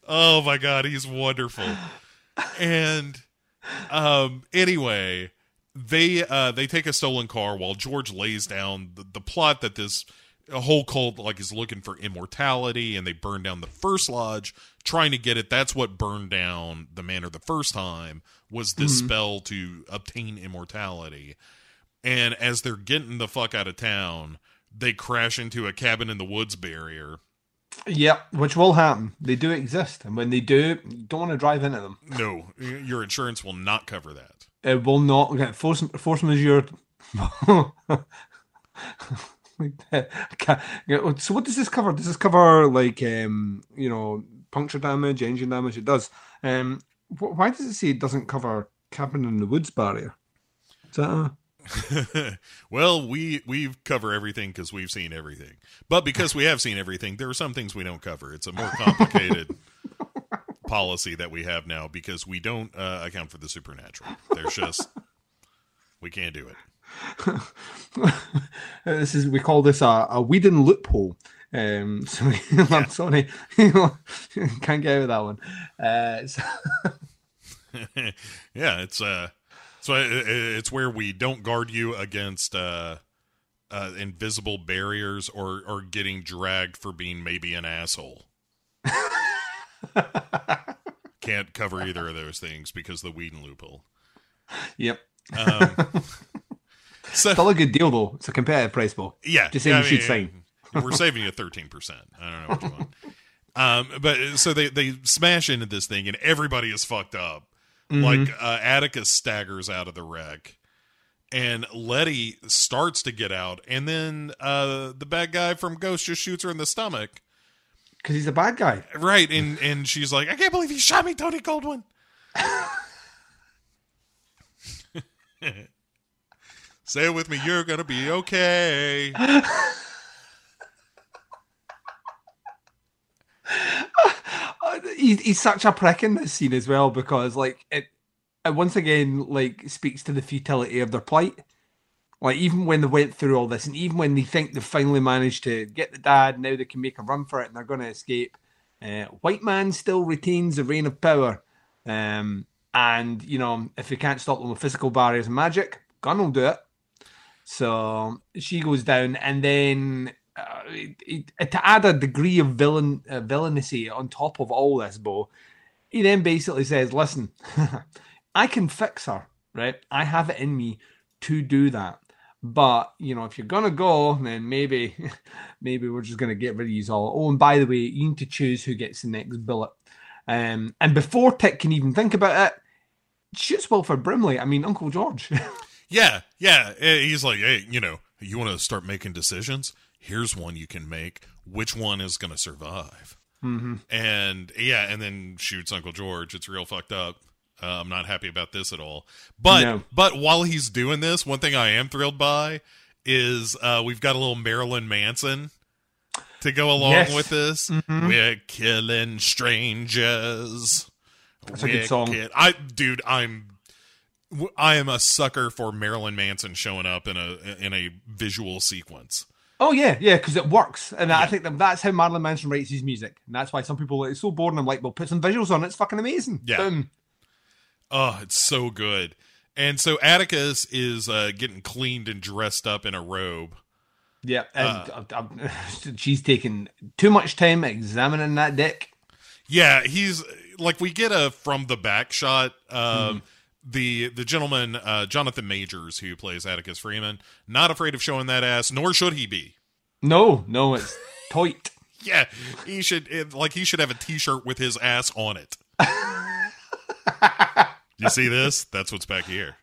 S4: oh my god he's wonderful and um anyway they uh they take a stolen car while george lays down the, the plot that this whole cult like is looking for immortality and they burn down the first lodge trying to get it that's what burned down the manor the first time was this mm-hmm. spell to obtain immortality and as they're getting the fuck out of town they crash into a cabin in the woods barrier
S5: Yep, which will happen. They do exist, and when they do, you don't want to drive into them.
S4: No, your insurance will not cover that.
S5: It will not get force force majeure. so what does this cover? Does this cover like um you know puncture damage, engine damage? It does. Um, wh- why does it say it doesn't cover cabin in the woods barrier? Is that a...
S4: well, we we cover everything because we've seen everything, but because we have seen everything, there are some things we don't cover. It's a more complicated policy that we have now because we don't uh, account for the supernatural. There's just we can't do it.
S5: this is we call this a, a Whedon loophole. Um, so I'm sorry, can't get out of that one. Uh, so,
S4: yeah, it's uh, so it, it's where we don't guard you against uh, uh, invisible barriers or or getting dragged for being maybe an asshole. Can't cover either of those things because the Whedon loophole.
S5: yep,
S4: Um, so
S5: still a good deal though. It's a competitive price, though.
S4: yeah,
S5: Just saying
S4: I
S5: you should
S4: mean,
S5: sign.
S4: We're saving you thirteen percent. I don't know which one. Um, but so they they smash into this thing and everybody is fucked up. Like uh, Atticus staggers out of the wreck, and Letty starts to get out, and then uh, the bad guy from Ghost just shoots her in the stomach.
S5: Because he's a bad guy.
S4: Right, and and she's like, "I can't believe he shot me, Tony Goldwyn." Say it with me. You're gonna be okay.
S5: He's, he's such a prick in this scene as well because like it, it once again like speaks to the futility of their plight. Like even when they went through all this, and even when they think they've finally managed to get the dad, now they can make a run for it and they're going to escape. Uh, white man still retains the reign of power, um, and you know if you can't stop them with physical barriers and magic, gun will do it. So she goes down, and then uh, it, it- to add a degree of villain uh, villainy on top of all this, Bo, he then basically says, "Listen, I can fix her, right? I have it in me to do that. But you know, if you're gonna go, then maybe, maybe we're just gonna get rid of you all. Oh, and by the way, you need to choose who gets the next bullet. Um, and before Tick can even think about it, shoots Wilford Brimley. I mean, Uncle George.
S4: Yeah, yeah. Eh, He's like, hey, you know, you want to start making decisions? Here's one you can make. Which one is going to survive? Mm-hmm. And yeah, and then shoots Uncle George. It's real fucked up. Uh, I'm not happy about this at all. But
S5: No.
S4: but while he's doing this, one thing I am thrilled by is uh, we've got a little Marilyn Manson to go along
S5: Yes. Mm-hmm.
S4: with this. We're killing strangers.
S5: That's a good song.
S4: I dude, I'm I am a sucker for Marilyn Manson showing up in a in a visual sequence.
S5: Oh yeah, yeah, because it works, and I think that that's how Marilyn Manson writes his music, and that's why some people like, it's so boring. I'm like, well, put some visuals on. It's fucking amazing.
S4: Yeah.
S5: Boom.
S4: Oh, it's so good. And so Atticus is uh, getting cleaned and dressed up in a robe.
S5: yeah. And
S4: Uh.
S5: uh, uh, she's taking too much time examining that dick.
S4: Yeah, he's like we get a from the back shot. Um,
S5: Mm-hmm.
S4: The the gentleman uh, Jonathan Majors who plays Atticus Freeman not afraid of showing that ass, nor should he be.
S5: No, no, it's tight.
S4: yeah, he should it, like he should have a T-shirt with his ass on it. you see this? That's what's back here.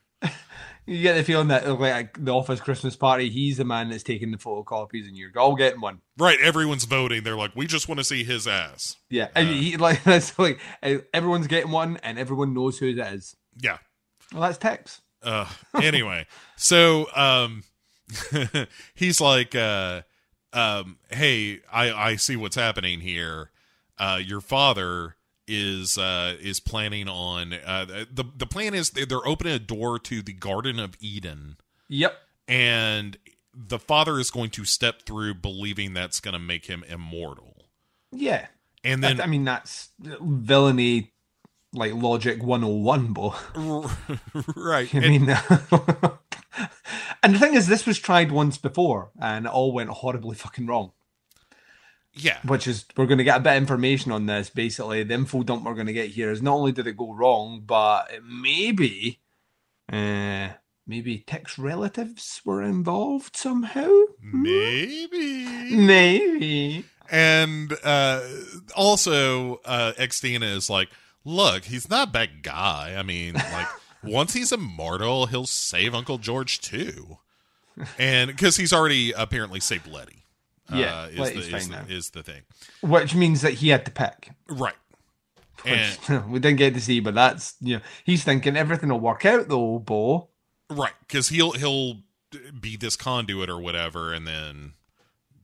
S5: You get the feeling that like the office Christmas party, he's the man that's taking the photocopies, and you're all getting one.
S4: Right, everyone's voting. They're like, we just want to see his ass.
S5: Yeah, and he, like that's like uh, everyone's getting one, and everyone knows who it is.
S4: Yeah.
S5: Well, that's Tex.
S4: Uh, anyway, so um, he's like, uh, um, hey, I I see what's happening here. Uh, your father is uh is planning on uh the the plan is they're opening a door to the Garden of Eden,
S5: Yep.
S4: and the father is going to step through, believing that's going to make him immortal.
S5: Yeah.
S4: And then
S5: I mean, that's villainy, like logic 101, but
S4: right,
S5: I mean, and the thing is, this was tried once before, and it all went horribly fucking wrong.
S4: yeah,
S5: Which is, we're going to get a bit of information on this. Basically, the info dump we're going to get here is not only did it go wrong, but maybe, uh, maybe Tick's relatives were involved somehow.
S4: maybe
S5: Maybe.
S4: And uh, also, uh, Xtina is like, look, he's not a bad guy. I mean, like, once he's immortal, he'll save Uncle George too. And because he's already apparently saved Letty.
S5: Yeah,
S4: uh, is,
S5: Letty's
S4: the, is, the, is the thing.
S5: Which means that he had to pick.
S4: Right. And,
S5: we didn't get to see, but that's you know he's thinking everything will work out though, Bo.
S4: right. Because he'll, he'll be this conduit or whatever. And then,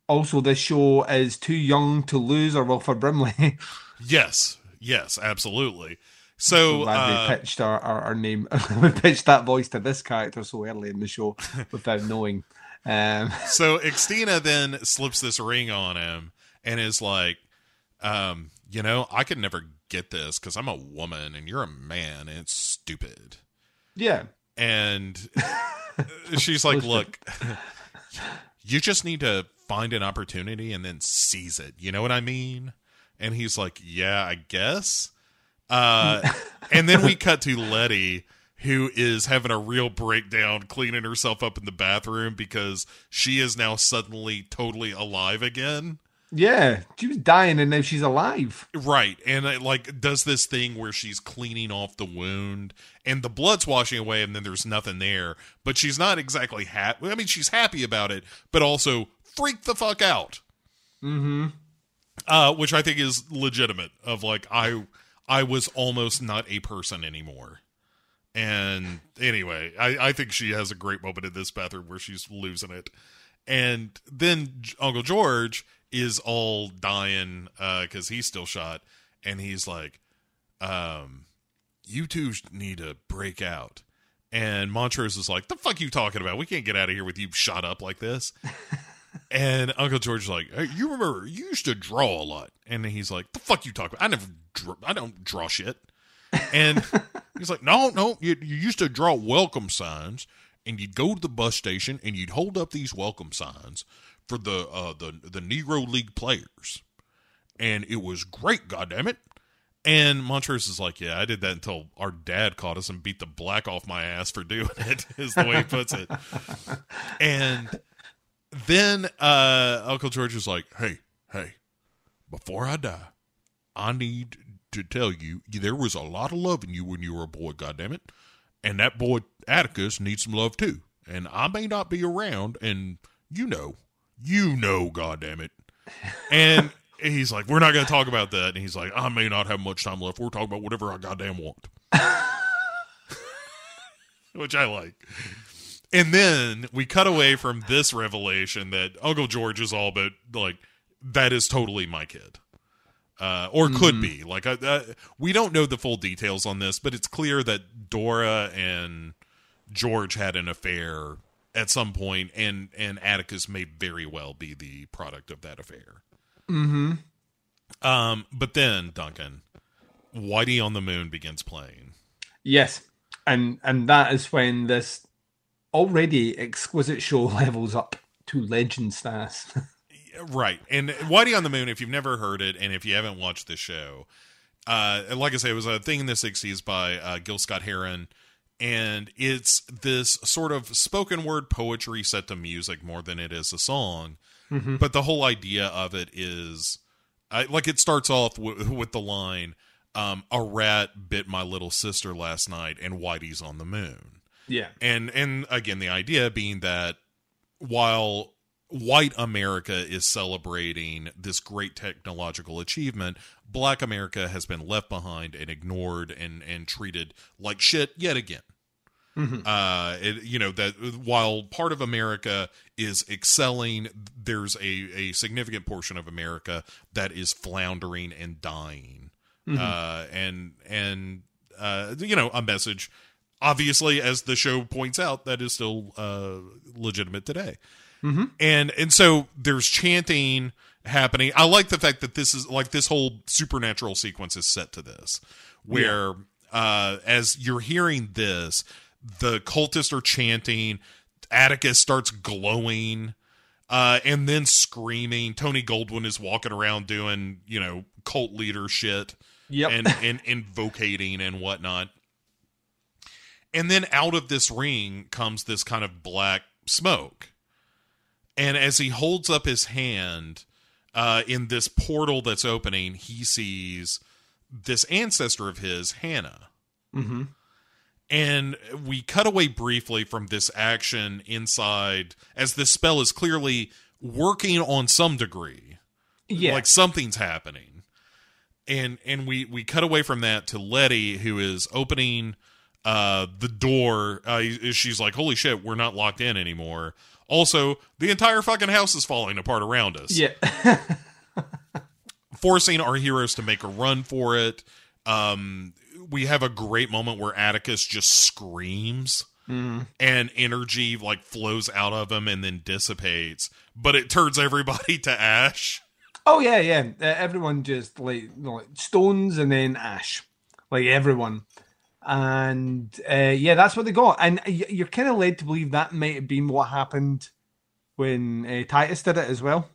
S5: Also, this show is too young to lose or Wilford Brimley.
S4: yes, yes, absolutely. So,
S5: Glad
S4: uh,
S5: we pitched our, our, our name. we pitched that voice to this character so early in the show without knowing. Um,
S4: so Xtina then slips this ring on him and is like, um, you know, I could never get this because I'm a woman and you're a man and it's stupid.
S5: yeah,
S4: And she's like, look, you just need to find an opportunity and then seize it. You know what I mean? And he's like, yeah, I guess. Uh, and then we cut to Letty, who is having a real breakdown, cleaning herself up in the bathroom because she is now suddenly totally alive again.
S5: yeah. She was dying and now she's alive.
S4: Right. And it, like does this thing where she's cleaning off the wound and the blood's washing away and then there's nothing there. But she's not exactly happy. I mean, she's happy about it, but also freaked the fuck out.
S5: Mm-hmm.
S4: Uh, which I think is legitimate of like I I was almost not a person anymore. And anyway, I, I think she has a great moment in this bathroom where she's losing it. And then Uncle George is all dying because he's still shot. And he's like, um, you two need to break out. And Montrose is like, the fuck you talking about? We can't get out of here with you shot up like this. and Uncle George is like, hey, you remember you used to draw a lot. And he's like, the fuck you talk about? I never, dr- I don't draw shit. And he's like, no, no, you, you used to draw welcome signs, and you'd go to the bus station and you'd hold up these welcome signs for the uh, the the Negro League players, and it was great, goddamn it. And Montrose is like, yeah, I did that until our dad caught us and beat the black off my ass for doing it, is the way he puts it. and then uh, Uncle George is like, hey, hey, before I die, I need to tell you there was a lot of love in you when you were a boy, Goddamn it, And that boy Atticus needs some love too. And I may not be around, and you know, you know, goddamn it." And he's like, We're not gonna talk about that. And he's like, I may not have much time left. We're talking about whatever I goddamn want. Which I like. And then we cut away from this revelation that Uncle George is all but like that is totally my kid, uh, or could be. Like I, uh, we don't know the full details on this, but it's clear that Dora and George had an affair at some point, and and Atticus may very well be the product of that affair.
S5: Mm-hmm.
S4: Um, but then Duncan, Whitey on the Moon begins playing.
S5: Yes, and and that is when this already exquisite show levels up to legend status.
S4: Right. And Whitey on the Moon, if you've never heard it and if you haven't watched the show, uh, like I say, it was a thing in the 60s by uh, Gil Scott Heron. And it's this sort of spoken word poetry set to music more than it is a song. But the whole idea of it is I, like it starts off w- with the line, um, "A rat bit my little sister last night, and Whitey's on the moon."
S5: Yeah.
S4: and and again the idea being that while white america is celebrating this great technological achievement black america has been left behind and ignored and and treated like shit yet again. Uh it, you know that while part of america is excelling there's a a significant portion of america that is floundering and dying. Uh and and uh you know a message obviously as the show points out that is still uh legitimate today. And and so there's chanting happening. I like the fact that this is like this whole supernatural sequence is set to this where uh as you're hearing this the cultists are chanting atticus starts glowing uh and then screaming. Tony goldwyn is walking around doing you know cult leader shit
S5: Yep.
S4: and and invocating and whatnot and then out of this ring comes this kind of black smoke and as he holds up his hand uh, in this portal that's opening, he sees this ancestor of his, Hannah.
S5: Mm-hmm.
S4: And we cut away briefly from this action inside, as this spell is clearly working on some degree,
S5: Yeah.
S4: like something's happening. And and we we cut away from that to Letty, who is opening uh, the door. Uh, she's like, "Holy shit, we're not locked in anymore." Also, the entire fucking house is falling apart around us
S5: yeah.
S4: forcing our heroes to make a run for it. Um, we have a great moment where Atticus just screams and energy like flows out of him and then dissipates, but it turns everybody to ash.
S5: oh yeah, yeah. Uh, everyone just like, like stones and then ash, like everyone. And uh, yeah, that's what they got. And you're kind of led to believe that might have been what happened when uh, Titus did it as well.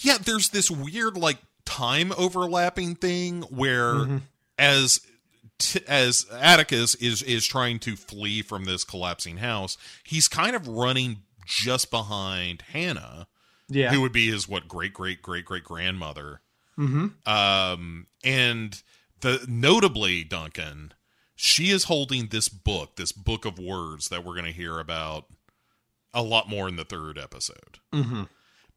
S4: Yeah, there's this weird like time overlapping thing where as t- as Atticus is is trying to flee from this collapsing house, he's kind of running just behind Hannah.
S5: Yeah.
S4: who would be his what great great great great grandmother. Mm-hmm. Um, and the notably Duncan, she is holding this book, this book of words that we're going to hear about a lot more in the third episode. Mm-hmm.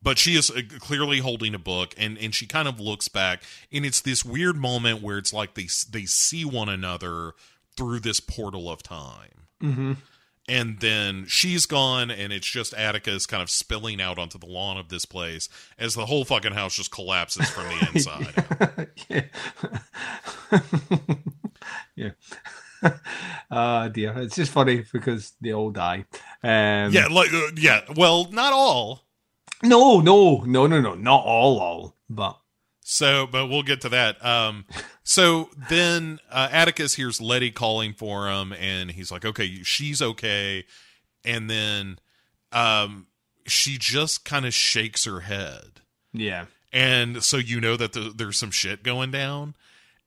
S4: But she is uh, clearly holding a book, and and she kind of looks back, and it's this weird moment where it's like they they see one another through this portal of time. Mm-hmm. And then she's gone, and it's just Atticus kind of spilling out onto the lawn of this place as the whole fucking house just collapses from the inside.
S5: yeah. Ah dear, it's just funny because they all die. Um,
S4: yeah, like uh, yeah. Well, not all.
S5: No, no, no, no, no, not all, all, but
S4: So, but we'll get to that. Um, so then uh, Atticus hears Letty calling for him, and he's like, "Okay, she's okay." And then, um, she just kind of shakes her head,
S5: yeah,
S4: and so you know that the, there's some shit going down.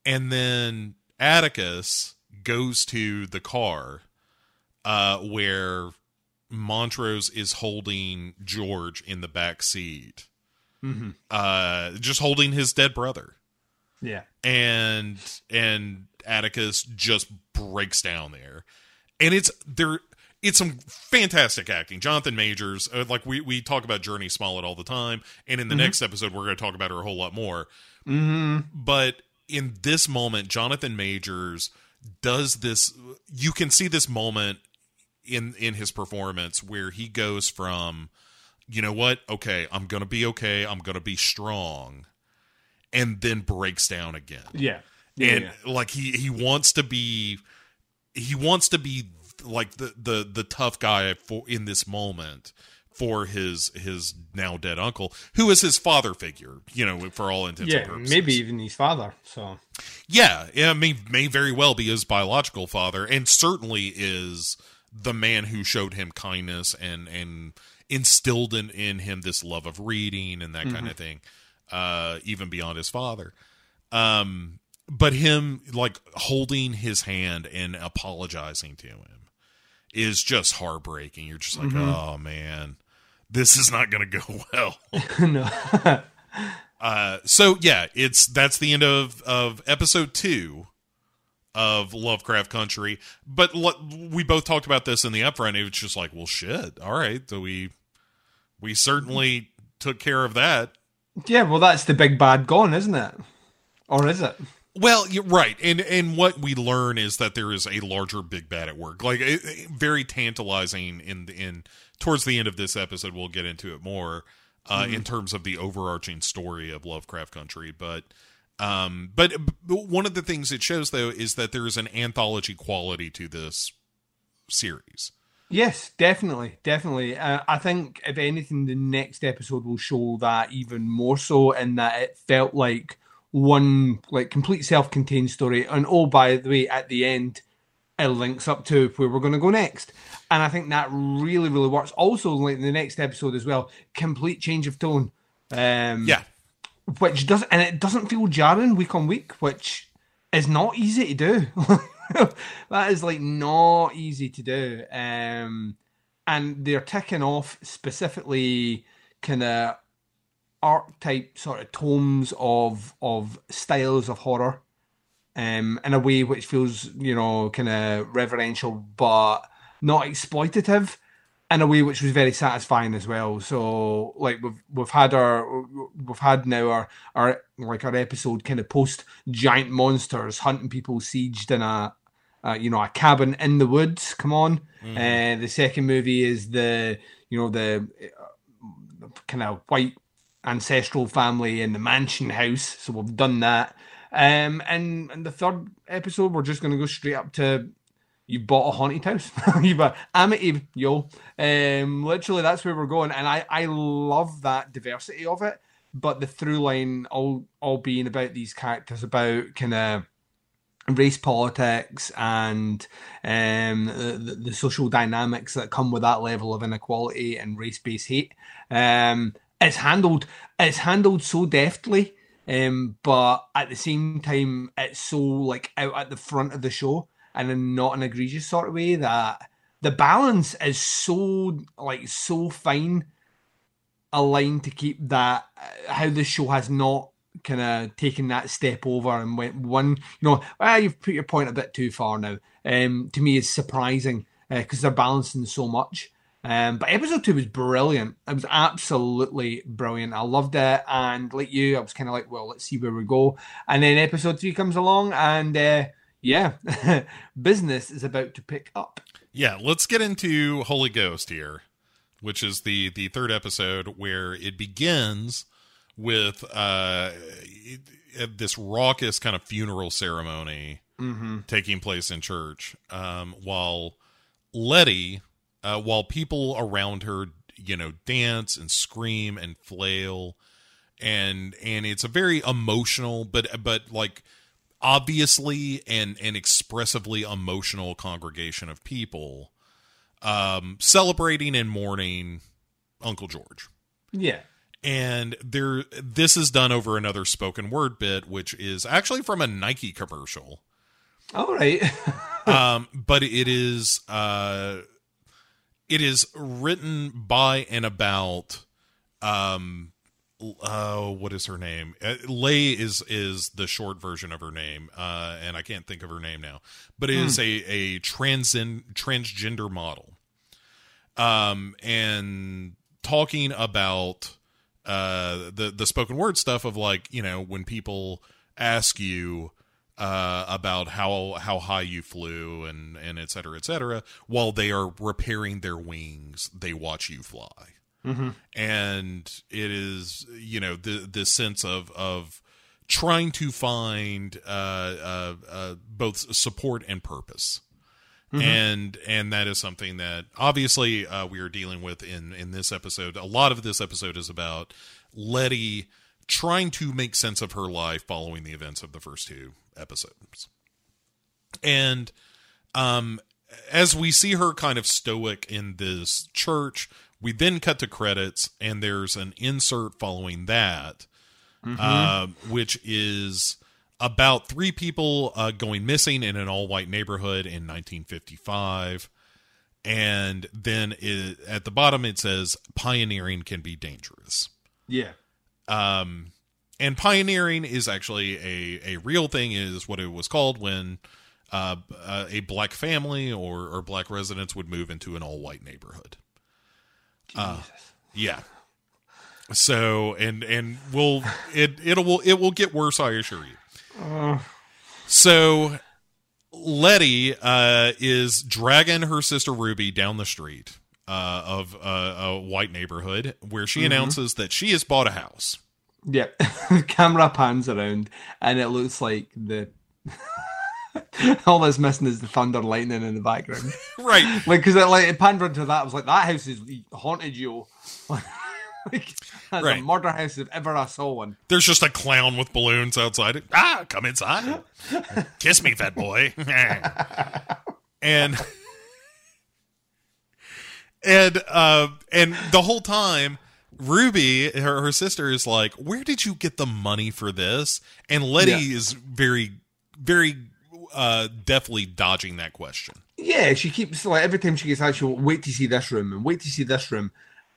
S4: And then Atticus goes to the car, uh, where Montrose is holding George in the back seat, uh, just holding his dead brother
S5: yeah,
S4: and and Atticus just breaks down there, and it's there. It's some fantastic acting. Jonathan Majors, uh, like we we talk about Jurnee Smollett all the time, and in the next episode we're going to talk about her a whole lot more.
S5: mm-hmm.
S4: But in this moment, Jonathan Majors does this. You can see this moment in in his performance where he goes from, you know what, okay, I'm gonna be okay, I'm gonna be strong, and then breaks down again
S5: yeah, yeah,
S4: and
S5: yeah.
S4: like he he wants to be he wants to be like the the the tough guy for in this moment for his his now dead uncle who is his father figure you know for all intents
S5: yeah,
S4: and purposes.
S5: maybe even his father. So.
S4: Yeah yeah may may very well be his biological father and certainly is the man who showed him kindness and and instilled in in him this love of reading and that kind of thing uh even beyond his father. Um but him like holding his hand and apologizing to him is just heartbreaking. You're just like oh man this is not going to go well
S5: no,
S4: Uh, so yeah, it's that's the end of of episode two of Lovecraft Country. But lo- we both talked about this in the upfront. It was just like, well, shit. All right, so we we certainly took care of that.
S5: Yeah, well, that's the big bad gone, isn't it? Or is it?
S4: Well, you're right, and and what we learn is that there is a larger big bad at work. Like it, it- very tantalizing in in towards the end of this episode. We'll get into it more uh, in terms of the overarching story of Lovecraft Country, but. Um, but, but one of the things it shows though is that there is an anthology quality to this series.
S5: Yes, definitely, definitely. Uh, I think if anything, the next episode will show that even more so, in that it felt like one like complete self-contained story. And oh, by the way, at the end, it links up to where we're going to go next. And I think that really, really works. Also, like in the next episode as well, complete change of tone. Um,
S4: Yeah,
S5: which does and it doesn't feel jarring week on week, which is not easy to do. that is like not easy to do. Um, and they're ticking off specifically kind of archetype sort of tomes of of styles of horror um in a way which feels you know kind of reverential but not exploitative in a way which was very satisfying as well so like we've we've had our we've had now our our like our episode kind of post giant monsters hunting people sieged in a uh, you know a cabin in the woods come on uh, the second movie is the you know the kind of white ancestral family in the mansion house. So we've done that. Um, and and the third episode, we're just going to go straight up to you bought a haunted house. You've a Amity, yo. Um, literally, that's where we're going, and I I love that diversity of it. But the through line all all being about these characters, about kind of race politics and um, the, the social dynamics that come with that level of inequality and race-based hate. Um, it's handled it's handled so deftly, um, but at the same time, it's so like out at the front of the show and in not an egregious sort of way that the balance is so like so fine aligned to keep that uh, how the show has not kind of taken that step over and went one you know ah, you've put your point a bit too far now. Um to me is surprising because they're balancing so much um but episode two was brilliant. It was absolutely brilliant. I loved it. And like you i was kind of like well let's see where we go. And then episode three comes along and uh yeah business is about to pick up.
S4: Yeah, let's get into Holy Ghost here, which is the the third episode where it begins with uh this raucous kind of funeral ceremony taking place in church, um, while Letty, uh, while people around her, you know, dance and scream and flail, and and it's a very emotional, but but like obviously and and expressively emotional congregation of people um celebrating and mourning uncle george.
S5: Yeah.
S4: And there this is done over another spoken word bit which is actually from a nike commercial.
S5: All right.
S4: Um but it is uh it is written by and about um uh what is her name? Uh, lay is is the short version of her name uh and i can't think of her name now but is a a transin transgender model. Um and talking about uh the the spoken word stuff of like you know when people ask you uh, about how how high you flew and and et cetera et cetera while they are repairing their wings they watch you fly. And it is you know the the sense of of trying to find uh, uh, uh, both support and purpose. And and that is something that obviously uh, we are dealing with in in this episode. A lot of this episode is about letty trying to make sense of her life following the events of the first two episodes. And um as we see her kind of stoic in this church we then cut to credits and there's an insert following that uh, which is about three people uh, going missing in an all-white neighborhood in 1955 and then it, at the bottom it says pioneering can be dangerous.
S5: Yeah.
S4: Um and pioneering is actually a, a real thing, is what it was called when uh, uh, a black family or, or black residents would move into an all white neighborhood. Uh, yeah. So and and we'll it it will it will get worse, I assure you. So Letty uh, is dragging her sister Ruby down the street uh, of uh, a white neighborhood where she announces that she has bought a house.
S5: Yep. Camera pans around, and it looks like the. All that's missing is the thunder lightning in the background.
S4: Right.
S5: like, because it, like, it panned into that. I was like, that house is haunted, you. like, that's
S4: Right.
S5: a murder house if ever I saw one.
S4: There's just a clown with balloons outside. Ah, come inside. Kiss me, fat boy. and and uh and the whole time Ruby, her, her sister, is like, "Where did you get the money for this?" And Letty
S5: Yeah.
S4: is very, very uh definitely dodging that question.
S5: Yeah, she keeps like every time she gets out, she'll wait to see this room and wait to see this room,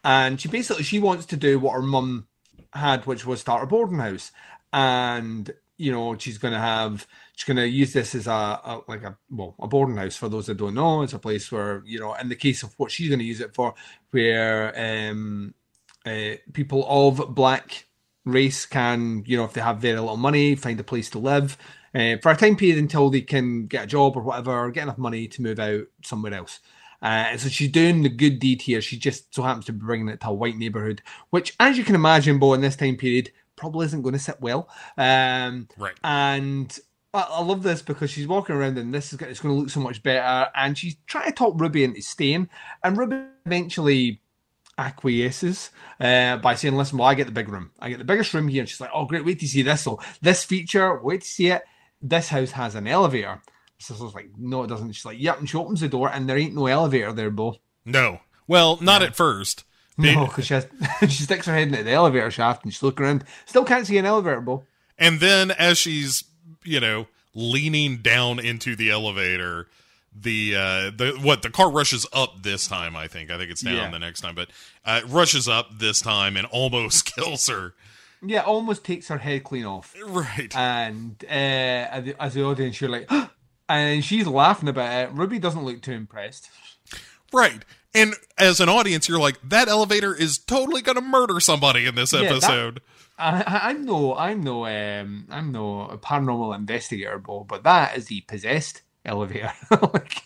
S5: and she basically she wants to do what her mum had, which was start a boarding house, and you know she's going to have she's going to use this as a, a like a well a boarding house for those that don't know. It's a place where you know in the case of what she's going to use it for, where um uh, people of black race can, you know, if they have very little money, find a place to live uh, for a time period until they can get a job or whatever, or get enough money to move out somewhere else. Uh, and so she's doing the good deed here. She just so happens to be bringing it to a white neighborhood, which, as you can imagine, Bo, in this time period, probably isn't going to sit well. Um,
S4: Right.
S5: and I, I love this because she's walking around and this is it's going to look so much better. And she's trying to talk Ruby into staying, and Ruby eventually acquiesces uh, by saying, "Listen, well, I get the big room. I get the biggest room here." And she's like, "Oh, great! Wait to see this. So this feature, wait to see it. This house has an elevator." So was like, "No, it doesn't." She's like, "Yep." And she opens the door, and there ain't no elevator there, Bo.
S4: No. Well, not at first.
S5: No, because she, has- she sticks her head into the elevator shaft and she's looking around. Still can't see an elevator, Bo.
S4: And then as she's, you know, leaning down into the elevator, the uh the what the car rushes up this time, I think. I think it's down
S5: Yeah.
S4: the next time, but uh rushes up this time and almost kills her.
S5: Yeah, almost takes her head clean off.
S4: Right.
S5: and uh, as the- audience, you're like, and she's laughing about it. Ruby doesn't look too impressed.
S4: right. And as an audience, you're like, that elevator is totally gonna murder somebody in this episode.
S5: I, I- I'm no, I'm no, um, I'm no paranormal investigator, Bo, but that is the possessed elevator. like,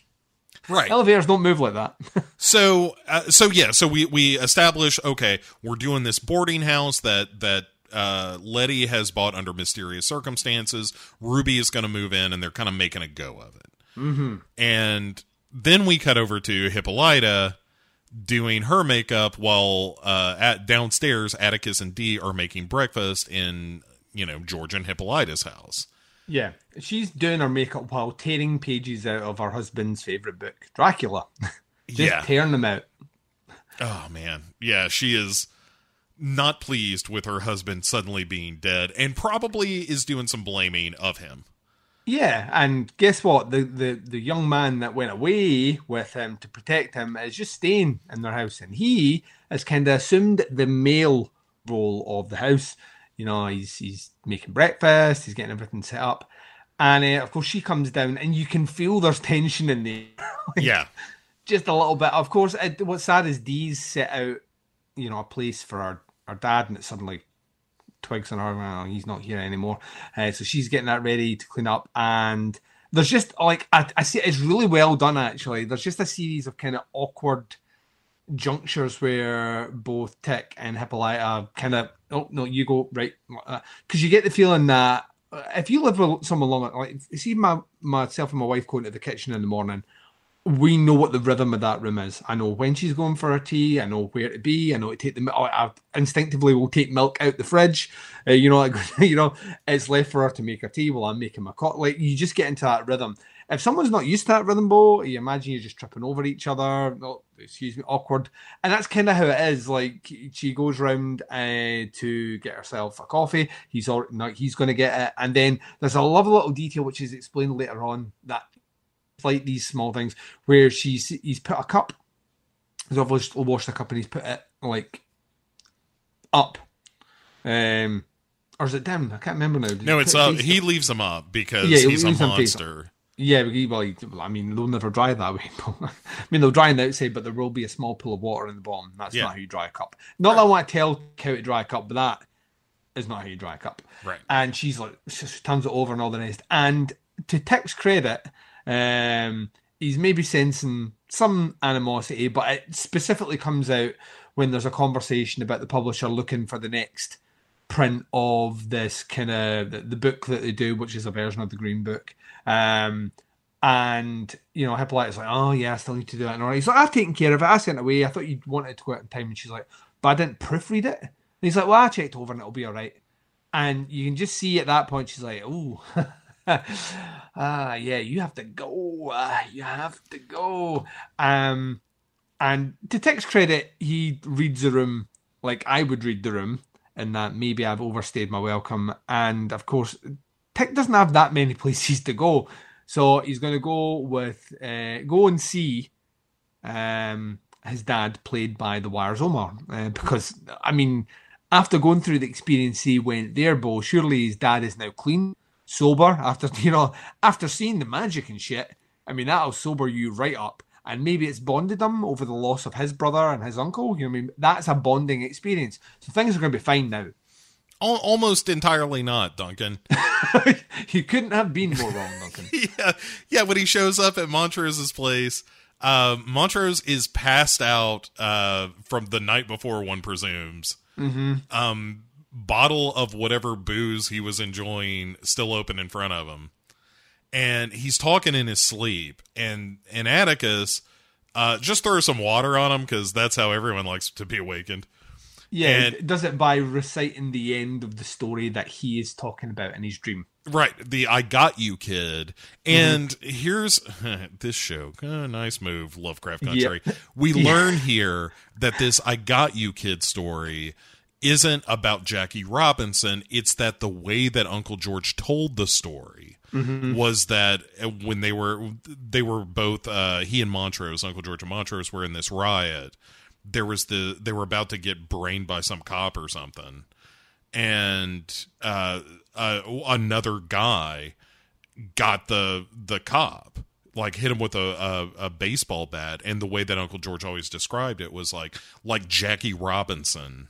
S4: right.
S5: elevators don't move like that.
S4: So, uh, so yeah, so we we establish okay, we're doing this boarding house that that uh, Letty has bought under mysterious circumstances. Ruby is going to move in, and they're kind of making a go of it. Mm-hmm. And then we cut over to Hippolyta doing her makeup while uh, at downstairs, Atticus and Dee are making breakfast in you know George and Hippolyta's house.
S5: Yeah, she's doing her makeup while tearing pages out of her husband's favorite book, Dracula. Just
S4: Yeah.
S5: tearing them out.
S4: Oh man, yeah, she is not pleased with her husband suddenly being dead, and probably is doing some blaming of him.
S5: Yeah, and guess what? The, the the young man that went away with him to protect him is just staying in their house, and he has kind of assumed the male role of the house. You know, he's he's making breakfast, he's getting everything set up, and uh, of course she comes down, and you can feel there's tension in there,
S4: Yeah,
S5: just a little bit. Of course, it, what's sad is Dee's set out, you know, a place for our our dad, and it's suddenly twigs on her. Well, he's not here anymore. Uh, so she's getting that ready to clean up. And there's just like, I, I see it's really well done actually. There's just a series of kind of awkward junctures where both Tick and Hippolyta kind of, oh, no, you go, right. Because you get the feeling that uh, if you live with someone long, like, see my myself and my wife going to the kitchen in the morning, we know what the rhythm of that room is. I know when she's going for her tea. I know where to be. I know to take the. I I instinctively will take milk out the fridge. Uh, you know, like, you know, it's left for her to make her tea while I'm making my coffee. Like you just get into that rhythm. If someone's not used to that rhythm, Bo, you imagine you're just tripping over each other. Excuse me, awkward. And that's kind of how it is. Like she goes round uh, to get herself a coffee. He's all, no, he's going to get it, and then there's a lovely little detail which is explained later on that like these small things where she's he's put a cup he's obviously washed the cup and he's put it like up um or is it down? I can't remember now. Did
S4: No, it's uh, he leaves them up because
S5: Yeah, he
S4: he's a monster.
S5: Yeah, well, I mean, they'll never dry that way. I mean, they'll dry on the outside, but there will be a small pool of water in the bottom. That's
S4: Yeah.
S5: not how you dry a cup. Not that I want to tell how to dry a cup, but that is not how you dry a cup.
S4: Right.
S5: And she's like, she she turns it over and all the rest. And to Tick's credit, um, he's maybe sensing some animosity, but it specifically comes out when there's a conversation about the publisher looking for the next print of this kind of the, book that they do, which is a version of the Green Book. Um, and you know, Hippolyta's like, "Oh yeah, I still need to do that." And he's like, "I've taken care of it. I sent it away. I thought you wanted to go out in time." And she's like, "But I didn't proofread it." And he's like, "Well, I checked over and it'll be all right." And you can just see at that point, she's like, "Oh, ah, yeah, you have to go. Uh, you have to go." Um, and to Tick's credit, he reads the room like I would read the room, and that maybe I've overstayed my welcome. And of course, Tick doesn't have that many places to go, so he's going to go with uh, go and see um, his dad, played by the Wire's Omar, uh, because I mean, after going through the experience he went there, Bo, surely his dad is now clean, sober after you know after seeing the magic and shit. I mean, that'll sober you right up. And maybe it's bonded him over the loss of his brother and his uncle. You know, I mean, that's a bonding experience. So things are going to be fine now.
S4: Almost entirely not, Duncan.
S5: you couldn't have been more wrong, Duncan.
S4: yeah, yeah. When he shows up at Montrose's place, uh, Montrose is passed out uh, from the night before. One presumes. Mm-hmm. Um, bottle of whatever booze he was enjoying still open in front of him, and he's talking in his sleep. And and Atticus uh, just throws some water on him because that's how everyone likes to be awakened.
S5: Yeah,
S4: And-
S5: it does it by reciting the end of the story that he is talking about in his dream.
S4: Right, the I got you kid. And here's this show. Uh, nice move, Lovecraft Country. We learn here that this I got you kid story isn't about Jackie Robinson. It's that the way that Uncle George told the story was that when they were they were both uh, he and Montrose, Uncle George and Montrose were in this riot. There was the they were about to get brained by some cop or something and uh, uh, another guy got the the cop like hit him with a, a a baseball bat and the way that uncle george always described it was like like jackie robinson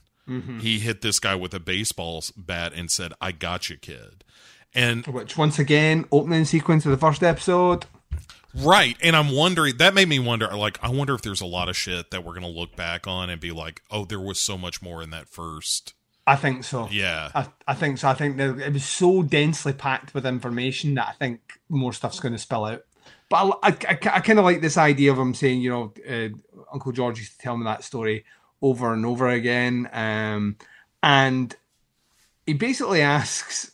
S4: he hit this guy with a baseball bat and said i got you kid and
S5: Which, once again, opening sequence of the first episode.
S4: Right. And I'm wondering, that made me wonder, like, I wonder if there's a lot of shit that we're going to look back on and be like, oh, there was so much more in that first.
S5: I think so.
S4: Yeah.
S5: I, I think so. I think it was so densely packed with information that I think more stuff's going to spill out. But I, I, I, I kind of like this idea of him saying, you know, uh, Uncle George used to tell me that story over and over again. Um, and he basically asks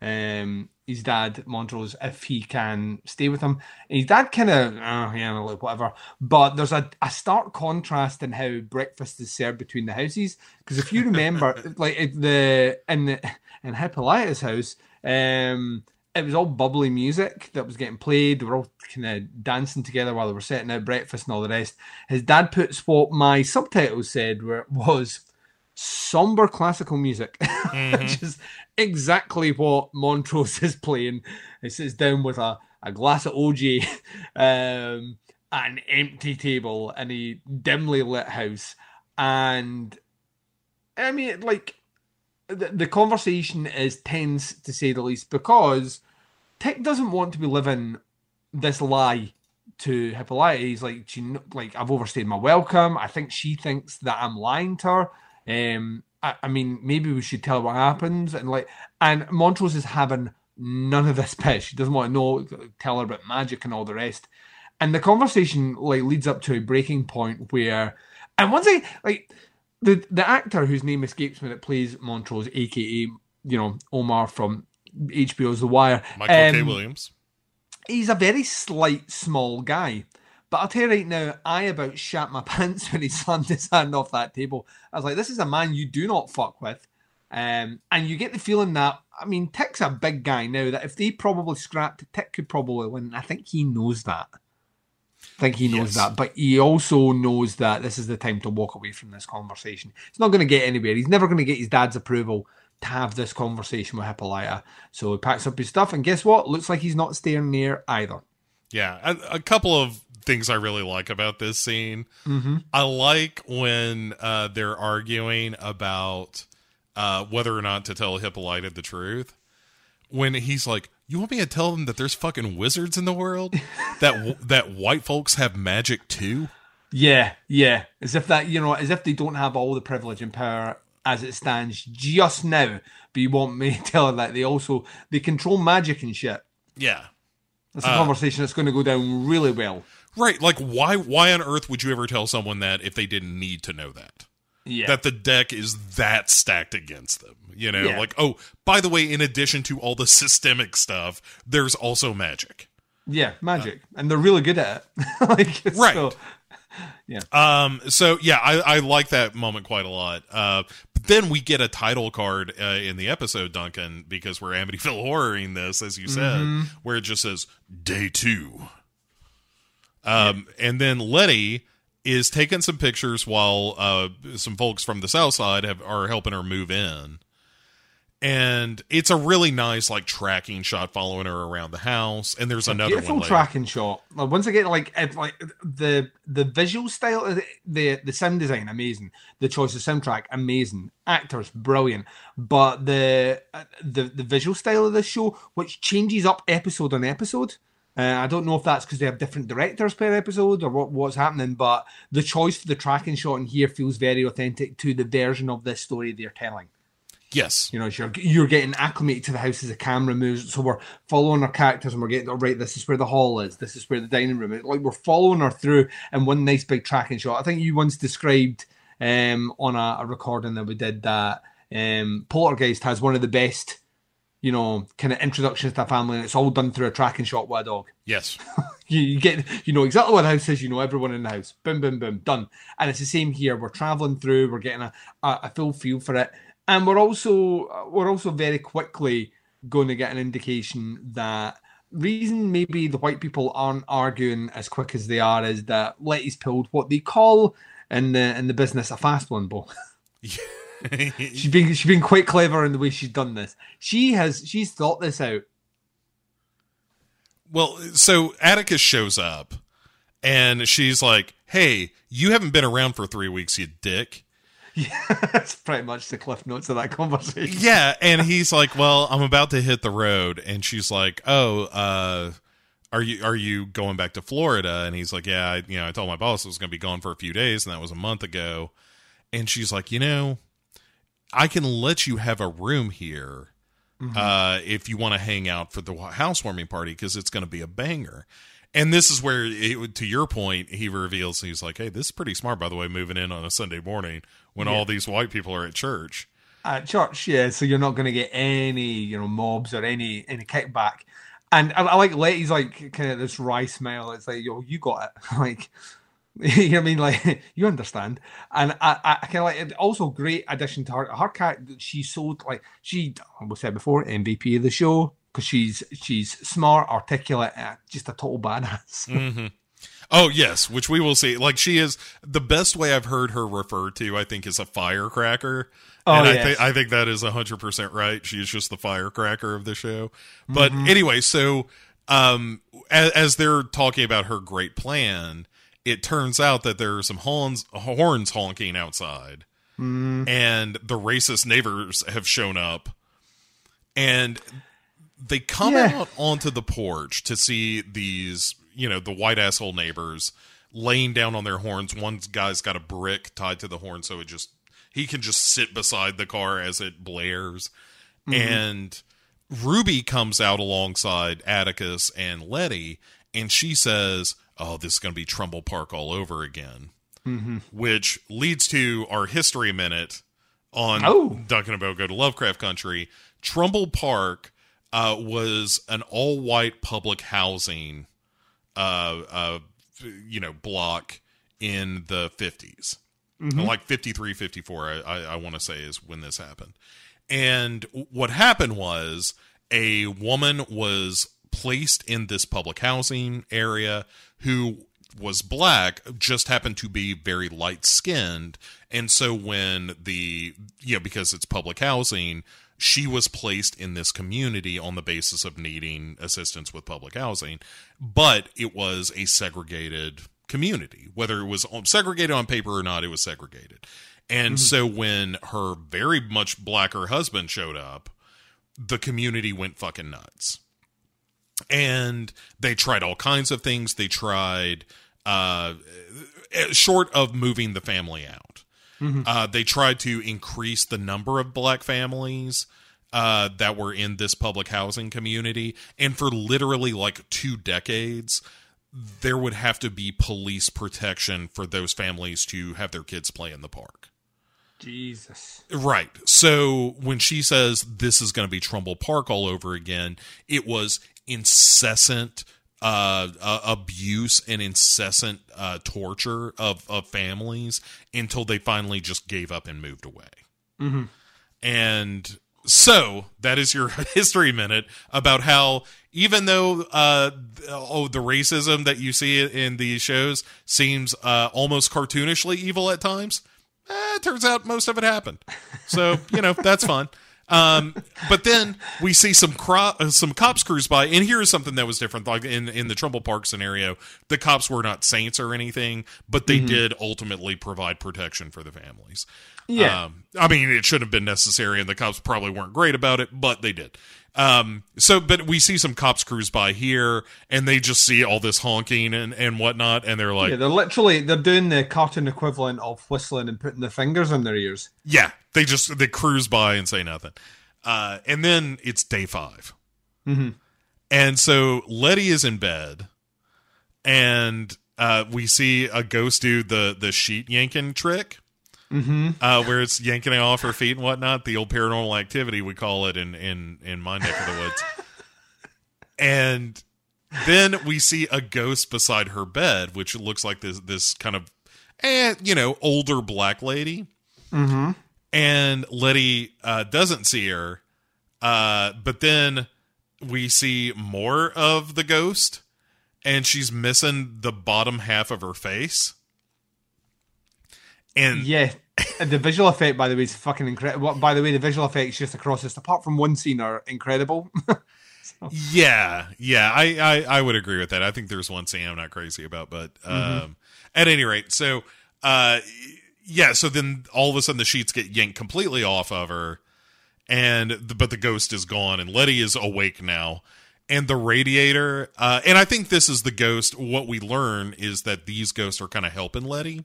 S5: um, his dad, Montrose, if he can stay with him. And his dad kind of, oh, yeah, like whatever. But there's a, a stark contrast in how breakfast is served between the houses. Because if you remember, like the in the in Hippolyta's house, um, it was all bubbly music that was getting played. They were all kind of dancing together while they were setting out breakfast and all the rest. His dad puts what my subtitles said were was somber classical music, which is exactly what Montrose is playing. He sits down with a, a glass of OJ, um, an empty table, in a dimly lit house. And I mean, like, the, the conversation is tense to say the least because Tick doesn't want to be living this lie to Hippolyta. He's like, she, like I've overstayed my welcome. I think she thinks that I'm lying to her. Um, I, I mean, maybe we should tell her what happens. And like, and Montrose is having none of this piss. She doesn't want to know, tell her about magic and all the rest. And the conversation like leads up to a breaking point where, and once I like the the actor whose name escapes me that plays Montrose, aka you know Omar from HBO's The Wire,
S4: Michael K.
S5: um,
S4: Williams.
S5: he's a very slight, small guy. But I'll tell you right now, I about shat my pants when he slammed his hand off that table. I was like, this is a man you do not fuck with. Um, and you get the feeling that, I mean, Tick's a big guy now, that if they probably scrapped, Tick could probably win. I think he knows that. I think he knows
S4: Yes.
S5: that. But he also knows that this is the time to walk away from this conversation. He's not going to get anywhere. He's never going to get his dad's approval to have this conversation with Hippolyta. So he packs up his stuff, and guess what? Looks like he's not staying near either.
S4: Yeah, a, a couple of things I really like about this scene.
S5: Mm-hmm.
S4: I like when uh, they're arguing about uh, whether or not to tell Hippolyta the truth. When he's like, "You want me to tell them that there's fucking wizards in the world? that w- that white folks have magic too?"
S5: Yeah, yeah. As if that, you know, as if they don't have all the privilege and power as it stands just now. But you want me to tell her that they also they control magic and shit.
S4: Yeah,
S5: That's a conversation that's going to go down really well.
S4: right. Like, why why on earth would you ever tell someone that if they didn't need to know that?
S5: Yeah.
S4: that the deck is that stacked against them. You know,
S5: Yeah.
S4: like, oh, by the way, in addition to all the systemic stuff, there's also magic.
S5: yeah, magic, and they're really good at it. like,
S4: Right.
S5: so-
S4: Um, so yeah, I, I like that moment quite a lot. Uh, then we get a title card uh, in the episode, Duncan, because we're Amityville horroring this, as you said, where it just says day two. Um, and then Letty is taking some pictures while uh, some folks from the south side have, are helping her move in. And it's a really nice like tracking shot following her around the house. And there's another
S5: beautiful
S4: one
S5: tracking shot. Like, once again, like if, like the the visual style, the, the sound design, amazing. The choice of soundtrack, amazing. Actors, brilliant. But the uh, the the visual style of the show, which changes up episode on episode. Uh, I don't know if that's because they have different directors per episode or what, what's happening, but the choice for the tracking shot in here feels very authentic to the version of this story they're telling.
S4: Yes.
S5: You know, you're you're getting acclimated to the house as the camera moves. So we're following our characters and we're getting oh, right. This is where the hall is. This is where the dining room is. Like we're following her through in one nice big tracking shot. I think you once described um, on a, a recording that we did that um, Poltergeist has one of the best, you know, kind of introductions to a family, and it's all done through a tracking shot with a dog.
S4: Yes.
S5: You, you get, you know exactly what the house is. You know everyone in the house. Boom, boom, boom, done. And it's the same here. We're traveling through. We're getting a, a, a full feel for it, and we're also uh, we're also very quickly going to get an indication that reason maybe the white people aren't arguing as quick as they are is that Letty's pulled what they call in the in the business a fast one, Bo. she's been she's been quite clever in the way she's done this. She has she's thought this out.
S4: Well, so Atticus shows up and she's like, Hey, you haven't been around for three weeks, you dick.
S5: Yeah, that's pretty much the cliff notes of that conversation.
S4: Yeah. And he's like, Well, I'm about to hit the road. And she's like, Oh, uh, are you are you going back to Florida? And he's like, Yeah, I, you know, I told my boss I was going to be gone for a few days, and that was a month ago. And she's like, You know, I can let you have a room here uh, if you want to hang out for the housewarming party because it's going to be a banger. And this is where, it, to your point, he reveals he's like, "Hey, this is pretty smart, by the way, moving in on a Sunday morning when all these white people are at church."
S5: at church, yeah. So you're not going to get any, you know, mobs or any any kickback. And I, I like Letty's like kind of this wry smile. It's like, yo, you got it. like, you know what I mean? Like, you understand. And I, I, I kind of like it. Also, great addition to her. Her cat, she sold like she. We said before, MVP of the show because she's she's smart, articulate, uh, just a total badass.
S4: Oh yes, which we will see. Like she is the best way I've heard her referred to. I think is a firecracker.
S5: Oh,
S4: and I
S5: yes.
S4: think I think that is hundred percent right. She is just the firecracker of the show. But anyway, so um, as, as they're talking about her great plan, it turns out that there are some horns horns honking outside, and the racist neighbors have shown up, and they come
S5: Yeah.
S4: out onto the porch to see these, you know, the white asshole neighbors laying down on their horns. One guy's got a brick tied to the horn, so it just he can just sit beside the car as it blares. Mm-hmm. And Ruby comes out alongside Atticus and Letty, and she says, "Oh, this is going to be Trumbull Park all over again," mm-hmm. which leads to our history minute on
S5: Oh.
S4: Duncan about Go to Lovecraft Country. Trumbull Park uh, was an all-white public housing, uh, uh, you know, block in the fifties, like 53, 54, I, I, I want to say is when this happened. And what happened was a woman was placed in this public housing area who was black, just happened to be very light skinned. And so when the, you know, because it's public housing, she was placed in this community on the basis of needing assistance with public housing, but it was a segregated community. Whether it was segregated on paper or not, it was segregated. And so when her very much blacker husband showed up, the community went fucking nuts. And they tried all kinds of things. They tried, uh, short of moving the family out, uh, they tried to increase the number of black families uh, that were in this public housing community. And for literally like two decades, there would have to be police protection for those families to have their kids play in the park.
S5: Jesus.
S4: Right. So when she says this is going to be Trumbull Park all over again, it was incessant uh, uh, abuse and incessant uh, torture of, of families until they finally just gave up and moved away. And so that is your history minute about how even though uh, oh the racism that you see in these shows seems uh, almost cartoonishly evil at times, eh, it turns out most of it happened. So you know that's fun. Um, but then we see some cro- uh, some cops cruise by, and here is something that was different. Like in in the Trumbull Park scenario, the cops were not saints or anything, but they did ultimately provide protection for the families.
S5: Yeah.
S4: Um, I mean, it should have been necessary, and the cops probably weren't great about it, but they did. Um, so, but we see some cops cruise by here, and they just see all this honking and, and whatnot, and they're like,
S5: yeah, they're literally they're doing the cartoon equivalent of whistling and putting their fingers in their ears.
S4: yeah, they just they cruise by and say nothing. Uh, and then it's day 5 and so Letty is in bed, and uh, we see a ghost do the the sheet yanking trick. Mm-hmm. Uh, where it's yanking it off her feet and whatnot, the old paranormal activity we call it in in in my neck of the woods. and then we see a ghost beside her bed, which looks like this this kind of, eh, you know, older black lady. Mm-hmm. And Letty uh, doesn't see her, uh, but then we see more of the ghost, and she's missing the bottom half of her face. And
S5: Yeah. And the visual effect, by the way, is fucking incredible. By the way, the visual effects just across this, apart from one scene, are incredible.
S4: Yeah, yeah, I, I I would agree with that. I think there's one scene I'm not crazy about, but um, at any rate, so uh, yeah, so then all of a sudden the sheets get yanked completely off of her, and the, but the ghost is gone, and Letty is awake now, and the radiator, uh, and I think this is the ghost. What we learn is that these ghosts are kind of helping Letty,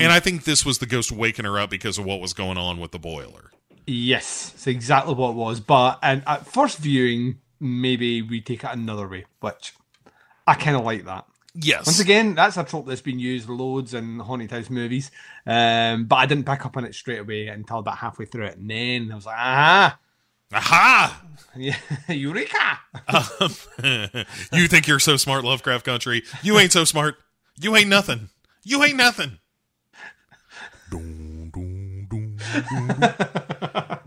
S4: and I think this was the ghost waking her up because of what was going on with the boiler.
S5: yes, it's exactly what it was. But and at first viewing, maybe we take it another way, which I kind of like that.
S4: Yes,
S5: Once again, that's a trope that's been used loads in haunted house movies. Um, but I didn't pick up on it straight away until about halfway through it, and then I was like, ah,
S4: aha.
S5: yeah, eureka!
S4: you think you're so smart, Lovecraft Country. You ain't so smart. You ain't nothing. You ain't nothing.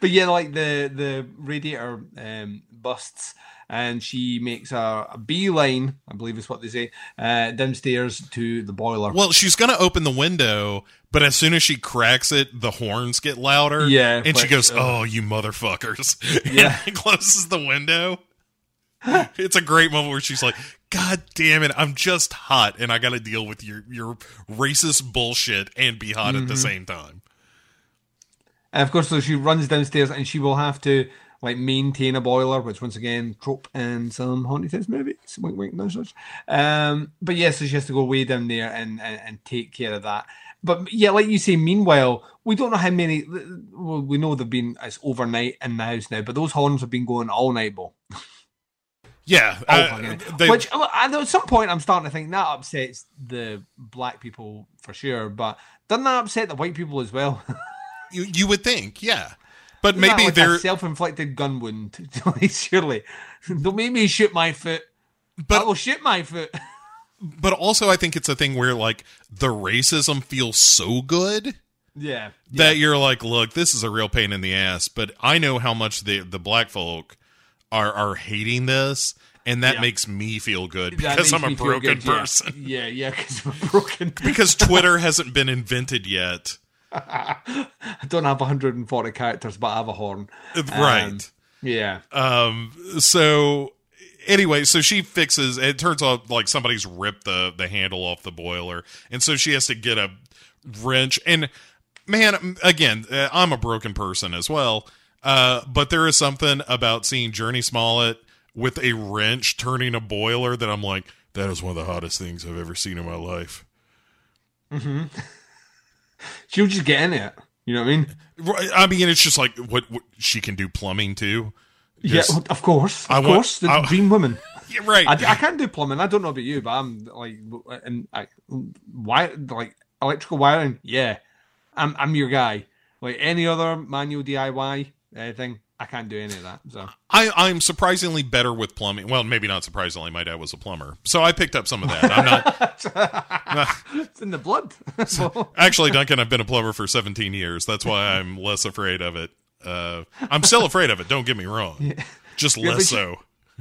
S5: But yeah, like the the radiator um, busts, and she makes a, a beeline, I believe is what they say, uh, downstairs to the boiler.
S4: Well, she's gonna open the window, but as soon as she cracks it, the horns get louder.
S5: Yeah,
S4: and she goes, "Oh, you motherfuckers!"
S5: Yeah.
S4: and closes the window. it's a great moment where she's like, "God damn it, I'm just hot, and I got to deal with your your racist bullshit and be hot
S5: Mm-hmm.
S4: at the same time."
S5: And of course, so she runs downstairs, and she will have to like maintain a boiler, which once again trope in some haunted house movies. Wink, wink, no such. Um, but yeah, so she has to go way down there and, and and take care of that. But yeah, like you say, meanwhile, we don't know how many. Well, we know they've been it's overnight in the house now, but those horns have been going all night, Bo.
S4: Yeah,
S5: All
S4: uh, they-
S5: Which uh, at some point I'm starting to think that upsets the black people for sure, but doesn't that upset the white people as well?
S4: you you would think, yeah, but maybe
S5: like
S4: they're
S5: self-inflicted gun wound. Surely, don't make me shoot my foot.
S4: But-
S5: I will shoot my foot.
S4: but also I think it's a thing where like the racism feels so good
S5: yeah,
S4: that you're like, look, this is a real pain in the ass, but I know how much the the black folk are are hating this, and that
S5: Yeah.
S4: makes me feel good because I'm a broken
S5: good,
S4: person.
S5: Yeah, yeah, because I'm broken.
S4: Because Twitter hasn't been invented yet.
S5: I don't have 140 characters, but I have a horn.
S4: right.
S5: Um, yeah.
S4: Um. So anyway, so she fixes. It turns out like somebody's ripped the the handle off the boiler, and so she has to get a wrench. And man, again, uh, I'm a broken person as well. Uh, but there is something about seeing Jurnee Smollett with a wrench turning a boiler that I'm like, that is one of the hottest things I've ever seen in my life.
S5: She'll just get in it. You know what I mean?
S4: Right, I mean, it's just like what, what she can do plumbing too. Just-
S5: yeah, of course. Of
S4: I want-
S5: course. The
S4: I-
S5: dream woman.
S4: Yeah, right.
S5: I, I can't do plumbing. I don't know about you, but I'm like, and I, why, like electrical wiring. Yeah, I'm I'm your guy. Like any other manual DIY anything, I can't do any of that. So
S4: I, I'm surprisingly better with plumbing. Well, maybe not surprisingly. My dad was a plumber, so I picked up some of that. I'm not
S5: it's in the blood.
S4: actually Duncan. I've been a plumber for 17 years. That's why I'm less afraid of it. Uh, I'm still afraid of it. Don't get me wrong. Just
S5: but
S4: less
S5: you-
S4: so.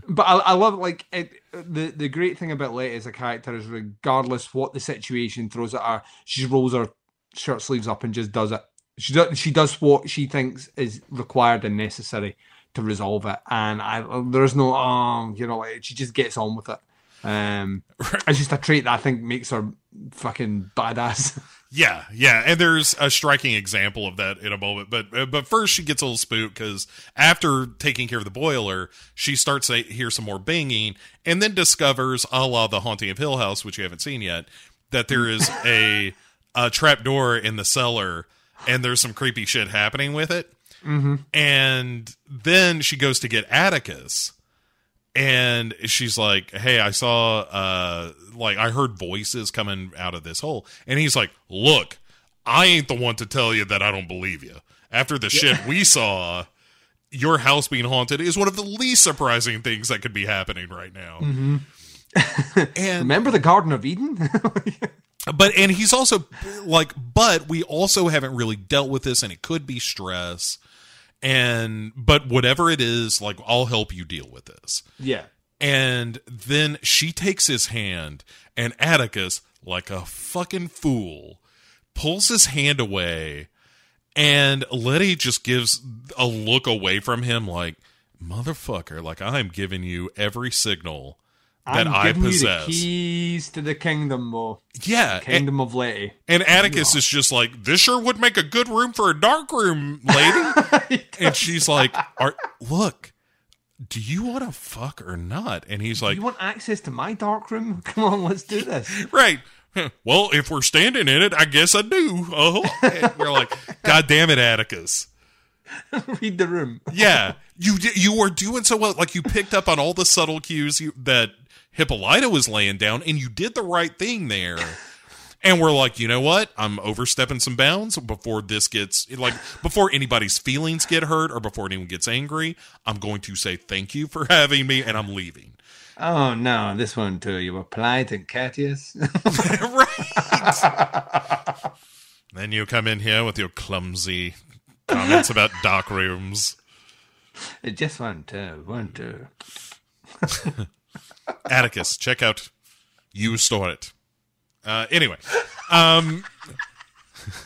S5: But I, I love like it, the the great thing about Letty as a character is regardless what the situation throws at her, she rolls her shirt sleeves up and just does it. She does she does what she thinks is required and necessary to resolve it, and I there's no um you know she just gets on with it. Um, it's just a trait that I think makes her fucking badass.
S4: Yeah, yeah, and there's a striking example of that in a moment. But uh, but first, she gets a little spooked because after taking care of the boiler, she starts to hear some more banging, and then discovers, a la the Haunting of Hill House, which you haven't seen yet, that there is a a trap door in the cellar, and there's some creepy shit happening with it. Mm-hmm. And then she goes to get Atticus, and she's like hey i saw uh like i heard voices coming out of this hole and he's like look i ain't the one to tell you that i don't believe you after the shit we saw your house being haunted is one of the least surprising things that could be happening right now and
S5: Remember the Garden of Eden?
S4: but and he's also like but we also haven't really dealt with this and it could be stress and but whatever it is like i'll help you deal with this
S5: yeah.
S4: And then she takes his hand, and Atticus, like a fucking fool, pulls his hand away, and Letty just gives a look away from him, like, motherfucker, like I'm giving you every signal that
S5: I'm
S4: I
S5: giving
S4: possess.
S5: you the keys to the kingdom, Mo.
S4: yeah. And,
S5: Kingdom of Letty.
S4: and Atticus is just like, this sure would make a good room for a dark room, lady. and she's like, Are, look, do you want to fuck or not? And he's like,
S5: you want access to my dark room? Come on, let's do this.
S4: Right. Well, if we're standing in it, I guess I do. Oh, and we're like, God damn it, Atticus.
S5: Read the room.
S4: Yeah, you you were doing so well. Like you picked up on all the subtle cues you, that Hippolyta was laying down, and you did the right thing there. And we're like, you know what? I'm overstepping some bounds before this gets like before anybody's feelings get hurt or before anyone gets angry. I'm going to say thank you for having me, and I'm leaving.
S5: Oh no, this one too. You were polite and courteous.
S4: right. then you come in here with your clumsy comments about dark rooms.
S5: It just one two, one two.
S4: Atticus, check out You Store It. Uh, anyway, um,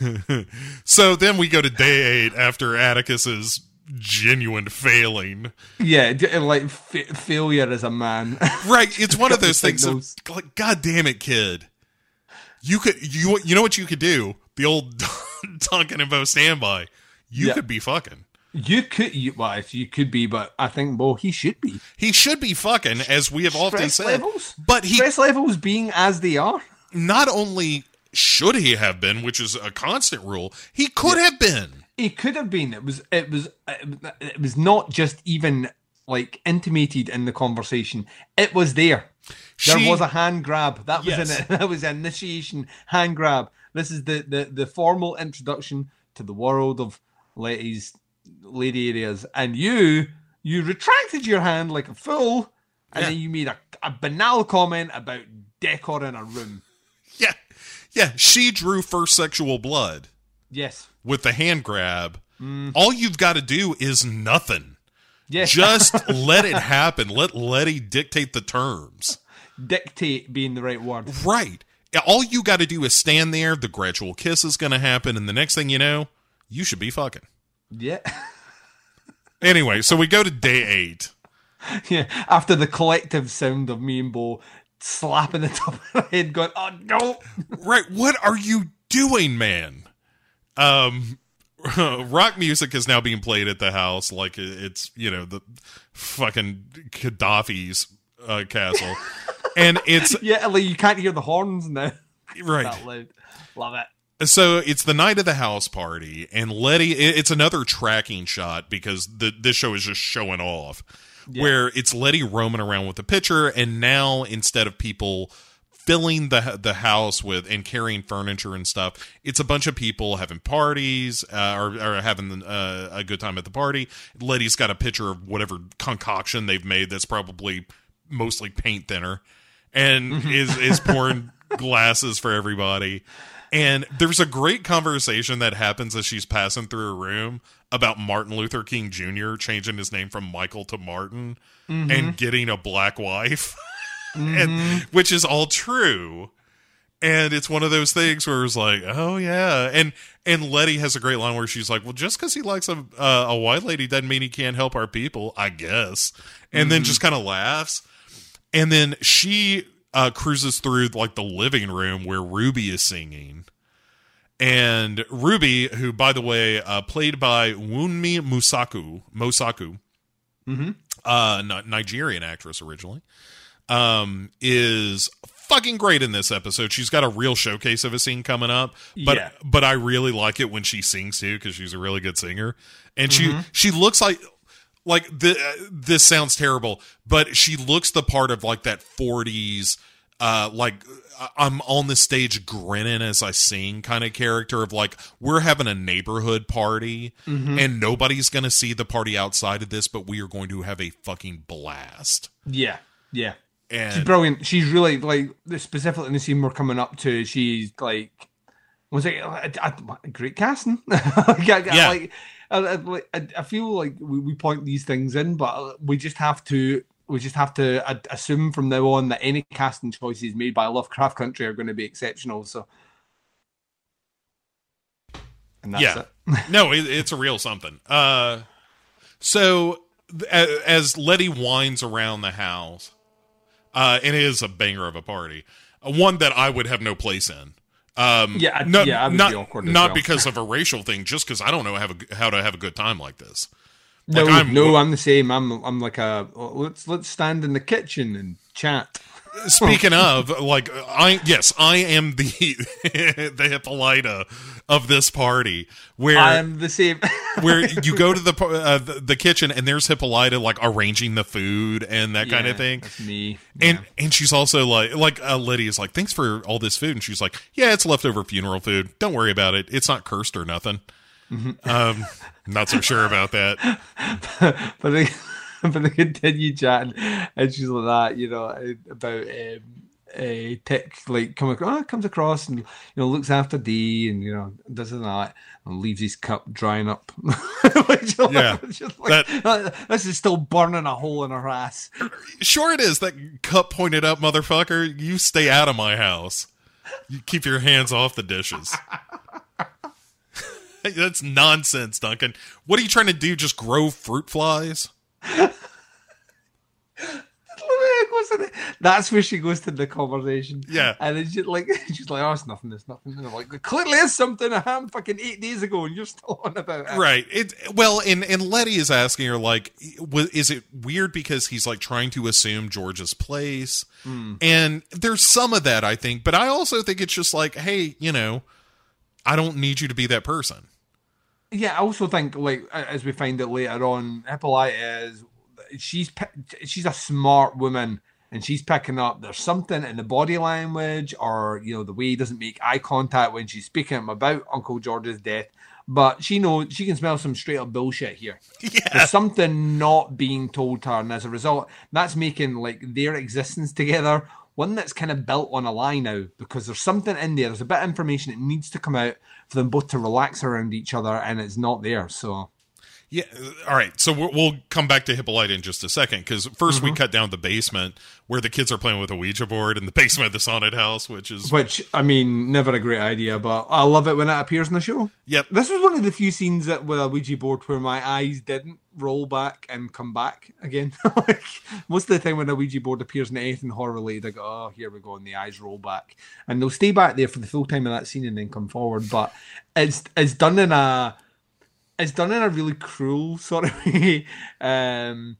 S4: so then we go to day eight after Atticus's genuine failing.
S5: Yeah, like fa- failure as a man.
S4: Right, it's one of those things. Of, like, God damn it, kid! You could you you know what you could do? The old Duncan and Bo standby. You
S5: Yeah.
S4: could be fucking.
S5: You could, you, well, if you could be, but I think, well, he should be.
S4: He should be fucking, as we have often
S5: Stress
S4: said.
S5: levels,
S4: But he
S5: stress levels being as they are.
S4: not only should he have been, which is a constant rule, he could have been.
S5: He could have been. It was. It was. It was not just even like intimated in the conversation. It was there. There was a hand grab. That was
S4: Yes.
S5: in it. That was an initiation hand grab. This is the the the formal introduction to the world of ladies, lady areas, and you you retracted your hand like a fool, and
S4: Yeah.
S5: then you made a, a banal comment about decor in a room.
S4: Yeah, yeah. She drew first sexual blood
S5: Yes.
S4: with the hand grab.
S5: Mm.
S4: All you've got to do is nothing.
S5: Yes.
S4: Just let it happen. Let Letty dictate the terms.
S5: dictate being the right word.
S4: Right. all you got to do is stand there. The gradual kiss is going to happen, and the next thing you know, you should be fucking.
S5: Yeah.
S4: Anyway, so we go to day eight.
S5: yeah. After the collective sound of me and Bo slapping the top of her head, going, oh no.
S4: Right, what are you doing, man? Um, rock music is now being played at the house like it's you know the fucking Gaddafi's uh, castle, and it's
S5: Yeah, like you can't hear the horns now.
S4: right.
S5: Love it.
S4: So it's the night of the house party, and Letty. It's another tracking shot because the this show is just showing off, where it's Letty roaming around with the pitcher, and now instead of people filling the the house with and carrying furniture and stuff, it's a bunch of people having parties uh, or, or having uh, a good time at the party. Letty's got a pitcher of whatever concoction they've made that's probably mostly paint thinner, and is is pouring glasses for everybody. And there's a great conversation that happens as she's passing through a room about Martin Luther King Jr. changing his name from Michael to Martin mm-hmm. and getting a black wife, and, mm-hmm. which is all true. And it's one of those things where it's like, oh yeah, and and Letty has a great line where she's like, well, just because he likes a uh, a white lady doesn't mean he can't help our people, I guess. And then mm-hmm. just kind of laughs, and then she uh, cruises through like the living room where Ruby is singing. And Ruby, who by the way, uh, played by Wunmi Musaku, Mosaku, uh, Ni- Nigerian actress originally, um, is fucking great in this episode. She's got a real showcase of a scene coming up, but
S5: Yeah.
S4: but I really like it when she sings too because she's a really good singer, and she she looks like like the, uh, this sounds terrible, but she looks the part of like that 40s uh like uh, I'm on the stage grinning as I sing kind of character of like we're having a neighborhood party and nobody's going to see the party outside of this but we are going to have a fucking blast.
S5: Yeah. Yeah. She's brilliant. She's really like specifically in the scene we're coming up to. She's like, was it a, a- a great casting? like,
S4: Yeah.
S5: like, I, I, like, I- feel like we, we point these things in, but we just have to. We just have to uh, assume from now on that any casting choices made by Lovecraft Country are going to be exceptional. So, and that's
S4: yeah.
S5: it.
S4: no, it, it's a real something. Uh, so th- as Letty winds around the house, uh, and it is a banger of a party, uh, one that I would have no place in. Um,
S5: Yeah, I-
S4: no,
S5: yeah, I
S4: not
S5: be
S4: not
S5: well.
S4: because of a racial thing, just because I don't know a, how to have a good time like this.
S5: No,
S4: I'm-
S5: no, I'm the same. I'm I'm like a let's let's stand in the kitchen and chat.
S4: Speaking of, like, I yes, I am the the Hippolyta of this party, where
S5: I am the same.
S4: where you go to the, uh, the the kitchen and there's Hippolyta like arranging the food and that kind of thing.
S5: That's me.
S4: And and she's also like like uh, Lydia's like thanks for all this food and she's like yeah it's leftover funeral food don't worry about it it's not cursed or nothing.
S5: Mm-hmm.
S4: Um, not so sure about that.
S5: but they but they continue chatting and she's like that, you know, eh, about um eh, a tick like come across, ah, comes across and you know looks after D and you know does and that and leaves his cup drying up. Like,
S4: Yeah,
S5: like, ah, this is still burning a hole in her ass.
S4: Sure it is that cup pointed up motherfucker. You stay out of my house. You keep your hands off the dishes. That's nonsense, Duncan. What are you trying to do? Just grow fruit flies?
S5: That's where she goes to the conversation.
S4: Yeah.
S5: And it's just like she's like, Oh, it's nothing, it's nothing. And I'm like, clearly it's something I happened fucking eight days ago and you're still on about it.
S4: Right. It well, and and Letty is asking her like, is it weird because he's like trying to assume George's place, hmm. and there's some of that I think, but I also think it's just like, hey, you know, I don't need you to be that person.
S5: Yeah, I also think like as we find out later on, Hippolyta is she's she's a smart woman and she's picking up there's something in the body language or you know the way he doesn't make eye contact when she's speaking about Uncle George's death. But she knows she can smell some straight up bullshit here.
S4: Yeah.
S5: There's something not being told to her, and as a result, that's making like their existence together one that's kind of built on a lie now because there's something in there. There's a bit of information that needs to come out for them both to relax around each other, and it's not there. So
S4: Yeah. All right. So we'll, we'll come back to Hippolyta in just a second because 1st
S5: Mm-hmm.
S4: we cut down the basement where the kids are playing with a Ouija board in the basement of this haunted house, which is
S5: Which I mean, never a great idea, but I love it when it appears in the show.
S4: yep.
S5: This was one of the few scenes that with a Ouija board where my eyes didn't roll back and come back again. like most of the time when a Ouija board appears in anything horror related, I go, "Oh, here we go," and the eyes roll back, and they'll stay back there for the full time of that scene and then come forward. But it's it's done in a it's done in a really cruel sort of way. Um,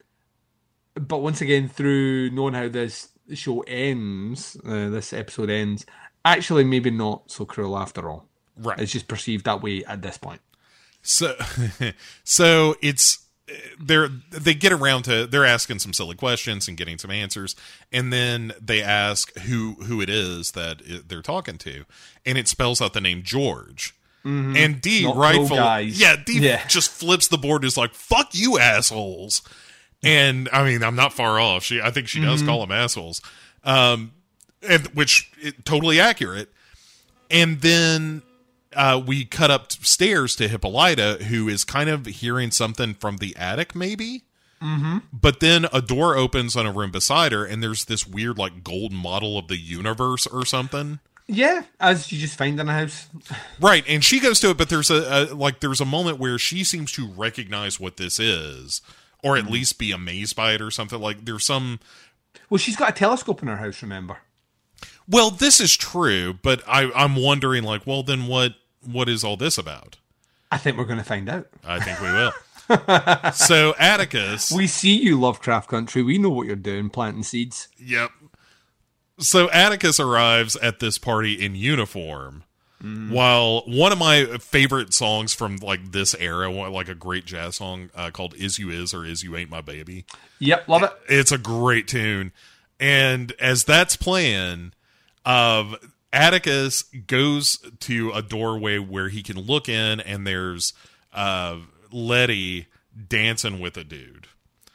S5: but once again, through knowing how this show ends, uh, this episode ends, actually maybe not so cruel after all.
S4: Right.
S5: It's just perceived that way at this point.
S4: So, so it's they're they get around to they're asking some silly questions and getting some answers, and then they ask who who it is that they're talking to, and it spells out the name George. And D
S5: Mm-hmm. Cool
S4: rightful,
S5: guys.
S4: yeah, D
S5: Yeah.
S4: just flips the board. Is like fuck you assholes, and I mean I'm not far off. She I think she
S5: Mm-hmm.
S4: does call them assholes, um, and which it, totally accurate. And then uh, we cut upstairs to Hippolyta, who is kind of hearing something from the attic, maybe. Mm-hmm. But then a door opens on a room beside her, and there's this weird, like, gold model of the universe or something.
S5: Yeah, as you just find in a house.
S4: Right, and she goes to it, but there's a, a like there's a moment where she seems to recognize what this is, or at mm-hmm. least be amazed by it, or something. Like there's some.
S5: Well, she's got a telescope in her house. Remember?
S4: Well, this is true, but I, I'm wondering, like, well, then what? What is all this about?
S5: I think we're going to find out.
S4: I think we will. so Atticus,
S5: We see you, Lovecraft Country. We know what you're doing, planting seeds.
S4: Yep. So Atticus arrives at this party in uniform. While one of my favorite songs from like this era, like a great jazz song uh, called "Is You Is" or "Is You Ain't My Baby,"
S5: Yep, love it.
S4: it's a great tune. And as that's playing, uh, Atticus goes to a doorway where he can look in, and there's uh, Letty dancing with a dude.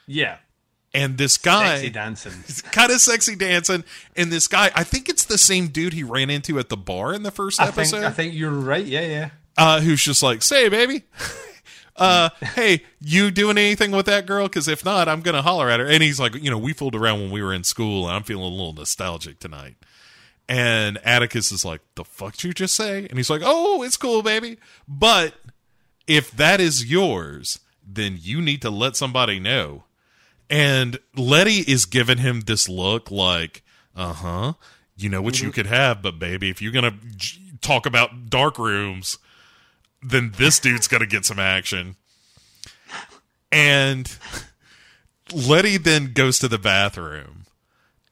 S5: Yeah,
S4: And this guy,
S5: sexy dancing.
S4: kind of sexy dancing. And this guy, I think it's the same dude he ran into at the bar in the first
S5: I think,
S4: episode,
S5: I think you're right. Yeah, yeah.
S4: uh, who's just like, "Say, baby." Uh, hey, you doing anything with that girl? Because if not, I'm gonna holler at her. And he's like, you know, we fooled around when we were in school, and I'm feeling a little nostalgic tonight. And Atticus is like, "The fuck did you just say?" And he's like, "Oh, it's cool, baby. But if that is yours, then you need to let somebody know." And Letty is giving him this look like, uh huh, you know what you could have, but baby, if you're going to j- talk about dark rooms, then this dude's going to get some action. And Letty then goes to the bathroom.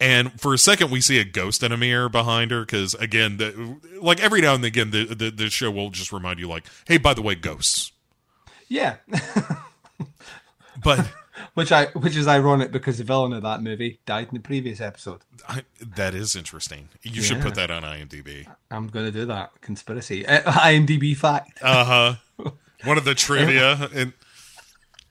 S4: And for a second, we see a ghost in a mirror behind her because, again, the, like every now and again, the, the the show will just remind you, like, "Hey, by the way, ghosts."
S5: Yeah,
S4: But
S5: which I which is ironic because the villain of that movie died in the previous episode.
S4: I, that is interesting. You should put that on IMDb.
S5: I'm going to do that. Conspiracy. Uh, IMDb fact.
S4: Uh huh. One of the trivia and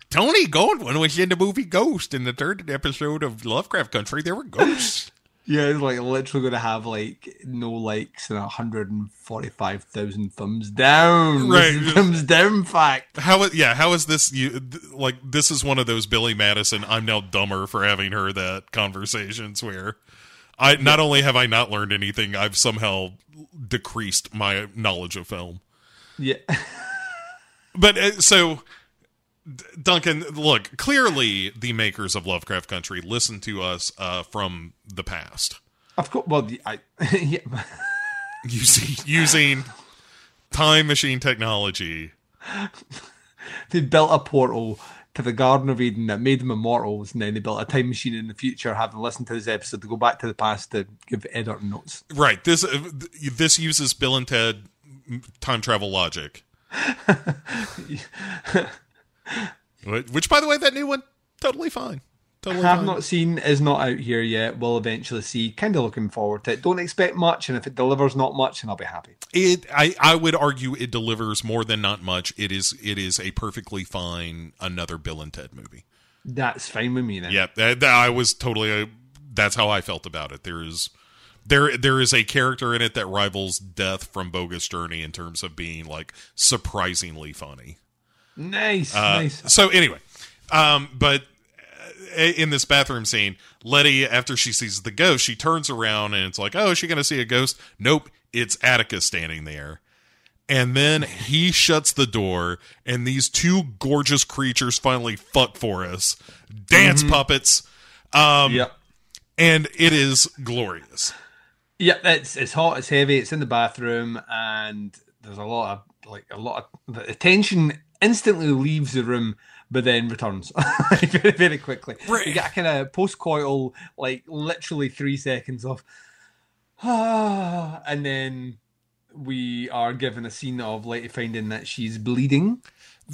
S4: Tony Goldwyn was in the movie Ghost in the third episode of Lovecraft Country. There were ghosts.
S5: Yeah, it's like literally going to have like no likes and 145,000 thumbs down.
S4: Right.
S5: Thumbs down fact.
S4: How Yeah. How is this? You like this is one of those Billy Madison. I'm now dumber for having heard that conversations where I not only have I not learned anything, I've somehow decreased my knowledge of film.
S5: Yeah.
S4: But uh, so, Duncan, look, clearly the makers of Lovecraft Country listen to us uh, from the past
S5: Of course. Well, the- I, yeah.
S4: using using time machine technology.
S5: they built a portal to the Garden of Eden that made them immortals, and then they built a time machine in the future, having listened to this episode, to go back to the past to give Eddard notes.
S4: Right. This uh, this uses Bill and Ted time travel logic. Wh- Which, by the way, that new one totally fine. Totally
S5: Have
S4: fine.
S5: not seen, is not out here yet. We'll eventually see. Kind of looking forward to it. Don't expect much, and if it delivers not much, then I'll be happy.
S4: It, I, I would argue it delivers more than not much. It is, it is a perfectly fine another Bill and Ted movie.
S5: That's fine with me then.
S4: Yeah, that, that- I was totally. Uh, that's how I felt about it. There is, there, there is a character in it that rivals Death from Bogus Journey in terms of being like surprisingly funny.
S5: Nice,
S4: Uh,
S5: nice.
S4: So anyway, um, but uh, in this bathroom scene, Letty, after she sees the ghost, she turns around and it's like, oh, is she going to see a ghost? Nope, it's Atticus standing there. And then he shuts the door, and these two gorgeous creatures finally fuck for us. Dance puppets. Um,
S5: Yep.
S4: And it is glorious.
S5: Yeah, it's it's hot, it's heavy, it's in the bathroom, and there's a lot of like a lot of the attention instantly leaves the room, but then returns very very quickly.
S4: Right.
S5: You get a kind of post coital, like literally three seconds of, ah, and then we are given a scene of Letty finding that she's bleeding.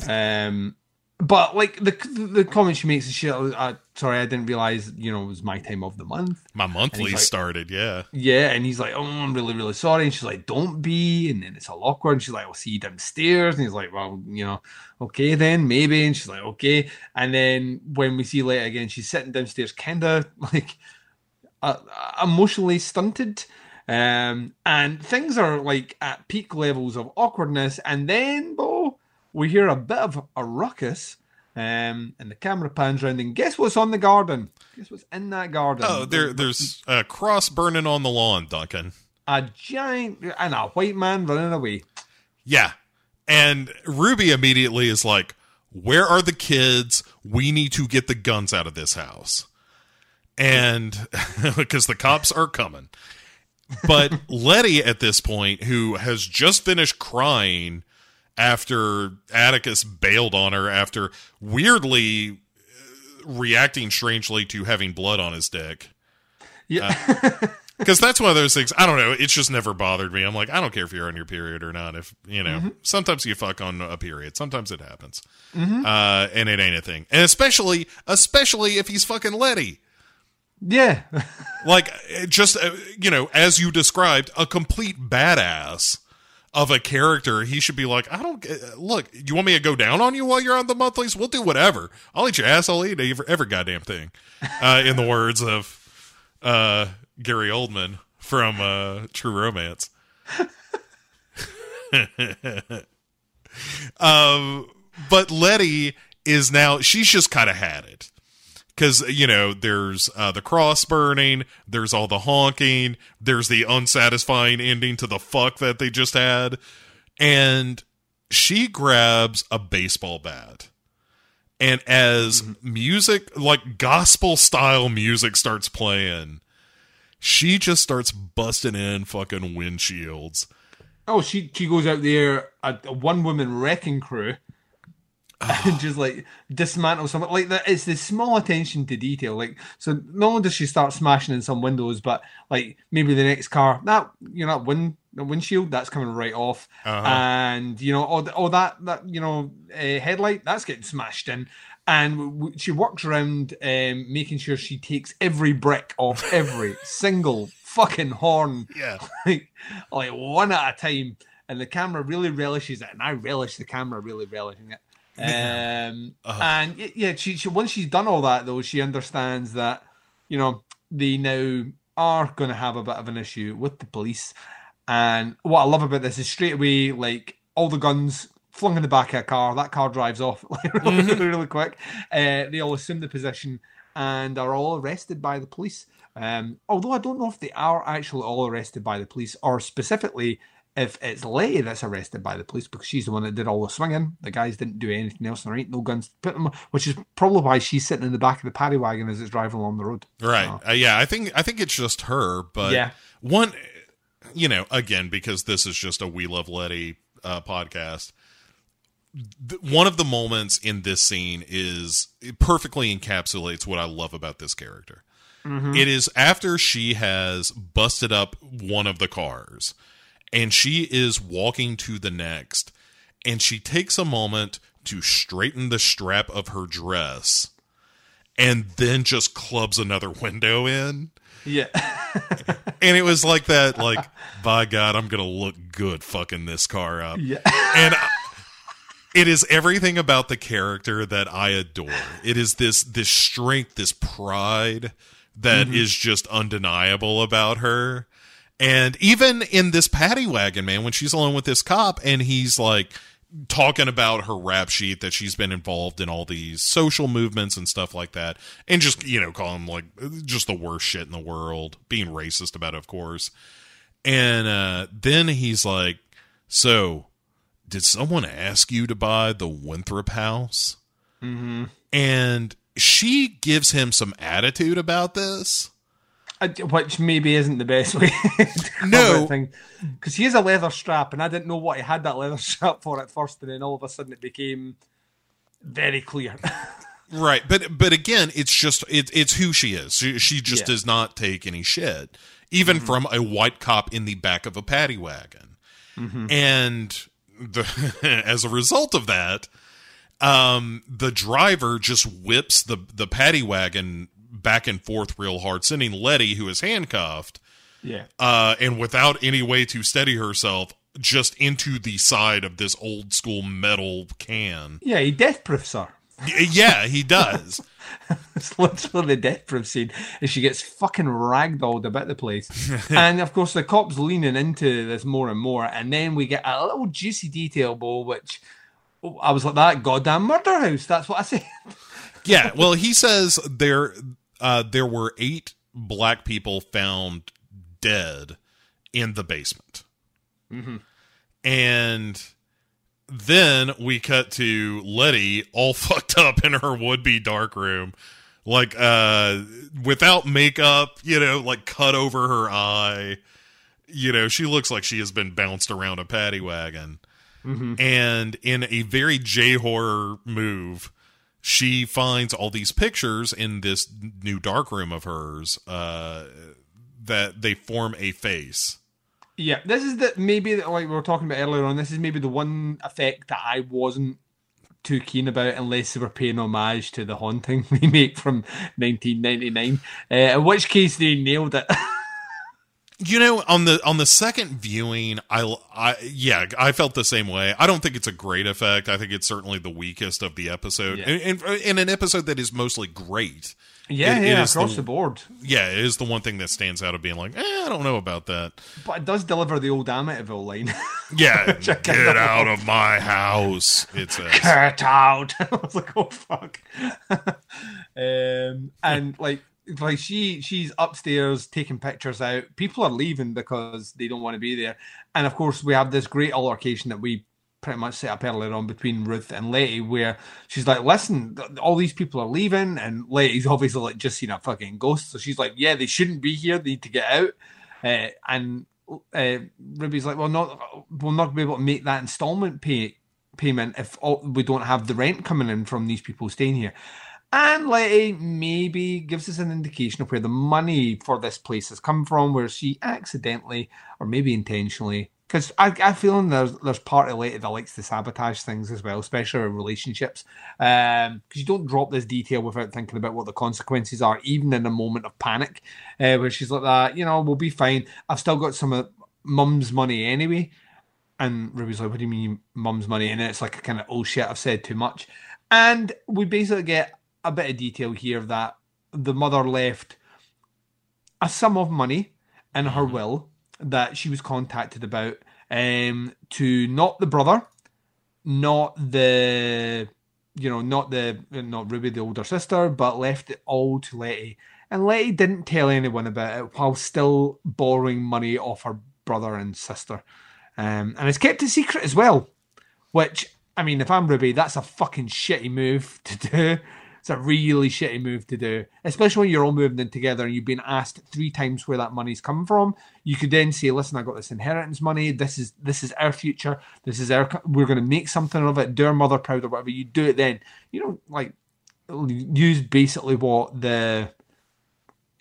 S5: Um, but like the the comment she makes is she, uh, sorry, I didn't realize you know it was my time of the month.
S4: My monthly
S5: like-
S4: started, yeah.
S5: Yeah, and he's like, "Oh, I'm really, really sorry." And she's like, "Don't be." And then it's all awkward. And she's like, "I'll see you downstairs." And he's like, "Well, you know, okay then, maybe." And she's like, "Okay." And then when we see Leia again, she's sitting downstairs, kind of like uh, emotionally stunted. Um, and things are like at peak levels of awkwardness. And then, Bo, we hear a bit of a ruckus. Um, and the camera pans around, and guess what's on the garden? Guess what's in that garden?
S4: Oh, there, there's a cross burning on the lawn, Duncan.
S5: a giant and a white man running away.
S4: Yeah. And Ruby immediately is like, Where are the kids? We need to get the guns out of this house. And because the cops are coming. But Letty, at this point, who has just finished crying after Atticus bailed on her after weirdly uh, reacting strangely to having blood on his dick.
S5: Yeah,
S4: because that's one of those things. I don't know. It's just never bothered me. I'm like, I don't care if you're on your period or not. If you know, sometimes you fuck on a period. Sometimes it happens, uh, and it ain't a thing. And especially, especially if he's fucking Letty.
S5: yeah,
S4: Like, just uh, you know, as you described, a complete badass of a character. He should be like, I don't look. You want me to go down on you while you're on the monthlies? We'll do whatever. I'll eat your ass. I'll eat every, every goddamn thing. Uh, in the words of uh, Gary Oldman from uh, True Romance. um, but Letty is now she's just kind of had it because you know there's uh, the cross burning, there's all the honking, there's the unsatisfying ending to the fuck that they just had, and she grabs a baseball bat. And as music, like gospel style music, starts playing, she just starts busting in fucking windshields.
S5: Oh, she she goes out there a, a one woman wrecking crew and just like dismantle something like that. It's the small attention to detail. Like so, not only does she start smashing in some windows, but like maybe the next car that you know that wind the windshield that's coming right off,
S4: Uh-huh.
S5: and you know oh, th- oh that that you know uh, headlight that's getting smashed in. And w- w- she works around um, making sure she takes every brick off every single fucking horn
S4: Yeah.
S5: like, like one at a time, and the camera really relishes it, and I relish the camera really relishing it. Um,
S4: Uh-huh.
S5: and yeah, she, she once she's done all that though, she understands that you know they now are going to have a bit of an issue with the police. And what I love about this is straight away, like all the guns flung in the back of a car. That car drives off like really, really, really quick. Uh, they all assume the position and are all arrested by the police. Um, although I don't know if they are actually all arrested by the police, or specifically if it's Letty that's arrested by the police because she's the one that did all the swinging. The guys didn't do anything else. And there ain't no guns to put them, which is probably why she's sitting in the back of the paddy wagon as it's driving along the road.
S4: Right.
S5: So,
S4: Uh, yeah, I think I think it's just her, but
S5: Yeah.
S4: one you know, again because this is just a We Love Letty uh podcast. th- One of the moments in this scene is it perfectly encapsulates what I love about this character. It is after she has busted up one of the cars and she is walking to the next and she takes a moment to straighten the strap of her dress and then just clubs another window in.
S5: yeah.
S4: And it was like that, like, by God, I'm going to look good fucking this car up.
S5: Yeah.
S4: And I- it is everything about the character that I adore. It is this, this strength, this pride that mm-hmm. is just undeniable about her. And even in this paddy wagon, man, when she's alone with this cop and he's like talking about her rap sheet that she's been involved in all these social movements and stuff like that, and just you know calling him like just the worst shit in the world, being racist about it, of course. And uh, then he's like, "So, did someone ask you to buy the Winthrop house?" Mm-hmm. And she gives him some attitude about this.
S5: Which maybe isn't the best way.
S4: No.
S5: because he has a leather strap, and I didn't know what he had that leather strap for at first, and then all of a sudden it became very clear.
S4: Right, but but again, it's just it, it's who she is. She, she just
S5: Yeah. Mm-hmm.
S4: does not take any shit, even from a white cop in the back of a paddy wagon.
S5: Mm-hmm.
S4: And the as a result of that, um, the driver just whips the the paddy wagon back and forth real hard, sending Letty, who is handcuffed,
S5: yeah,
S4: uh, and without any way to steady herself, just into the side of this old school metal can.
S5: yeah, he death proofs her.
S4: Yeah, he does.
S5: It's literally the death proof scene, and she gets fucking ragdolled about the place. and of course, the cops leaning into this more and more, and then we get a little juicy detail, Bo, which oh, I was like, "That goddamn murder house." That's what I said.
S4: Yeah, well, he says there uh, there were eight black people found dead in the basement, and then we cut to Letty all fucked up in her would be dark room, like uh, without makeup, you know, like cut over her eye. You know, she looks like she has been bounced around a paddy wagon. And in a very J horror move, she finds all these pictures in this new dark room of hers uh, that they form a face.
S5: Yeah, this is the maybe like we were talking about earlier on. This is maybe the one effect that I wasn't too keen about, unless they were paying homage to the Haunting remake from 1999. Uh, in which case, they nailed it.
S4: You know, on the on the second viewing, I, I yeah, I felt the same way. I don't think it's a great effect. I think it's certainly the weakest of the episode,
S5: Yeah.
S4: and, and, and an episode that is mostly great.
S5: yeah,
S4: It- it
S5: yeah,
S4: is
S5: across
S4: the-
S5: the board.
S4: Yeah, it is the one thing that stands out of being like, eh, I don't know about that.
S5: But it does deliver the old Amityville line.
S4: Yeah, get
S5: out.
S4: out of my house. It says.
S5: Get out! I was like, oh fuck. um, and like, like she she's upstairs taking pictures out. People are leaving because they don't want to be there. And of course, we have this great altercation that we pretty much set up earlier on between Ruth and Letty, where she's like, "Listen, all these people are leaving," and Letty's obviously like just seen a fucking ghost, so she's like, "Yeah, they shouldn't be here. They need to get out." Uh, and uh, Ruby's like, "Well, not we'll not be able to make that installment pay payment if all, we don't have the rent coming in from these people staying here." And Letty maybe gives us an indication of where the money for this place has come from, where she accidentally or maybe intentionally, because I, I feel there's there's part of Letty that likes to sabotage things as well, especially in relationships. Um, because you don't drop this detail without thinking about what the consequences are, even in a moment of panic, uh, where she's like that, you know, we'll be fine. I've still got some of mum's money anyway. And Ruby's like, what do you mean mum's money? And it's like a kind of, oh shit, I've said too much. And we basically get a bit of detail here that the mother left a sum of money in her will that she was contacted about um, to not the brother, not the, you know, not the, not Ruby, the older sister, but left it all to Letty. And Letty didn't tell anyone about it while still borrowing money off her brother and sister. Um, and it's kept a secret as well, which, I mean, if I'm Ruby, that's a fucking shitty move to do. It's a really shitty move to do, especially when you're all moving in together and you've been asked three times where that money's come from. You could then say, "Listen, I got this inheritance money. This is this is our future. This is our. We're going to make something of it. Do our mother proud or whatever. You do it then. You know, like use basically what the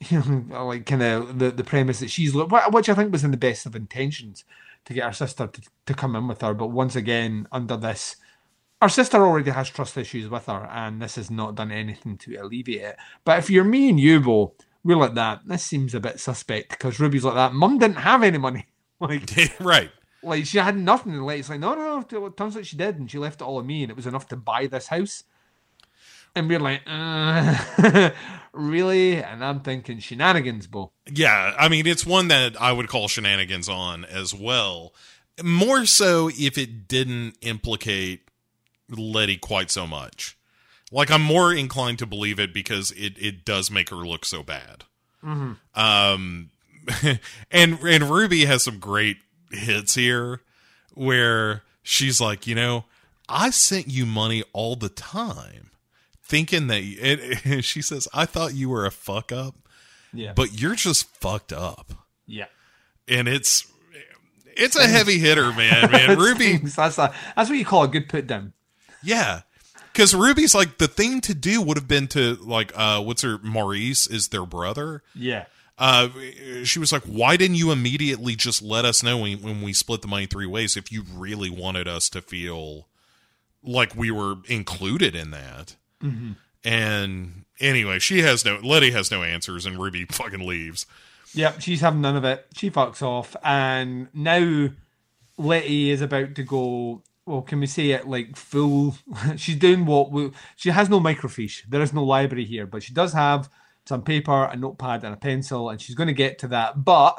S5: you know, like kind of the, the premise that she's which I think was in the best of intentions to get her sister to, to come in with her, but once again under this, our sister already has trust issues with her, and this has not done anything to alleviate it. But if you're me and you, Bo, we're like that. This seems a bit suspect because Ruby's like that. Mum didn't have any money, like
S4: right.
S5: like she had nothing. Like it's like no, no, no. It turns out she did, and she left it all on me, and it was enough to buy this house. And we're like, uh, really? And I'm thinking shenanigans, Bo.
S4: Yeah, I mean, it's one that I would call shenanigans on as well. more so if it didn't implicate Letty quite so much. Like I'm more inclined to believe it because it it does make her look so bad. Um, and and Ruby has some great hits here where she's like, you know, I sent you money all the time, thinking that it, she says, I thought you were a fuck up,
S5: Yeah.
S4: but you're just fucked up,
S5: yeah.
S4: and it's it's a heavy hitter, man. Man, Ruby,
S5: That's a, that's what you call a good put down.
S4: Yeah. Because Ruby's like the thing to do would have been to like uh what's her Maurice is their brother.
S5: Yeah.
S4: uh, she was like, "Why didn't you immediately just let us know when, when we split the money three ways if you really wanted us to feel like we were included in that?" And anyway, she has no Letty has no answers, and Ruby fucking leaves.
S5: Yep, she's having none of it. She fucks off, and now Letty is about to go. Well, can we say it like full? she's doing what we, she has no microfiche. There is no library here, but she does have some paper, a notepad, and a pencil, and she's going to get to that. But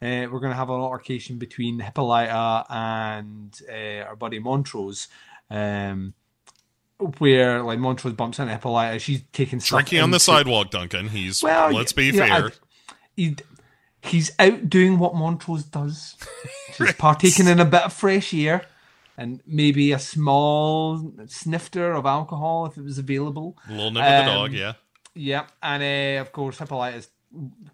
S5: uh, we're going to have an altercation between Hippolyta and uh, our buddy Montrose. Um, where like Montrose bumps into Hippolyta, she's taking
S4: Drinking on the sidewalk, Duncan. He's
S5: well,
S4: let's be
S5: yeah,
S4: fair.
S5: I- he, he's out doing what Montrose does. He's partaking in a bit of fresh air and maybe a small snifter of alcohol if it was available.
S4: Nip of the
S5: um,
S4: dog, yeah.
S5: Yeah, and uh, of course Hippolyta's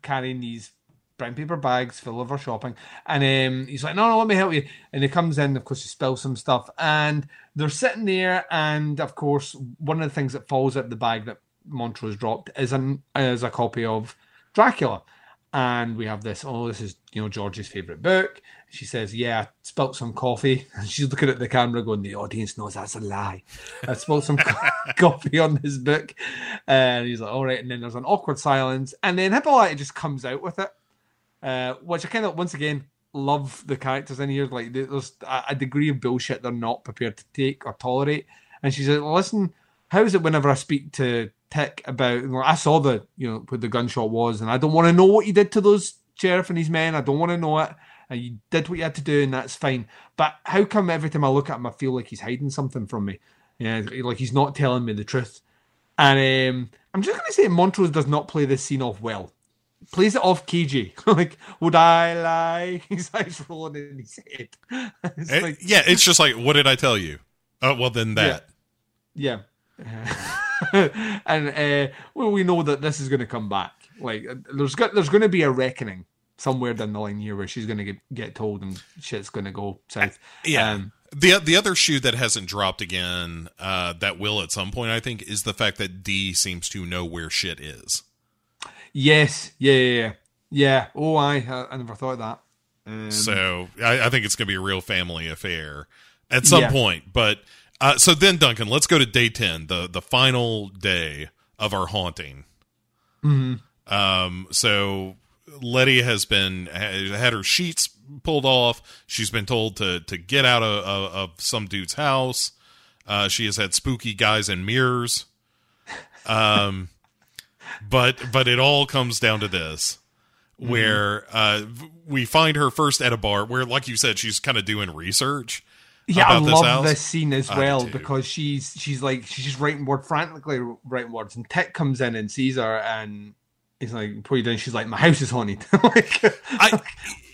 S5: carrying these brown paper bags full of her shopping, and um, he's like, "No, no, let me help you." And he comes in, of course, he spills some stuff, and they're sitting there, and of course, one of the things that falls out of the bag that Montrose dropped is an is a copy of Dracula, and we have this. Oh, this is you know George's favorite book. She says, "Yeah, I spilt some coffee." And she's looking at the camera, going, "The audience knows that's a lie." I spilt some co- coffee on this book, and he's like, "All right." And then there's an awkward silence, and then Hippolyta just comes out with it, uh, which I kind of once again love the characters in here. Like there's a, degree of bullshit they're not prepared to take or tolerate. And she's like, "Listen, how is it whenever I speak to Tick about? I saw the you know where the gunshot was, and I don't want to know what you did to those sheriff and his men. I don't want to know it." You did what you had to do, and that's fine. But how come every time I look at him, I feel like he's hiding something from me? Yeah, like he's not telling me the truth. And um, I'm just going to say Montrose does not play this scene off well. Plays it off KJ. like, would I lie? His eyes rolling in his head. It's
S4: Eh,
S5: like,
S4: yeah, it's just like, what did I tell you? Oh, well, then that.
S5: yeah. and uh, well, we know that this is going to come back. Like, there's got, there's going to be a reckoning somewhere down the line here where she's going to get, get told and shit's going to go south.
S4: Yeah.
S5: Um,
S4: the the other shoe that hasn't dropped again, uh, that will at some point, I think, is the fact that D seems to know where shit is.
S5: yes. Yeah. Yeah. Yeah. yeah. Oh, I, I, I never thought of that. Um,
S4: So I, I think it's going to be a real family affair at some
S5: Yeah.
S4: point. But uh, so then, Duncan, let's go to day ten, the the final day of our haunting.
S5: Mm-hmm.
S4: Um, so Letty has been had her sheets pulled off. She's been told to to get out of, of, of some dude's house. Uh, she has had spooky guys in mirrors. Um, but but it all comes down to this, where uh, we find her first at a bar where, like you said, she's kind of doing research.
S5: Yeah, I
S4: about this
S5: love
S4: house.
S5: this scene as well because she's she's like she's just writing word frantically writing words, and Tick comes in and sees her, and he's like, "What are you doing?" She's like, "My house is haunted." like,
S4: I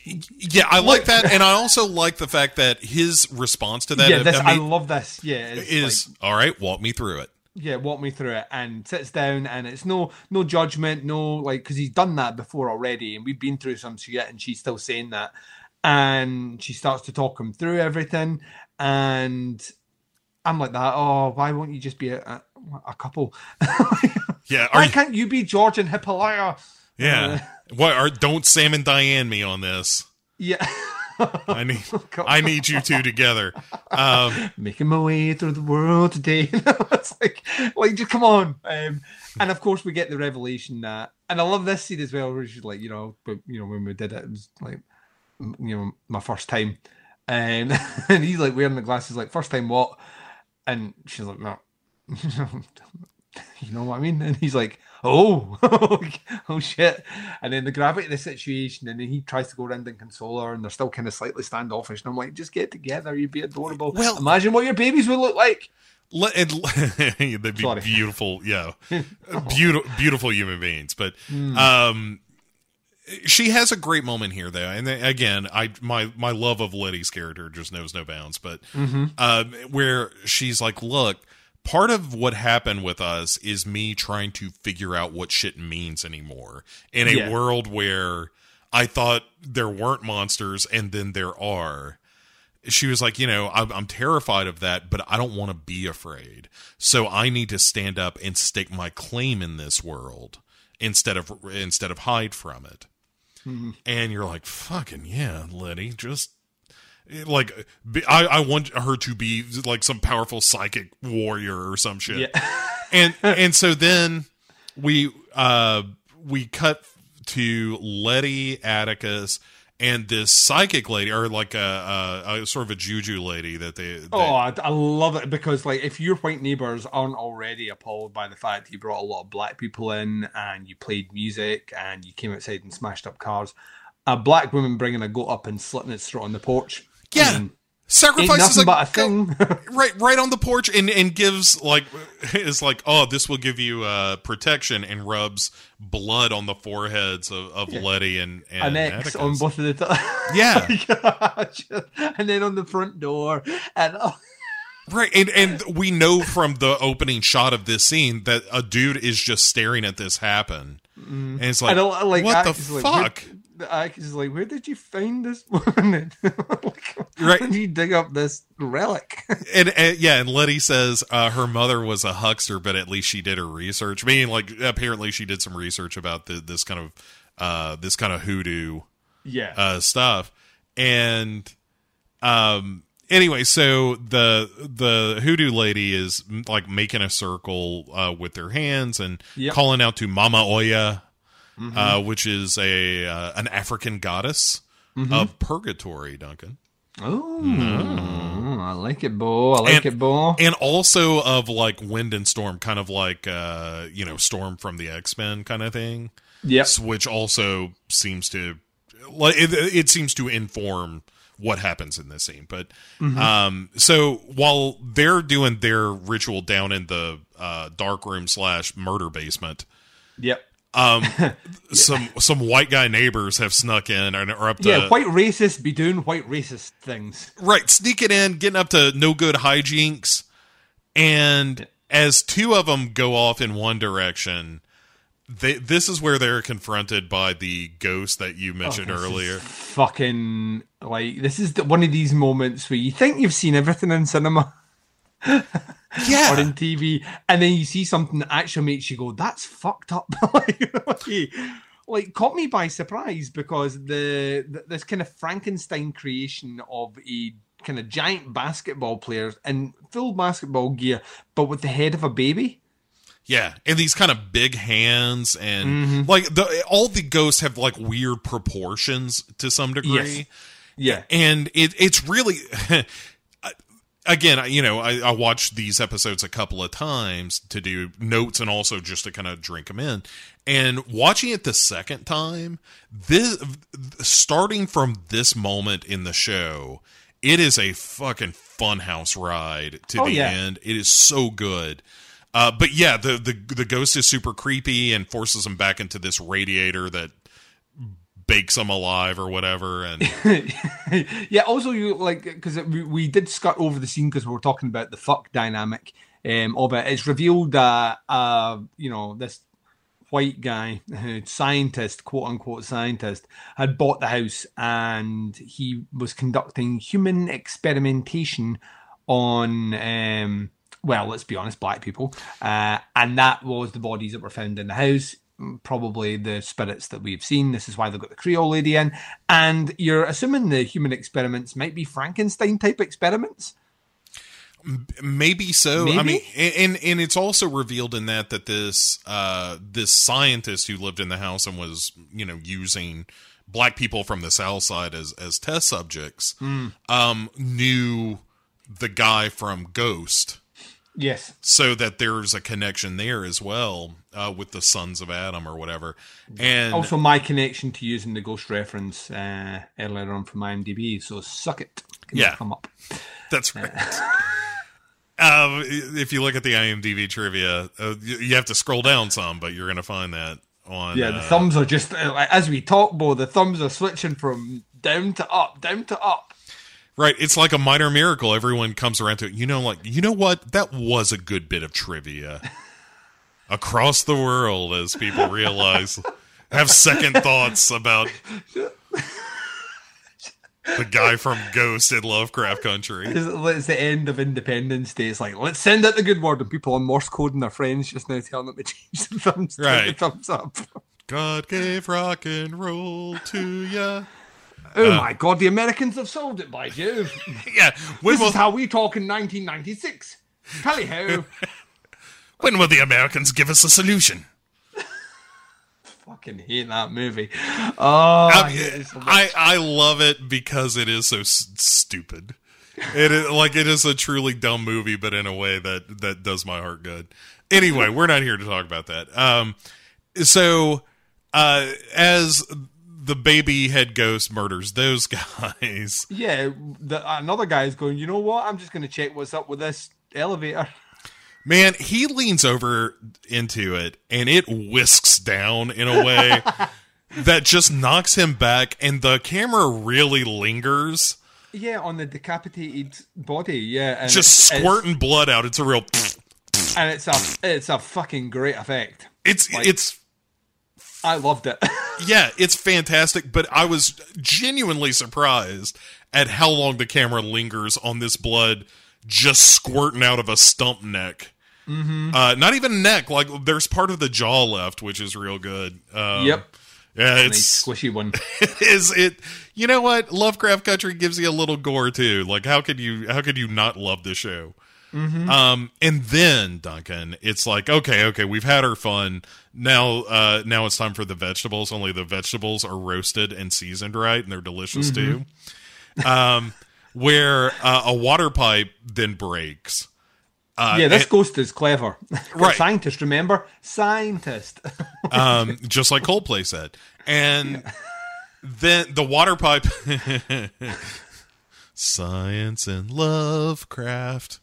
S4: yeah, I like that, and I also like the fact that his response to that
S5: yeah, this, I,
S4: I
S5: love this. Yeah,
S4: is
S5: like,
S4: all right. Walk me through it.
S5: yeah, walk me through it, and sits down, and it's no no judgment, no like because he's done that before already, and we've been through some shit, and she's still saying that, and she starts to talk him through everything, and I'm like that. Oh, why won't you just be a, a, a couple?
S4: Yeah,
S5: Why
S4: you,
S5: can't you be George and Hippolyta?
S4: yeah. What are don't Sam and Diane me on this?
S5: Yeah.
S4: I need I need you two together. Um,
S5: Making my way through the world today. it's like, like, just come on. Um, and of course, we get the revelation that, and I love this scene as well, where she's like, you know, but you know, when we did it, it was like, you know, my first time, and and he's like wearing the glasses, like, first time what? And she's like, no, You know what I mean? And he's like, oh, oh shit. And then the gravity of the situation, and then he tries to go around and console her, and they're still kind of slightly standoffish. And I'm like, just get together, you'd be adorable.
S4: Well-
S5: imagine what your babies would look like.
S4: Le- and, they'd be
S5: Sorry.
S4: beautiful, yeah, beautiful, beautiful human beings. But
S5: Hmm.
S4: um, she has a great moment here, though. And then, again, I my my love of Letty's character just knows no bounds. But
S5: Mm-hmm.
S4: um, where she's like, "Look, part of what happened with us is me trying to figure out what shit means anymore in a
S5: Yeah.
S4: world where I thought there weren't monsters, and then there are." she was like, you know, I'm, I'm terrified of that, but I don't want to be afraid. So I need to stand up and stake my claim in this world instead of instead of hide from it. Mm-hmm. And you're like, fucking yeah, Letty, just like I, I want her to be like some powerful psychic warrior or some shit
S5: Yeah.
S4: and and so then we uh we cut to Letty Atticus and this psychic lady or like a, a, a sort of a juju lady that they, they
S5: Oh, I, I love it because like if your white neighbors aren't already appalled by the fact you brought a lot of black people in and you played music and you came outside and smashed up cars, a black woman bringing a goat up and slitting its throat on the porch. I
S4: yeah
S5: mean, ain't
S4: sacrifices a
S5: but a thing.
S4: right right on the porch and and gives like is like oh this will give you uh protection and rubs blood on the foreheads of, of Letty and and
S5: An X
S4: Atticus.
S5: on both of the. T-
S4: yeah
S5: and then on the front door, and oh,
S4: Right, and and we know from the opening shot of this scene that a dude is just staring at this happen, and it's like,
S5: I like
S4: what the
S5: is like,
S4: fuck?
S5: The Axe is like, where did you find this woman? like,
S4: Right.
S5: Did you dig up this relic?
S4: and, and yeah, and Letty says uh, her mother was a huckster, but at least she did her research. Meaning, like apparently she did some research about the, this kind of uh, this kind of hoodoo
S5: yeah.
S4: uh, stuff. And um, anyway, so the the hoodoo lady is like making a circle uh, with their hands and
S5: Yep.
S4: calling out to Mama Oya, uh, which is a uh, an African goddess of purgatory. Duncan.
S5: Oh, I like it, Bo. I like
S4: And-
S5: it, Bo.
S4: and also of like wind and storm kind of like uh you know storm from the x-men kind of thing
S5: Yes,
S4: which also seems to like it, it seems to inform what happens in this scene but um so while they're doing their ritual down in the uh dark room slash murder basement
S5: Yep.
S4: Um some some white guy neighbors have snuck in and are up to
S5: Yeah, white racist be doing white racist things.
S4: Right, sneaking in, getting up to no good hijinks, and as two of them go off in one direction, they, this is where they're confronted by the ghost that you mentioned
S5: Oh,
S4: earlier.
S5: Fucking like this is the, one of these moments where you think you've seen everything in cinema
S4: Yeah,
S5: or in TV, and then you see something that actually makes you go, "That's fucked up." like, like, like, caught me by surprise because the, the this kind of Frankenstein creation of a kind of giant basketball players in full basketball gear, but with the head of a baby.
S4: yeah, and these kind of big hands, and
S5: Mm-hmm.
S4: like the all the ghosts have like weird proportions to some degree.
S5: Yes. Yeah.
S4: and it it's really again you know I, I watched these episodes a couple of times to do notes and also just to kind of drink them in. And watching it the second time this starting from this moment in the show it is a fucking funhouse ride to
S5: Oh,
S4: the
S5: yeah.
S4: end. It is so good. Uh, but yeah the, the the ghost is super creepy and forces him back into this radiator that bakes them alive or whatever and
S5: yeah. Also, you like because we, we did skirt over the scene because we were talking about the fuck dynamic um, of it. It's revealed that uh, you know this white guy, uh, scientist, quote unquote scientist, had bought the house and he was conducting human experimentation on. Um, well, let's be honest, black people, uh, and that was the bodies that were found in the house. Probably the spirits that we've seen. This is why they've got the Creole lady in, and you're assuming the human experiments might be Frankenstein type experiments.
S4: maybe so i mean and and it's also revealed in that that this uh this scientist who lived in the house and was you know using black people from the south side as as test subjects
S5: Hmm.
S4: um knew the guy from ghost
S5: Yes.
S4: so that there's a connection there as well uh, with the sons of Adam or whatever. And
S5: Also, my connection to using the ghost reference uh, earlier on from IMDb. So suck it. Can
S4: Yeah.
S5: Come up.
S4: That's right. um, if you look at the IMDb trivia, uh, you you have to scroll down some, but you're going to find that on.
S5: Yeah, the
S4: uh,
S5: thumbs are just uh, as we talk, Bo. The thumbs are switching from down to up, down to up.
S4: Right. It's like a minor miracle. Everyone comes around to it. You know, like, you know what? That was a good bit of trivia across the world as people realize, have second thoughts about the guy from Ghost in Lovecraft Country.
S5: It's, the end of Independence Day. It's like let's send out the good word, and people on Morse code and their friends just now telling them to change the thumbs
S4: Right.
S5: to thumbs up.
S4: God gave rock and roll to ya.
S5: Oh my God, the Americans have solved it by Jove.
S4: Yeah. When
S5: this
S4: will,
S5: is how we talk in 1996. Tally ho!
S4: when will the Americans give us a solution?
S5: Fucking hate that movie. Oh, I,
S4: I,
S5: hate it so.
S4: I I love it because it is so s- stupid. It is like it is a truly dumb movie, but in a way that that does my heart good. Anyway, we're not here to talk about that. Um, so uh, as the baby head ghost murders those guys,
S5: yeah, the, another guy's going. You know what? I'm just going to check what's up with this elevator.
S4: man, he leans over into it and it whisks down in a way that just knocks him back, and the camera really lingers.
S5: Yeah, on the decapitated body. Yeah, and
S4: Just
S5: it's-
S4: squirting blood out. It's a real.
S5: and it's a it's a fucking great effect.
S4: It's
S5: Like-
S4: it's
S5: I loved it.
S4: yeah, it's fantastic. But I was genuinely surprised at how long the camera lingers on this blood just squirting out of a stump neck. Mm-hmm. Uh, not even neck. Like there's part of the jaw left, which is real good. Um,
S5: Yep.
S4: Yeah,
S5: nice
S4: it's
S5: squishy one.
S4: is it. You know what? Lovecraft Country gives you a little gore too. Like how could you how could you not love the show? Um, and then Duncan, it's like okay, okay, we've had our fun. Now, uh, now it's time for the vegetables. Only the vegetables are roasted and seasoned right, and they're delicious too. Um, where uh, a water pipe then breaks. Uh,
S5: yeah, this
S4: and-
S5: ghost is clever.
S4: Right.
S5: Scientist, remember? Scientist.
S4: um, just like Coldplay said. And then the water pipe, science and Lovecraft.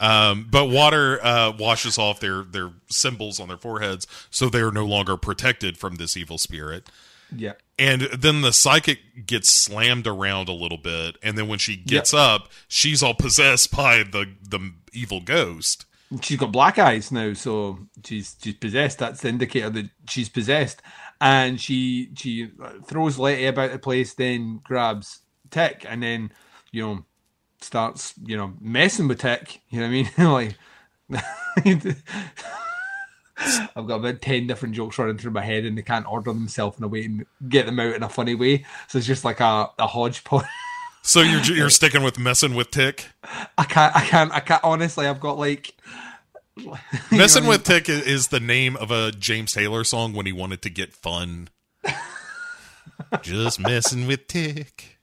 S4: Um, but water uh, washes off their their symbols on their foreheads, so they are no longer protected from this evil spirit.
S5: yeah.
S4: And then the psychic gets slammed around a little bit, and then when she gets up, she's all possessed by the the evil ghost.
S5: She's got black eyes now, so she's she's possessed. That's the indicator that she's possessed. And she she throws Letty about the place, then grabs Tick, and then you know starts you know messing with Tick. You know what I mean? like I've got about ten different jokes running through my head, and they can't order themselves in a way and get them out in a funny way. So it's just like a, a hodgepodge.
S4: So you're you're sticking with messing with Tick.
S5: I can't, I can't, I can't. Honestly, I've got like
S4: Messing with Tick is the name of a James Taylor song when he wanted to get fun. Just messing with Tick.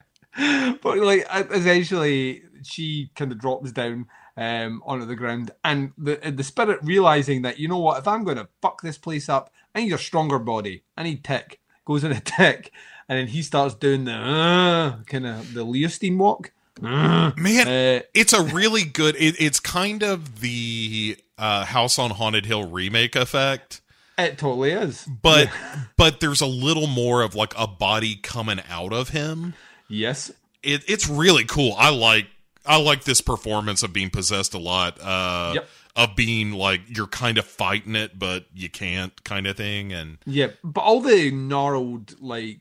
S5: but like essentially she kind of drops down um onto the ground and the the spirit realizing that you know what? If i'm going to fuck this place up i need a stronger body. I need tick goes in a tick and then he starts doing the uh, kind of the leostein walk.
S4: Man,
S5: Uh,
S4: it's a really good. It, it's kind of the uh, House on Haunted Hill remake effect,
S5: it totally is.
S4: But but there's a little more of like a body coming out of him.
S5: yes.
S4: It, it's really cool. I like I like this performance of being possessed a lot. Uh,
S5: Yep.
S4: Of being like you're kind of fighting it, but you can't, kind of thing. And
S5: yeah but all the gnarled like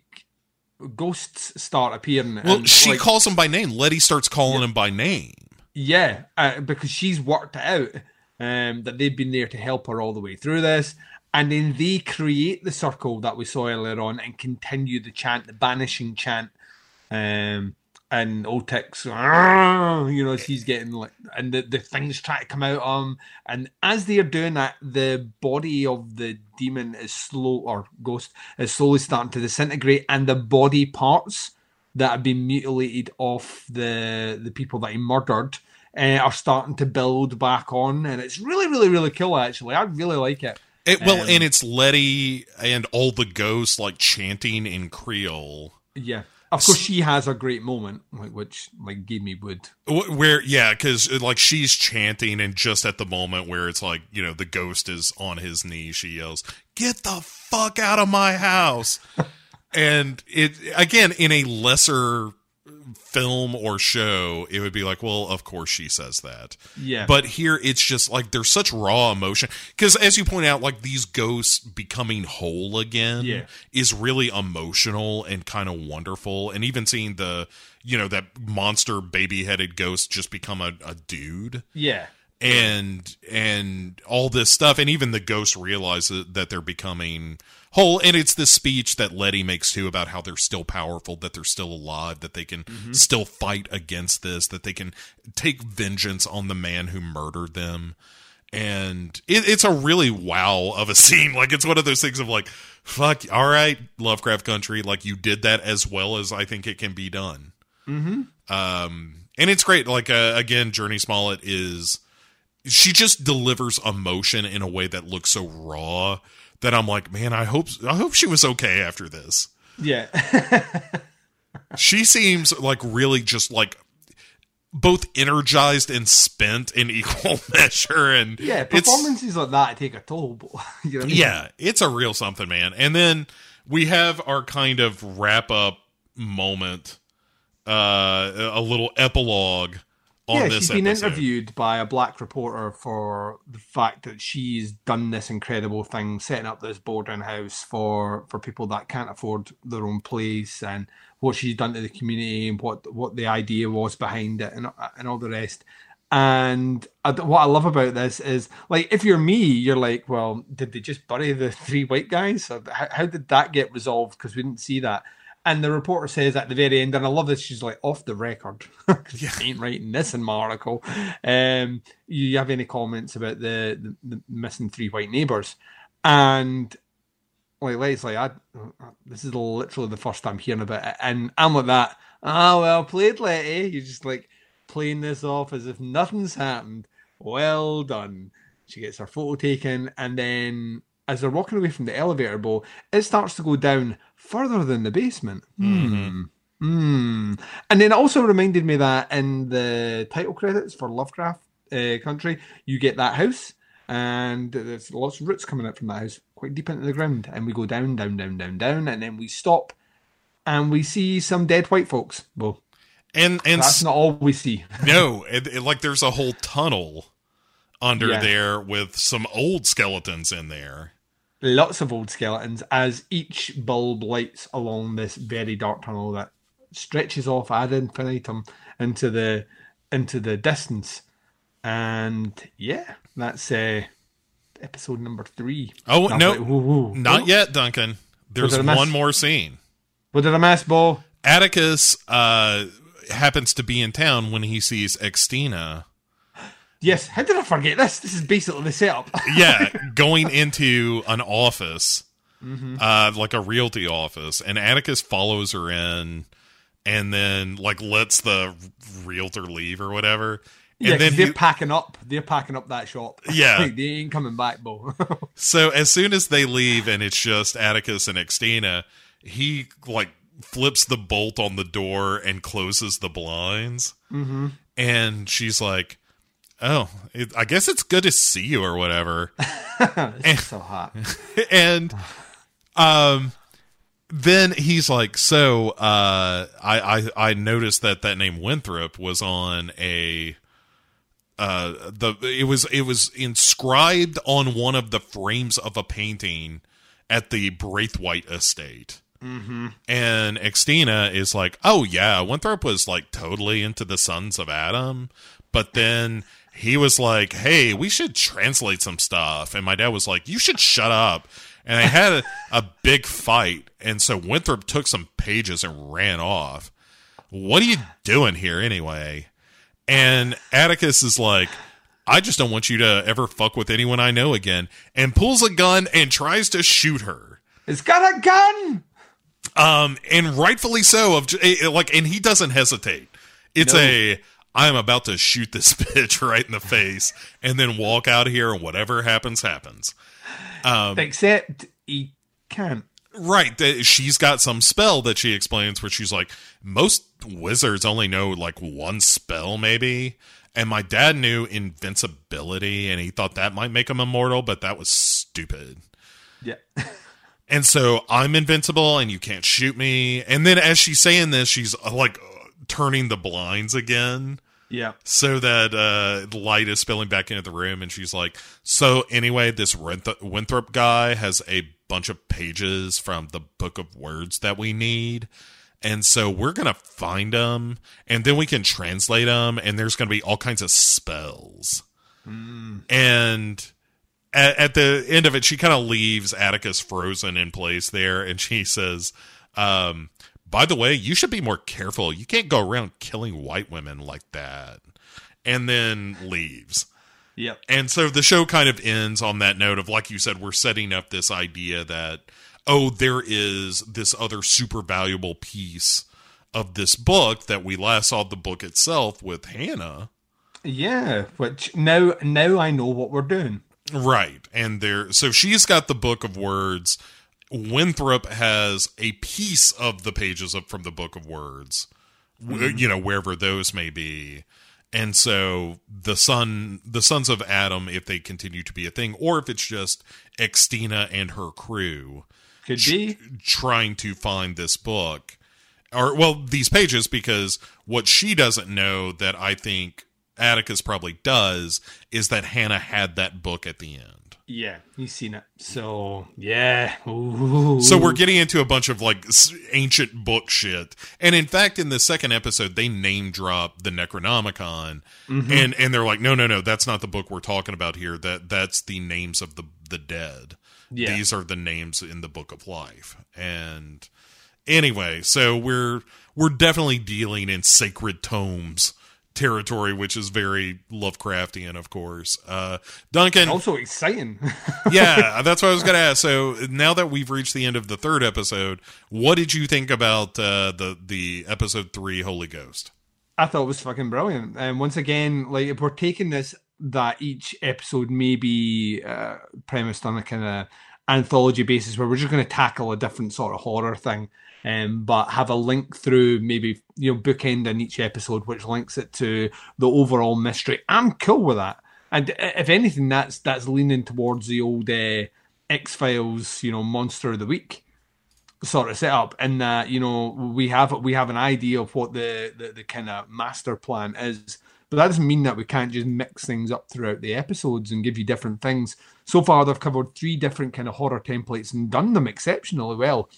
S5: ghosts start appearing
S4: well,
S5: and,
S4: she
S5: like,
S4: calls him by name. Letty starts calling him by name.
S5: Yeah, uh, because she's worked it out um, that they've been there to help her all the way through this. And then they create the circle that we saw earlier on and continue the chant, the banishing chant. Um, and Otek's, "Arrgh," you know, as he's getting like, and the, the things try to come out of him. And as they're doing that, the body of the demon is slow, or ghost is slowly starting to disintegrate, and the body parts that have been mutilated off the the people that he murdered uh, are starting to build back on, and it's really, really, really cool. Actually, I really like it.
S4: It, well,
S5: Um,
S4: and it's Letty and all the ghosts like chanting in Creole.
S5: Yeah, of course, she has a great moment, like which like gave me wood.
S4: Where, yeah, because uh, like she's chanting, and just at the moment where it's like, you know, the ghost is on his knee, she yells, Get the fuck out of my house. and it, again, in a lesser film or show, it would be like, well, of course she says that.
S5: Yeah,
S4: But here it's just like there's such raw emotion because as you point out, like these ghosts becoming whole again
S5: Yeah.
S4: is really emotional and kind of wonderful. And even seeing the you know that monster baby headed ghost just become a, a dude
S5: yeah,
S4: and and all this stuff and even the ghost realizes that they're becoming whole and it's the speech that letty makes too about how they're still powerful that they're still alive that they can still fight against this that they can take vengeance on the man who murdered them. And it, it's a really wow of a scene. Like it's one of those things of like fuck all right lovecraft country like you did that as well as i think it can be done. Um and it's great. Like uh, again Jurnee Smollett is she just delivers emotion in a way that looks so raw that i'm like man i hope i hope she was okay after this
S5: yeah,
S4: she seems like really just like both energized and spent in equal measure and
S5: yeah. Performances like that take a toll, but you know I mean?
S4: yeah it's a real something man and then we have our kind of wrap up moment uh a little epilogue
S5: yeah, she's been
S4: episode.
S5: interviewed by a black reporter for the fact that she's done this incredible thing, setting up this boarding house for for people that can't afford their own place, and what she's done to the community, and what what the idea was behind it, and and all the rest. And I, what I love about this is, like, if you're me, you're like, well, did they just bury the three white guys? How, how did that get resolved? Because we didn't see that. And the reporter says at the very end, and I love this, she's like off the record. I ain't writing this in my article. Um, you have any comments about the, the, the missing three white neighbors? And like Leslie, I this is literally the first time hearing about it, and I'm like that. Ah, well played, Letty. You're just like playing this off as if nothing's happened. Well done. She gets her photo taken, and then as they're walking away from the elevator bowl, it starts to go down further than the basement. Hmm. Hmm. And then it also reminded me that in the title credits for Lovecraft uh, Country, you get that house, and there's lots of roots coming out from that house, quite deep into the ground. And we go down, down, down, down, down, and then we stop, and we see some dead white folks. Well,
S4: and and
S5: that's not all we see.
S4: No, it, it- like there's a whole tunnel under
S5: Yeah.
S4: there with some old skeletons in there.
S5: Lots of old skeletons as each bulb lights along this very dark tunnel that stretches off ad infinitum into the into the distance. And yeah, that's uh, episode number three.
S4: Oh no,
S5: like, whoa, whoa.
S4: not yet, Duncan. There's one more scene.
S5: What did I miss, Bo?
S4: Atticus uh, happens to be in town when he sees Xtina.
S5: Yes, how did I forget this? This is basically the setup.
S4: Yeah, going into an office,
S5: Mm-hmm.
S4: uh, like a realty office, and Atticus follows her in, and then like lets the realtor leave or whatever. And
S5: yeah,
S4: then
S5: they're
S4: he-
S5: packing up. They're packing up that shop.
S4: Yeah.
S5: Like, they ain't coming back, Bo.
S4: So as soon as they leave and it's just Atticus and Xtina, he like flips the bolt on the door and closes the blinds. Mm-hmm. And she's like, "Oh, it, I guess it's good to see you or whatever."
S5: it's so hot.
S4: and um, then he's like, "So uh, I I I noticed that that name Winthrop was on a." uh the it was it was inscribed on one of the frames of a painting at the Braithwhite estate. Mm-hmm. And Xtina is like, oh yeah, Winthrop was like totally into the Sons of Adam, but then he was like, hey, we should translate some stuff, and my dad was like, you should shut up. And they had a, a big fight, and so Winthrop took some pages and ran off. What are you doing here anyway? And Atticus is like, I just don't want you to ever fuck with anyone I know again, and pulls a gun and tries to shoot her.
S5: It's got a gun.
S4: Um, and rightfully so. Of like, and he doesn't hesitate. It's
S5: No.
S4: a I am about to shoot this bitch right in the face and then walk out of here and whatever happens, happens.
S5: Except he can't.
S4: Right. She's got some spell that she explains where she's like, most wizards only know like one spell, maybe. And my dad knew invincibility and he thought that might make him immortal, but that was stupid.
S5: Yeah.
S4: And so I'm invincible and you can't shoot me. And then as she's saying this, she's uh, like uh, turning the blinds again
S5: yeah.
S4: so that uh, the light is spilling back into the room. And she's like, So, anyway, this Winth- Winthrop guy has a bunch of pages from the book of words that we need. And so we're going to find them and then we can translate them. And there's going to be all kinds of spells. And at, at the end of it, she kind of leaves Atticus frozen in place there, and she says, um, "By the way, you should be more careful. You can't go around killing white women like that." And then leaves.
S5: Yep.
S4: And so the show kind of ends on that note of, like you said, we're setting up this idea that, oh, there is this other super valuable piece of this book that we last saw the book itself with Hannah.
S5: Yeah. Which now now I know what we're doing.
S4: Right. And there so she's got the book of words. Winthrop has a piece of the pages of, from the book of words. w- mm-hmm. You know, wherever those may be. And so the son the sons of Adam, if they continue to be a thing, or if it's just Xtina and her crew
S5: Could be.
S4: trying to find this book or well these pages because what she doesn't know that I think Atticus probably does is that Hannah had that book at the end.
S5: Yeah, he's seen it. So yeah. Ooh.
S4: So we're getting into a bunch of like ancient book shit. And in fact in the second episode they name drop the Necronomicon mm-hmm. and and they're like no no no that's not the book we're talking about here that that's the names of the the dead.
S5: Yeah.
S4: These are the names in the book of life. And anyway, so we're we're definitely dealing in sacred tomes territory which is very Lovecraftian of course. Uh Duncan
S5: also exciting.
S4: yeah, that's what I was going to ask. So now that we've reached the end of the third episode, what did you think about uh, the the episode three Holy Ghost?
S5: I thought it was fucking brilliant. And once again, like if we're taking this that each episode may be uh, premised on a kind of anthology basis where we're just going to tackle a different sort of horror thing, um, but have a link through maybe you know bookend in each episode which links it to the overall mystery. I'm cool with that. And if anything, that's that's leaning towards the old uh, X Files, you know, monster of the week sort of setup in that you know we have we have an idea of what the the, the kind of master plan is but that doesn't mean that we can't just mix things up throughout the episodes and give you different things so far they've covered three different kind of horror templates and done them exceptionally well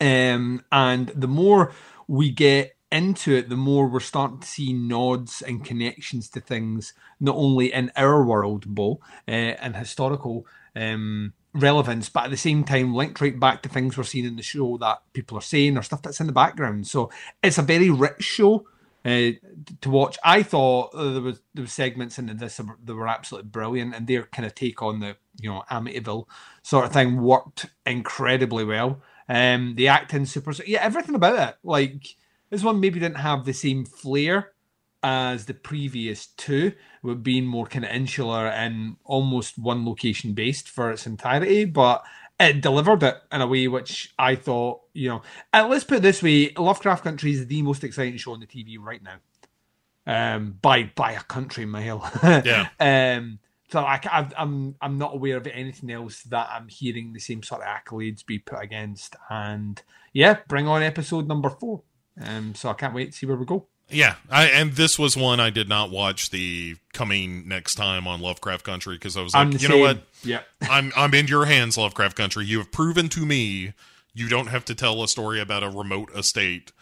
S5: um, and the more we get into it, the more we're starting to see nods and connections to things, not only in our world, Bo, uh, and historical um, relevance, but at the same time linked right back to things we're seeing in the show that people are saying or stuff that's in the background. So it's a very rich show. Uh, to watch, I thought uh, there was there was segments in this were- that were absolutely brilliant, and their kind of take on the you know Amityville sort of thing worked incredibly well. Um, the acting super, yeah, everything about it. Like this one maybe didn't have the same flair as the previous two, with being more kind of insular and almost one location based for its entirety, but it delivered it in a way which I thought, you know, uh, let's put it this way: Lovecraft Country is the most exciting show on the TV right now, um, by by a country mile.
S4: Yeah.
S5: Um, so I, I've- I'm I'm not aware of anything else that I'm hearing the same sort of accolades be put against. And yeah, bring on episode number four. Um, so I can't wait to see where we go.
S4: Yeah, I and this was one I did not watch the coming next time on Lovecraft Country because I was like, you know what,
S5: Yeah.
S4: I'm I'm in your hands, Lovecraft Country. You have proven to me you don't have to tell a story about a remote estate,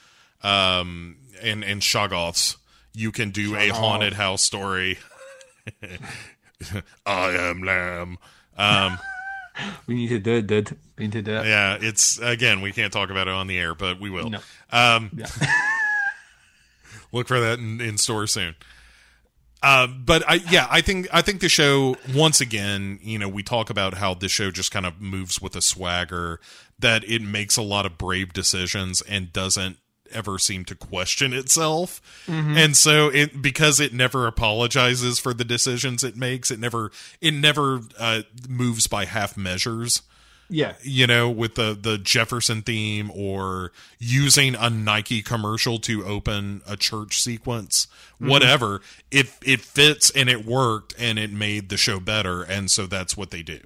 S4: um, and and Shoggoths. You can do a haunted house story. I am Lamb. Um,
S5: We need to do it, dude. We need to do it.
S4: yeah, it's again we can't talk about it on the air, but we will.
S5: No.
S4: Um,
S5: Yeah.
S4: look for that in, in store soon. Uh, but I, yeah, I think I think the show once again, you know, we talk about how the show just kind of moves with a swagger that it makes a lot of brave decisions and doesn't ever seem to question itself. And so it because it never apologizes for the decisions it makes, it never it never uh, moves by half measures
S5: Yeah.
S4: you know, with the the Jefferson theme or using a Nike commercial to open a church sequence, whatever. It it fits and it worked and it made the show better, and so that's what they do.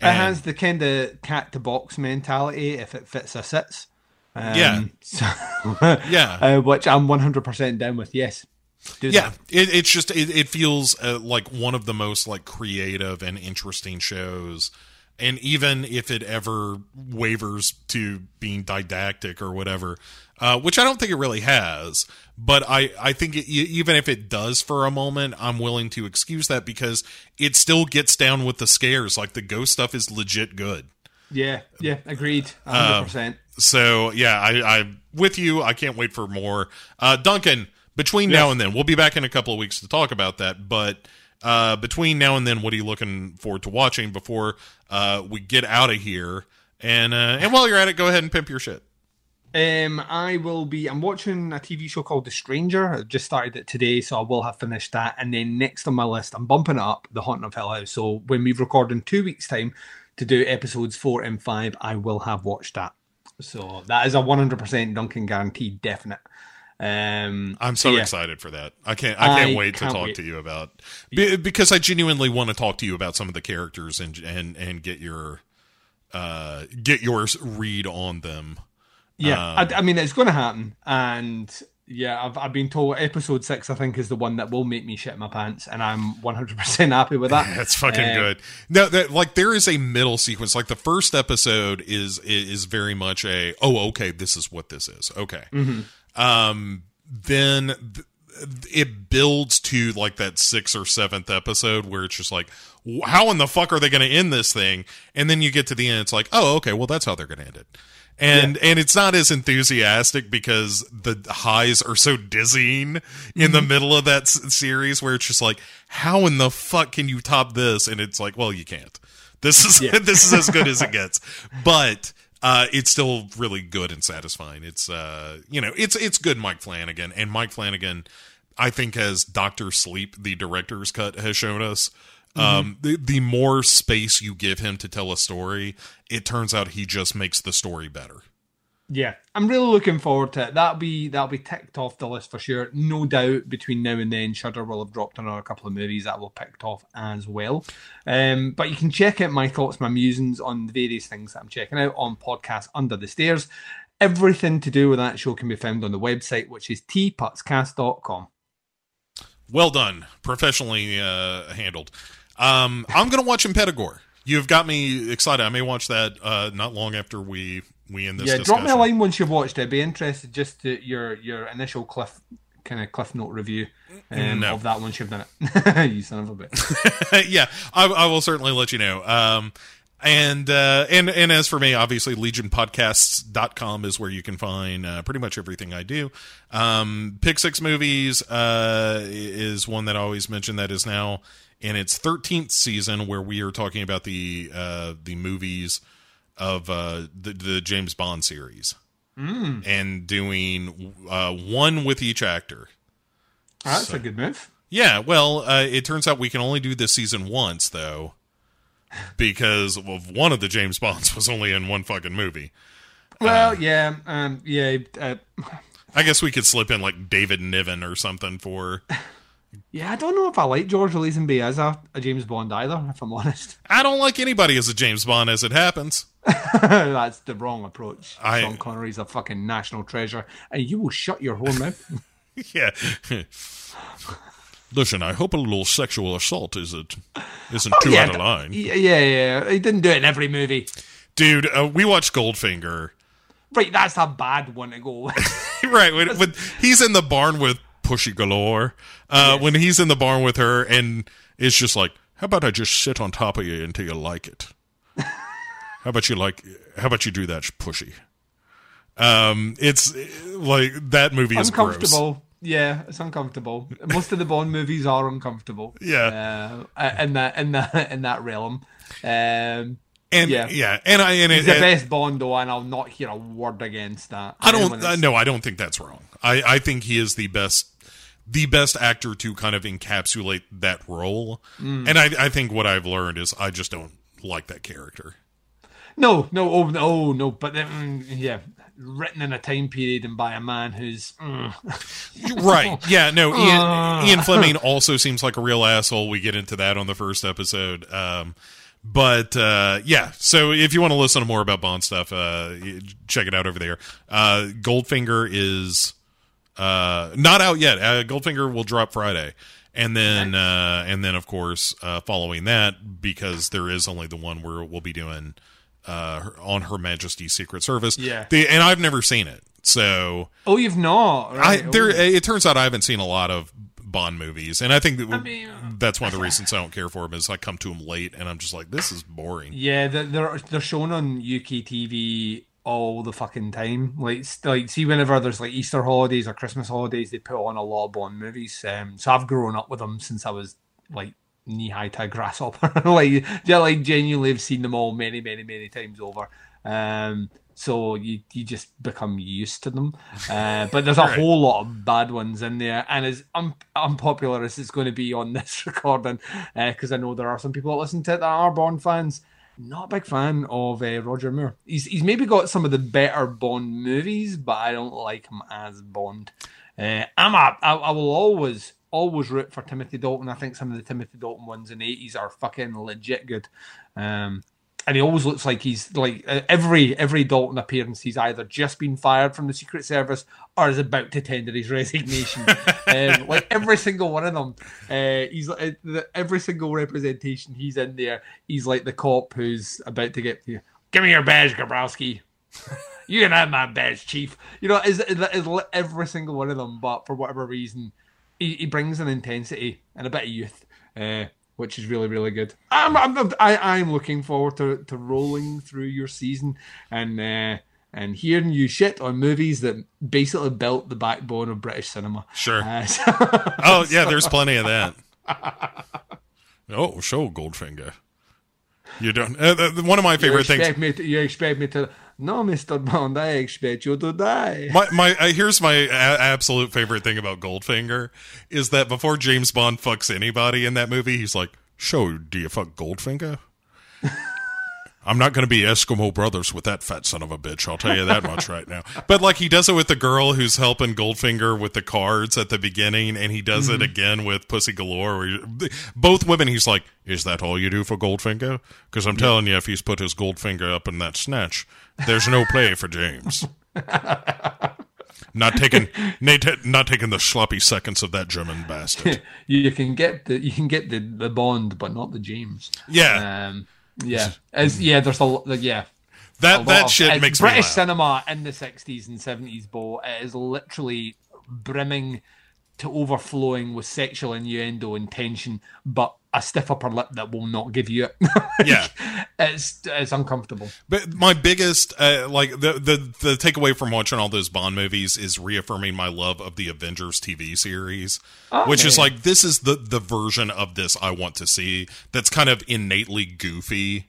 S5: It has the kind of cat to box mentality. If it fits, it sits. Um,
S4: Yeah.
S5: So,
S4: Yeah.
S5: uh, which I'm 100% down with. Yes. Do
S4: yeah, it, it's just it, it feels uh, like one of the most like creative and interesting shows. And even if it ever wavers to being didactic or whatever, uh, which I don't think it really has, but I I think it, even if it does for a moment, I'm willing to excuse that because it still gets down with the scares. Like the ghost stuff is legit good.
S5: Yeah. Yeah. Agreed.
S4: Um,
S5: 100%.
S4: So yeah, I, I'm with you. I can't wait for more. Uh, Duncan, between now and then, we'll be back in a couple of weeks to talk about that. But uh, between now and then, what are you looking forward to watching before uh, we get out of here? And uh, and while you're at it, go ahead and pimp your shit.
S5: Um, I will be. I'm watching a TV show called The Stranger. I just started it today, so I will have finished that. And then next on my list, I'm bumping it up, The Haunting of Hill House. So when we record in two weeks' time to do episodes four and five, I will have watched that. So that is a 100% Duncan guaranteed, definite. Um,
S4: I'm so
S5: yeah.
S4: excited for that. I can't. I can't
S5: I
S4: wait to
S5: can't
S4: talk
S5: wait.
S4: to you about be, because I genuinely want to talk to you about some of the characters and and and get your uh get your read on them.
S5: Yeah,
S4: Um,
S5: I, I mean it's going to happen, and yeah, I've I've been told episode six I think is the one that will make me shit my pants, and I'm 100 percent happy with that.
S4: That's fucking
S5: Um,
S4: good. No, that like there is a middle sequence. Like the first episode is is very much a oh okay this is what this is okay. Um, then th- it builds to like that sixth or seventh episode where it's just like how in the fuck are they going to end this thing? And then you get to the end, it's like oh okay well that's how they're going to end it. And and it's not as enthusiastic because the highs are so dizzying in the middle of that s- series where it's just like how in the fuck can you top this? And it's like well you can't. This is this is as good as it gets. But uh, it's still really good and satisfying. It's uh, you know, it's it's good Mike Flanagan and Mike Flanagan I think as Doctor Sleep the director's cut has shown us um the, the more space you give him to tell a story, it turns out he just makes the story better.
S5: Yeah, I'm really looking forward to it. That'll be that'll be ticked off the list for sure. No doubt between now and then, Shudder will have dropped another couple of movies that will picked off as well. Um, but you can check out my thoughts, my musings on the various things that I'm checking out on podcast Under the Stairs. Everything to do with that show can be found on the website, which is tputscast.com.
S4: Well done, professionally uh, handled. Um, I'm gonna watch Impetigore. You've got me excited. I may watch that uh, not long after we we end this.
S5: yeah,
S4: discussion.
S5: drop me a line once you've watched it. I'd be interested just to your your initial cliff kind of cliff note review um,
S4: No.
S5: of that once you've done it. you son of a bitch.
S4: yeah, I, I will certainly let you know. Um, and uh, and and as for me, obviously, legionpodcasts.com is where you can find uh, pretty much everything I do. Um, Pick Six Movies uh, is one that I always mention that is now in its 13th season, where we are talking about the uh, the movies of uh, the, the James Bond series. And doing uh, one with each actor.
S5: That's a good move.
S4: Yeah, well, uh, it turns out we can only do this season once, though, because of one of the James Bonds was only in one fucking movie.
S5: Well, yeah, um, yeah, uh,
S4: I guess we could slip in like David Niven or something for.
S5: Yeah. I don't know if I like George Lazenby as a, a James Bond either. If I'm honest,
S4: I don't like anybody as a James Bond as it happens.
S5: that's the wrong approach.
S4: I-
S5: Sean Connery's a fucking national treasure, and you will shut your whole mouth.
S4: yeah. Listen, I hope a little sexual assault isn't isn't too
S5: Oh, yeah,
S4: out of line,
S5: yeah, yeah, yeah. He didn't do it in every movie.
S4: dude. Uh, we watched Goldfinger,
S5: Right, that's a bad one to go.
S4: right? When, when he's in the barn with Pushy Galore, uh, when he's in the barn with her, and it's just like, how about I just sit on top of you until you like it? How about you like? How about you do that, Pushy? Um, it's like that movie is gross.
S5: uncomfortable. Yeah, it's uncomfortable. Most of the Bond movies are uncomfortable.
S4: Yeah.
S5: uh, in that in that in that realm. Um,
S4: And
S5: Yeah.
S4: yeah, and I and
S5: He's
S4: it,
S5: the best Bond, though, and I'll not hear a word against that.
S4: I don't. Uh, no, I don't think that's wrong. I I think he is the best. The best actor to kind of encapsulate that role,
S5: Mm.
S4: and I, I think what I've learned is I just don't like that character.
S5: No, no, oh no, no, but um, yeah, written in a time period and by a man who's mm,
S4: right. Yeah. No. Ian,
S5: Uh.
S4: Ian Fleming also seems like a real asshole. We get into that on the first episode. Um, but uh, yeah. So if you want to listen to more about Bond stuff, uh, check it out over there. Uh, Goldfinger is uh, not out yet. Uh, Goldfinger will drop Friday. And then, uh, and then, of course, uh, following that, because there is only the one where we'll be doing uh, on Her Majesty's Secret Service.
S5: Yeah.
S4: The, and I've never seen it, so
S5: oh, you've not.
S4: I there.
S5: oh.
S4: It turns out I haven't seen a lot of Bond movies, and I think that
S5: mean,
S4: that's one of the reasons I don't care for them. Is I come to them late, and I'm just like, this is boring.
S5: Yeah, they're they're shown on UK TV all the fucking time. Like, like see, whenever there's like Easter holidays or Christmas holidays, they put on a lot of Bond movies. Um, so I've grown up with them since I was like knee high to a grasshopper. like, yeah, like genuinely have seen them all many, many, many times over. Um, so you you just become used to them. Uh, but there's a
S4: Right.
S5: whole lot of bad ones in there, and as un- unpopular as it's going to be on this recording, because I know there are some people that listen to it that are Bond fans. Not a big fan of uh, Roger Moore. He's he's maybe got some of the better Bond movies, but I don't like him as Bond. Uh, I'm a, I, I will always always root for Timothy Dalton. I think some of the Timothy Dalton ones in the eighties are fucking legit good. Um, and he always looks like he's like uh, every every Dalton appearance, he's either just been fired from the Secret Service or is about to tender his resignation. um, like every single one of them, uh, he's uh, the, every single representation he's in there. He's like the cop who's about to get you. Give me your badge, Gabrowski. you can have my badge, Chief. You know, is is every single one of them, but for whatever reason, he, he brings an intensity and a bit of youth, uh, which is really really good. I'm I'm I, I'm looking forward to, to rolling through your season and uh, and hearing you shit on movies that basically built the backbone of British cinema.
S4: Sure.
S5: Uh, so-
S4: Oh yeah, there's plenty of that. oh, show Goldfinger. You don't. Uh, one of my
S5: you
S4: favorite things.
S5: me to, you expect me to no, Mister Bond. I expect you to die.
S4: My my uh, here's my a- absolute favorite thing about Goldfinger is that before James Bond fucks anybody in that movie, he's like, "Show, do you fuck Goldfinger?" I'm not going to be Eskimo brothers with that fat son of a bitch. I'll tell you that much right now. But like he does it with the girl who's helping Goldfinger with the cards at the beginning, and he does it again with Pussy Galore. Where he- both women, he's like, "Is that all you do for Goldfinger?" Because I'm telling you, if he's put his Goldfinger up in that snatch, there's no play for James. Not taking, not not taking the sloppy seconds of that German bastard.
S5: you can get the you can get the, the Bond, but not the James.
S4: Yeah,
S5: Um, yeah, as yeah, there's a lot. Yeah,
S4: that that shit makes
S5: British cinema in the '60s and '70s, Bo. It is literally brimming to overflowing with sexual innuendo and tension, but a stiff upper lip that will not give you it.
S4: Yeah.
S5: it's it's uncomfortable.
S4: But my biggest, uh, like the the the takeaway from watching all those Bond movies is reaffirming my love of the Avengers TV series, which is like this is the the version of this I want to see. That's kind of innately goofy,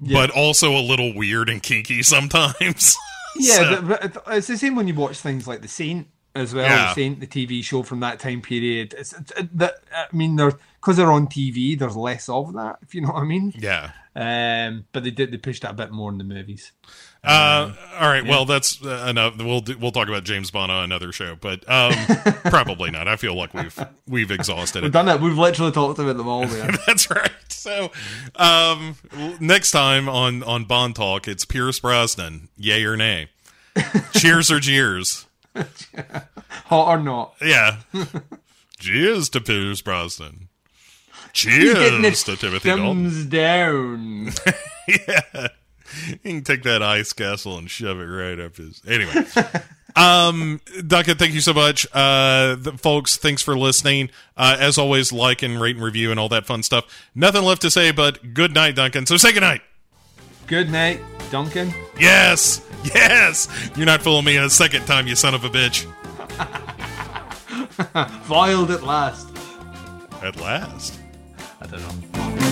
S4: but also a little weird and kinky sometimes.
S5: Yeah,
S4: So-
S5: the- but it's the same when you watch things like The Saint as well.
S4: Yeah.
S5: The Saint, the TV show from that time period. It's, it's it, that I mean, they're because they're on TV. There's less of that, if you know what I mean.
S4: yeah.
S5: Um, but they did they pushed that a bit more in the movies.
S4: Uh, all right. Well, that's uh, enough. We'll do, we'll talk about James Bond on another show, but um, probably not. I feel like we've we've exhausted it.
S5: We've done that. We've literally talked about them all there.
S4: That's right. So, um, next time on on Bond Talk, it's Pierce Brosnan, yay or nay, cheers or jeers.
S5: Hot or not.
S4: Yeah, cheers to Pierce Brosnan. Cheers to Timothy Dalton.
S5: thumbs down.
S4: yeah, you can take that ice castle and shove it right up his. Anyway. Um, Duncan, thank you so much. Uh, the, folks, thanks for listening. Uh, as always, like and rate and review and all that fun stuff. Nothing left to say but good night, Duncan. So say good night.
S5: Good night, Duncan.
S4: Yes, yes. You're not fooling me a second time, you son of a bitch.
S5: Foiled at last.
S4: At last.
S5: I don't know.